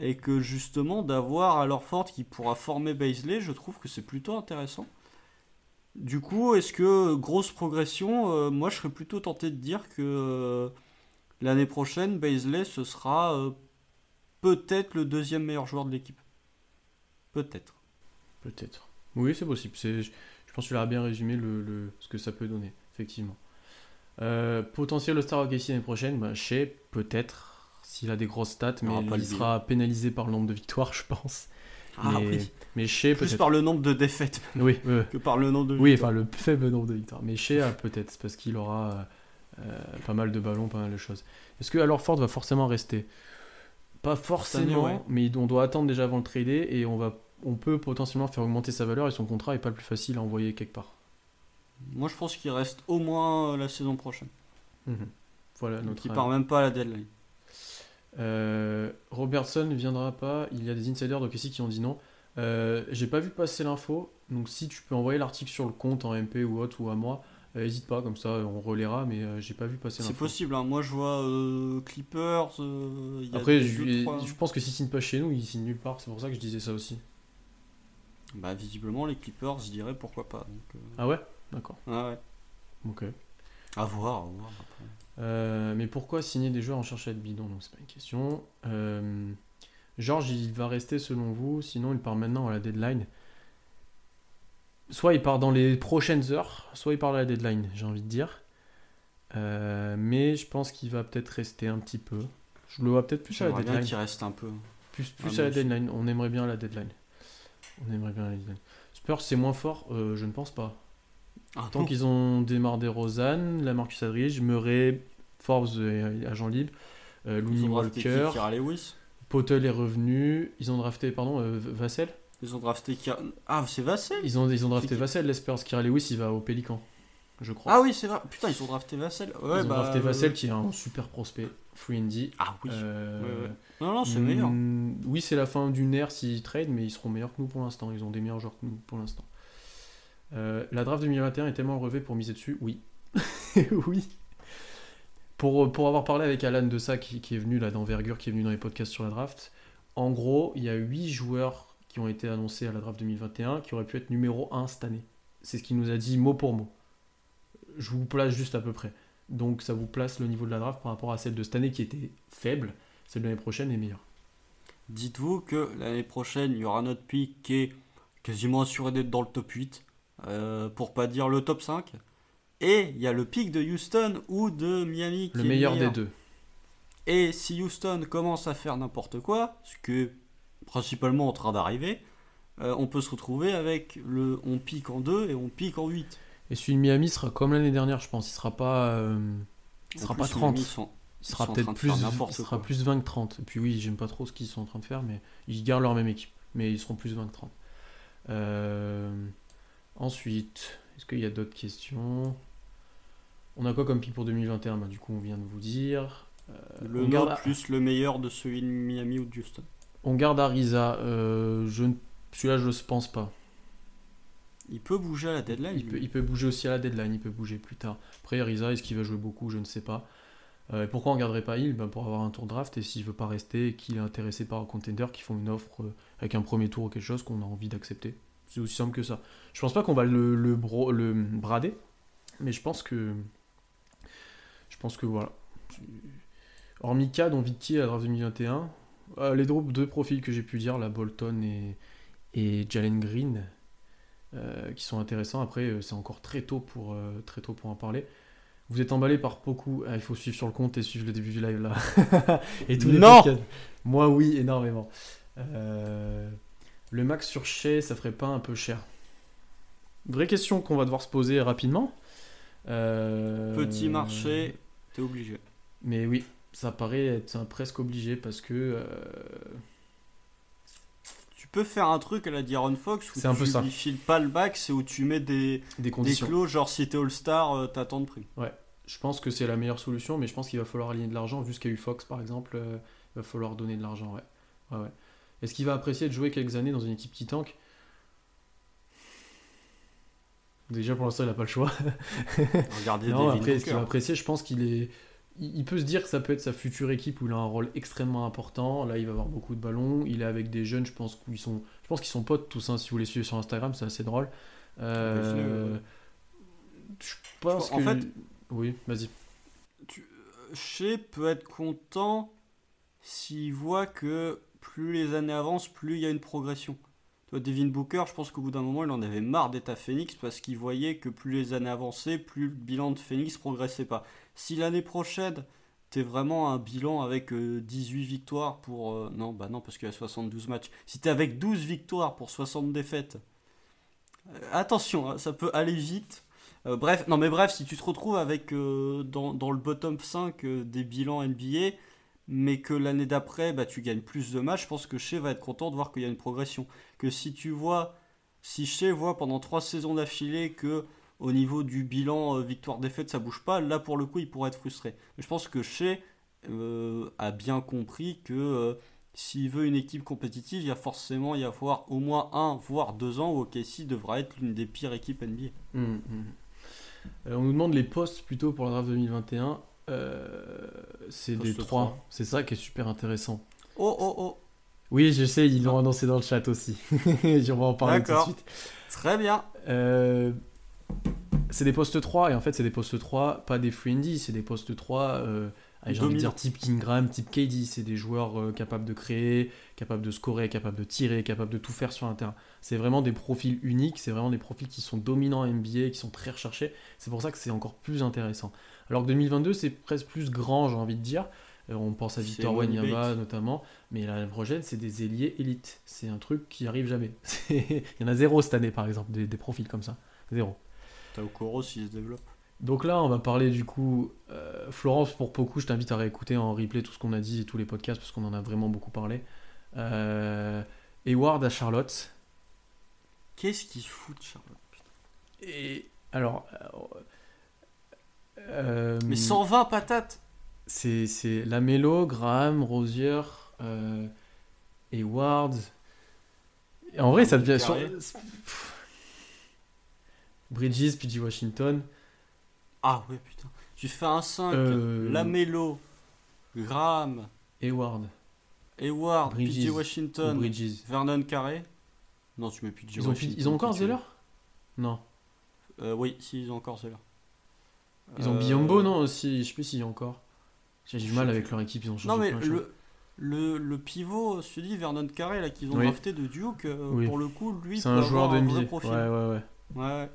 Et que justement, d'avoir à Orford qui pourra former Baisley, je trouve que c'est plutôt intéressant. Du coup, est-ce que grosse progression euh, Moi, je serais plutôt tenté de dire que L'année prochaine, Baisley, ce sera euh, peut-être le deuxième meilleur joueur de l'équipe. Peut-être.
Peut-être. Oui, c'est possible. Je pense que tu l'as bien résumé le, ce que ça peut donner, effectivement. Euh, potentiel Star OKC l'année prochaine, bah, Shea, peut-être, s'il a des grosses stats, mais il, sera pénalisé par le nombre de victoires, je pense.
Ah mais, oui. Mais Shea, Plus par le nombre de défaites
oui,
que par le nombre de
victoires. Oui, enfin le faible nombre de victoires. Mais Shea, peut-être, parce qu'il aura euh, pas mal de ballons, pas mal de choses. Est-ce que alors Ford va forcément rester? Pas forcément, mais on doit attendre déjà avant le trader et on, va, on peut potentiellement faire augmenter sa valeur et son contrat est pas le plus facile à envoyer quelque part.
Moi je pense qu'il reste au moins la saison prochaine.
Mhm. Voilà,
Donc il part même pas à la deadline.
Euh, Robertson ne viendra pas. Il y a des insiders de qui ont dit non. Euh, J'ai pas vu passer l'info. Donc si tu peux envoyer l'article sur le compte en MP ou autre ou à moi, N'hésite pas, comme ça on relaiera, mais euh, j'ai pas vu passer
C'est possible, hein. moi je vois euh, Clippers.
Euh, Après, je, pense que s'il signe pas chez nous, il signe nulle part, c'est pour ça que je disais ça aussi.
Bah, visiblement, les Clippers, je dirais pourquoi pas.
Ah ouais? D'accord.
Ah ouais.
Ok.
À voir, à
voir mais pourquoi signer des joueurs en cherche à être bidon? Donc c'est pas une question. Georges, il va rester selon vous, sinon il part maintenant à la deadline soit il part dans les prochaines heures, soit il part à la deadline, j'ai envie de dire. Euh, mais je pense qu'il va peut-être rester un petit peu. Je le vois peut-être plus à la deadline.
qu'il reste un peu.
Plus, plus à la deadline. On aimerait bien la deadline. On aimerait bien la deadline. Spurs, c'est moins fort euh, Je ne pense pas. Ah, Tant qu'ils ont démarré Rosanne, la Marcus Adrige, Murray, Forbes et agent libre, euh, Looney Walker, Potel est revenu. Ils ont drafté, pardon, euh, Vassell?
Ils ont drafté Ah, c'est Vassel
Ils ont, ils ont drafté Vassel, l'Espérance Kira Lewis, il va au Pélican, je crois.
Ah oui, c'est vrai. Putain, ils ont drafté Vassel.
Ouais, ils ont bah, drafté Vassel, qui est un super prospect, free and
Ah oui. Euh, non, non, c'est meilleur. Mm,
oui, c'est la fin d'une ère s'ils trade, mais ils seront meilleurs que nous pour l'instant. Ils ont des meilleurs joueurs que nous pour l'instant. Euh, la draft 2021 est tellement relevée pour miser dessus Oui. oui. Pour, pour avoir parlé avec Alan de ça, qui, qui est venu là d'envergure, qui est venu dans les podcasts sur la draft, en gros, il y a 8 joueurs qui ont été annoncés à la draft 2021 qui auraient pu être numéro 1 cette année. C'est ce qu'il nous a dit mot pour mot. Je vous place juste à peu près. Donc ça vous place le niveau de la draft par rapport à celle de cette année qui était faible. Celle de l'année prochaine est meilleure.
Dites-vous que l'année prochaine, il y aura notre pic qui est quasiment assuré d'être dans le top 8, euh, pour pas dire le top 5. Et il y a le pic de Houston ou de Miami
qui le meilleur, meilleur des deux.
Et si Houston commence à faire n'importe quoi, ce que principalement en train d'arriver, euh, on peut se retrouver avec le on pique en 2 et on pique en 8.
Et celui de Miami sera comme l'année dernière, je pense. Il sera pas, euh, il sera pas 30. il sera peut-être plus, il sera plus 20 que 30. Et puis oui, j'aime pas trop ce qu'ils sont en train de faire, mais ils gardent leur même équipe. Mais ils seront plus 20 que 30. Euh, ensuite, est-ce qu'il y a d'autres questions? On a quoi comme pic pour 2021 bah, Du coup, on vient de vous dire.
Le garde plus le meilleur de celui de Miami ou de Houston.
On garde Ariza. Euh, je... Celui-là, je ne pense pas.
Il peut bouger à la deadline.
Il peut, il peut, bouger aussi à la deadline, il peut bouger plus tard. Après, Ariza, est-ce qu'il va jouer beaucoup? Je ne sais pas. Euh, pourquoi on ne garderait pas il ben, Pour avoir un tour draft et s'il veut pas rester et qu'il est intéressé par un contender qui font une offre euh, avec un premier tour ou quelque chose qu'on a envie d'accepter. C'est aussi simple que ça. Je pense pas qu'on va le, le, le, brader, mais je pense que. Je pense que voilà. Hormis K, dont Vicky à draft 2021, euh, les deux profils que j'ai pu dire, la Bolton et, et Jalen Green, qui sont intéressants. Après, c'est encore très tôt, pour, très tôt pour en parler. Vous êtes emballé par beaucoup. Ah, il faut suivre sur le compte et suivre le début du live là. et tous les non Moi, oui, énormément. Euh, le max sur chez, ça ferait pas un peu cher Vraie question qu'on va devoir se poser rapidement.
Euh, Petit marché, t'es obligé.
Mais oui, ça paraît être presque obligé parce que. Euh,
tu peux faire un truc à la Diron Fox où
tu un ça.
files pas le bac, c'est où tu mets des, des, conditions. des clauses, genre si t'es All-Star, euh, t'as tant de prix.
Ouais, je pense que c'est la meilleure solution, mais je pense qu'il va falloir aligner de l'argent, vu ce qu'a eu Fox par exemple, euh, il va falloir donner de l'argent, ouais. ouais, ouais. Est-ce qu'il va apprécier de jouer quelques années dans une équipe qui tank? Déjà pour l'instant il n'a pas le choix. Regardez non, après, est-ce qu'il va apprécier? Je pense qu'il est il peut se dire que ça peut être sa future équipe où il a un rôle extrêmement important. Là, il va avoir beaucoup de ballons. Il est avec des jeunes, je pense qu'ils sont, je pense qu'ils sont potes tous. Hein, si vous les suivez sur Instagram, c'est assez drôle. Euh,
je pense En fait, oui, vas-y. Chez peut être content s'il voit que plus les années avancent, plus il y a une progression. Toi, Devin Booker, je pense qu'au bout d'un moment, il en avait marre d'être à Phoenix parce qu'il voyait que plus les années avançaient, plus le bilan de Phoenix progressait pas. Si l'année prochaine, t'es vraiment un bilan avec 18 euh, victoires pour. Euh, non, bah non, parce qu'il y a 72 matchs. Si t'es avec 12 victoires pour 60 défaites, euh, attention, hein, ça peut aller vite. bref, non mais bref, si tu te retrouves avec dans, le bottom 5 des bilans NBA, mais que l'année d'après, bah, tu gagnes plus de matchs, je pense que Shea va être content de voir qu'il y a une progression. Que si tu vois, si Shea voit pendant trois saisons d'affilée que au niveau du bilan euh, victoire-défaite, ça bouge pas, là pour le coup, il pourrait être frustré. Mais je pense que Shea euh, a bien compris que euh, s'il veut une équipe compétitive, il y a forcément y avoir au moins un, voire deux ans où OKC devra être l'une des pires équipes NBA. Mmh, mmh.
on nous demande les postes plutôt pour la draft 2021. Euh, c'est des trois. C'est ça qui est super intéressant.
Oh oh oh.
Oui, je sais, ils l'ont annoncé dans le chat aussi. on va en parler tout de suite.
Très bien.
Euh, c'est des postes 3, et en fait, c'est des postes 3, pas des free c'est des postes 3, euh, j'ai envie de dire type Kingram, type KD. C'est des joueurs euh, capables de créer, capables de scorer, capables de tirer, capables de tout faire sur un terrain. C'est vraiment des profils uniques, c'est vraiment des profils qui sont dominants NBA, qui sont très recherchés. C'est pour ça que c'est encore plus intéressant. Alors que 2022, c'est presque plus grand, j'ai envie de dire. Euh, on pense à Victor Wanyama notamment, mais l'année prochaine, c'est des ailiers élites. C'est un truc qui arrive jamais. Il y en a zéro cette année, par exemple, des, profils comme ça. Zéro.
T'as Okoro s'il se développe.
Donc là, on va parler du coup. Euh, Florence, pour beaucoup, je t'invite à réécouter en replay tout ce qu'on a dit et tous les podcasts parce qu'on en a vraiment beaucoup parlé. Euh, Eward à Charlotte.
Qu'est-ce qu'il fout de Charlotte
Et alors,
euh, Mais 120 patates
C'est Lamelo, Graham, Rosier, euh, et Ward. en vrai, ça devient. Sur... Bridges, PG Washington.
Ah ouais, putain. Tu fais un 5. Euh... Lamelo, Graham.
Eward.
Eward, PG Washington. Vernon Carré. Non, tu mets PG
ils Washington. Ont, ils ont encore Zeller? Non.
Euh, oui, si, ils ont encore Zeller.
Ils ont euh, Biombo, non aussi, Je sais plus s'il y a encore. J'ai du mal avec leur équipe, ils ont
changé. Non, mais le, le, le, pivot, je dis, Vernon Carré, là, qu'ils ont drafté de Duke, euh, pour le coup, lui,
c'est un joueur de NBA. Ouais, ouais, ouais. ouais.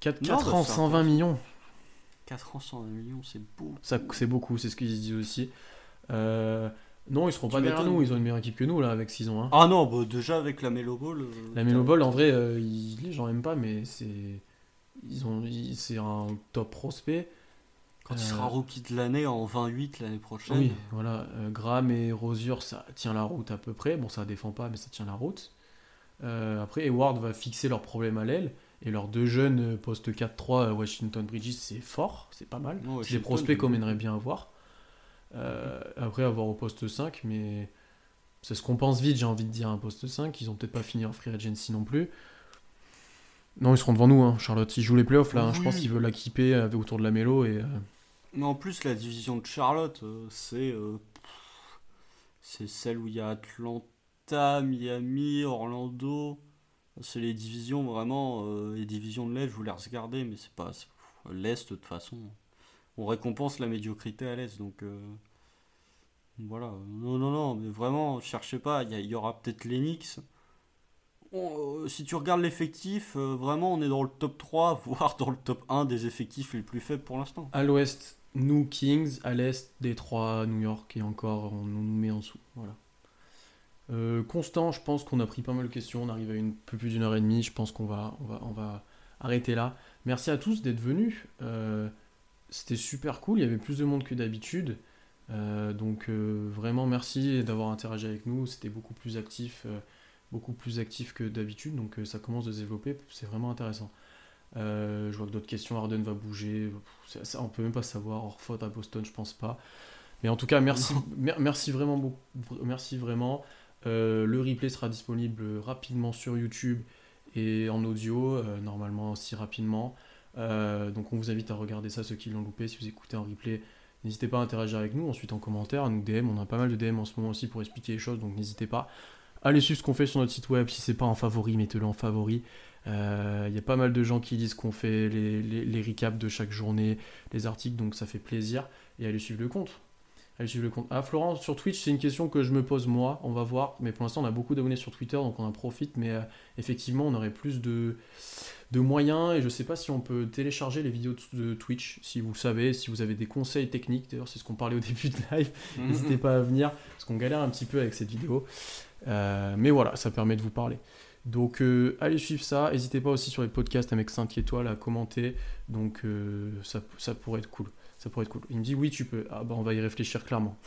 4, 4 ans, 120 millions.
4 ans, 120 millions, c'est
beaucoup. C'est beaucoup, c'est ce qu'ils disent aussi. Euh, non, ils seront pas derrière nous, ils ont une meilleure équipe que nous, là, avec 6 ans. Hein.
Ah non, bah, déjà avec la Melo Ball.
la Melo Ball, en vrai, les gens aiment pas, mais c'est ils ont, c'est un top prospect.
Quand il sera rookie de l'année en 28 l'année prochaine.
Oui, voilà. Graham et Rosier
Quand il sera en 28 l'année prochaine.
Oui, voilà. Graham et Rosier, ça tient la route à peu près. Bon, ça défend pas, mais ça tient la route. après, Eward va fixer leurs problèmes à l'aile. Et leurs deux jeunes post 4-3 Washington Bridges, c'est fort, c'est pas mal. c'est des prospects qu'on aimerait bien avoir. après, avoir au poste 5, mais c'est ce qu'on pense vite, j'ai envie de dire, un poste 5. Ils ont peut-être pas fini en free agency non plus. Non, ils seront devant nous, hein. Charlotte. Ils jouent les playoffs là. Hein. Je pense qu'ils veulent l'équiper autour de la mélo. Et, euh,
Mais en plus, la division de Charlotte, euh, c'est euh, c'est celle où il y a Atlanta, Miami, Orlando. C'est les divisions vraiment, les divisions de l'Est. Je voulais regarder, mais c'est pas l'Est de toute façon. On récompense la médiocrité à l'Est, donc voilà. Non, non, non, mais vraiment, cherchez pas. Il y, aura peut-être l'Enix euh, si tu regardes l'effectif, euh, vraiment on est dans le top 3, voire dans le top 1 des effectifs les plus faibles pour l'instant.
À l'ouest, nous Kings, à l'est, Détroit, New York et encore on nous met en dessous. Voilà. Euh, Constant, je pense qu'on a pris pas mal de questions, on arrive à un peu plus d'une heure et demie, je pense qu'on va, on va, arrêter là. Merci à tous d'être venus, c'était super cool, il y avait plus de monde que d'habitude. donc vraiment merci d'avoir interagi avec nous, c'était beaucoup plus actif beaucoup plus actif que d'habitude, donc euh, ça commence de se développer, c'est vraiment intéressant. Euh, je vois que d'autres questions, Arden va bouger, ça, on peut même pas savoir, hors faute à Boston, je pense pas. Mais en tout cas, merci, merci vraiment beaucoup, merci vraiment. Euh, le replay sera disponible rapidement sur YouTube et en audio, normalement aussi rapidement. donc on vous invite à regarder ça, ceux qui l'ont loupé, si vous écoutez en replay. N'hésitez pas à interagir avec nous, ensuite en commentaire, à nous DM, on a pas mal de DM en ce moment aussi pour expliquer les choses, donc n'hésitez pas. Allez suivre ce qu'on fait sur notre site web. Si c'est pas en favori, mettez-le en favori. Il euh, y a pas mal de gens qui disent qu'on fait les, les, recaps de chaque journée, les articles, donc ça fait plaisir. Et allez suivre le compte. Allez suivre le compte. Ah, Florent, sur Twitch, c'est une question que je me pose moi. On va voir. Mais pour l'instant, on a beaucoup d'abonnés sur Twitter, donc on en profite. Mais euh, effectivement, on aurait plus de, de moyens. Et je sais pas si on peut télécharger les vidéos de Twitch. Si vous savez, si vous avez des conseils techniques. D'ailleurs, c'est ce qu'on parlait au début de live. N'hésitez pas à venir. Parce qu'on galère un petit peu avec cette vidéo. Euh, mais voilà, ça permet de vous parler. Donc euh, allez suivre ça. N'hésitez pas aussi sur les podcasts avec 5 étoiles à commenter. Donc euh, ça, pourrait être cool. Ça pourrait être cool. Il me dit oui tu peux. Ah bah on va y réfléchir clairement.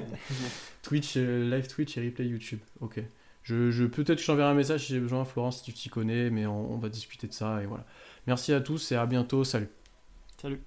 Twitch, live Twitch et replay YouTube. Ok. Je, je peut-être que j'enverrai un message si j'ai besoin, Florence, si tu t'y connais, mais on, on va discuter de ça et voilà. Merci à tous et à bientôt. Salut.
Salut.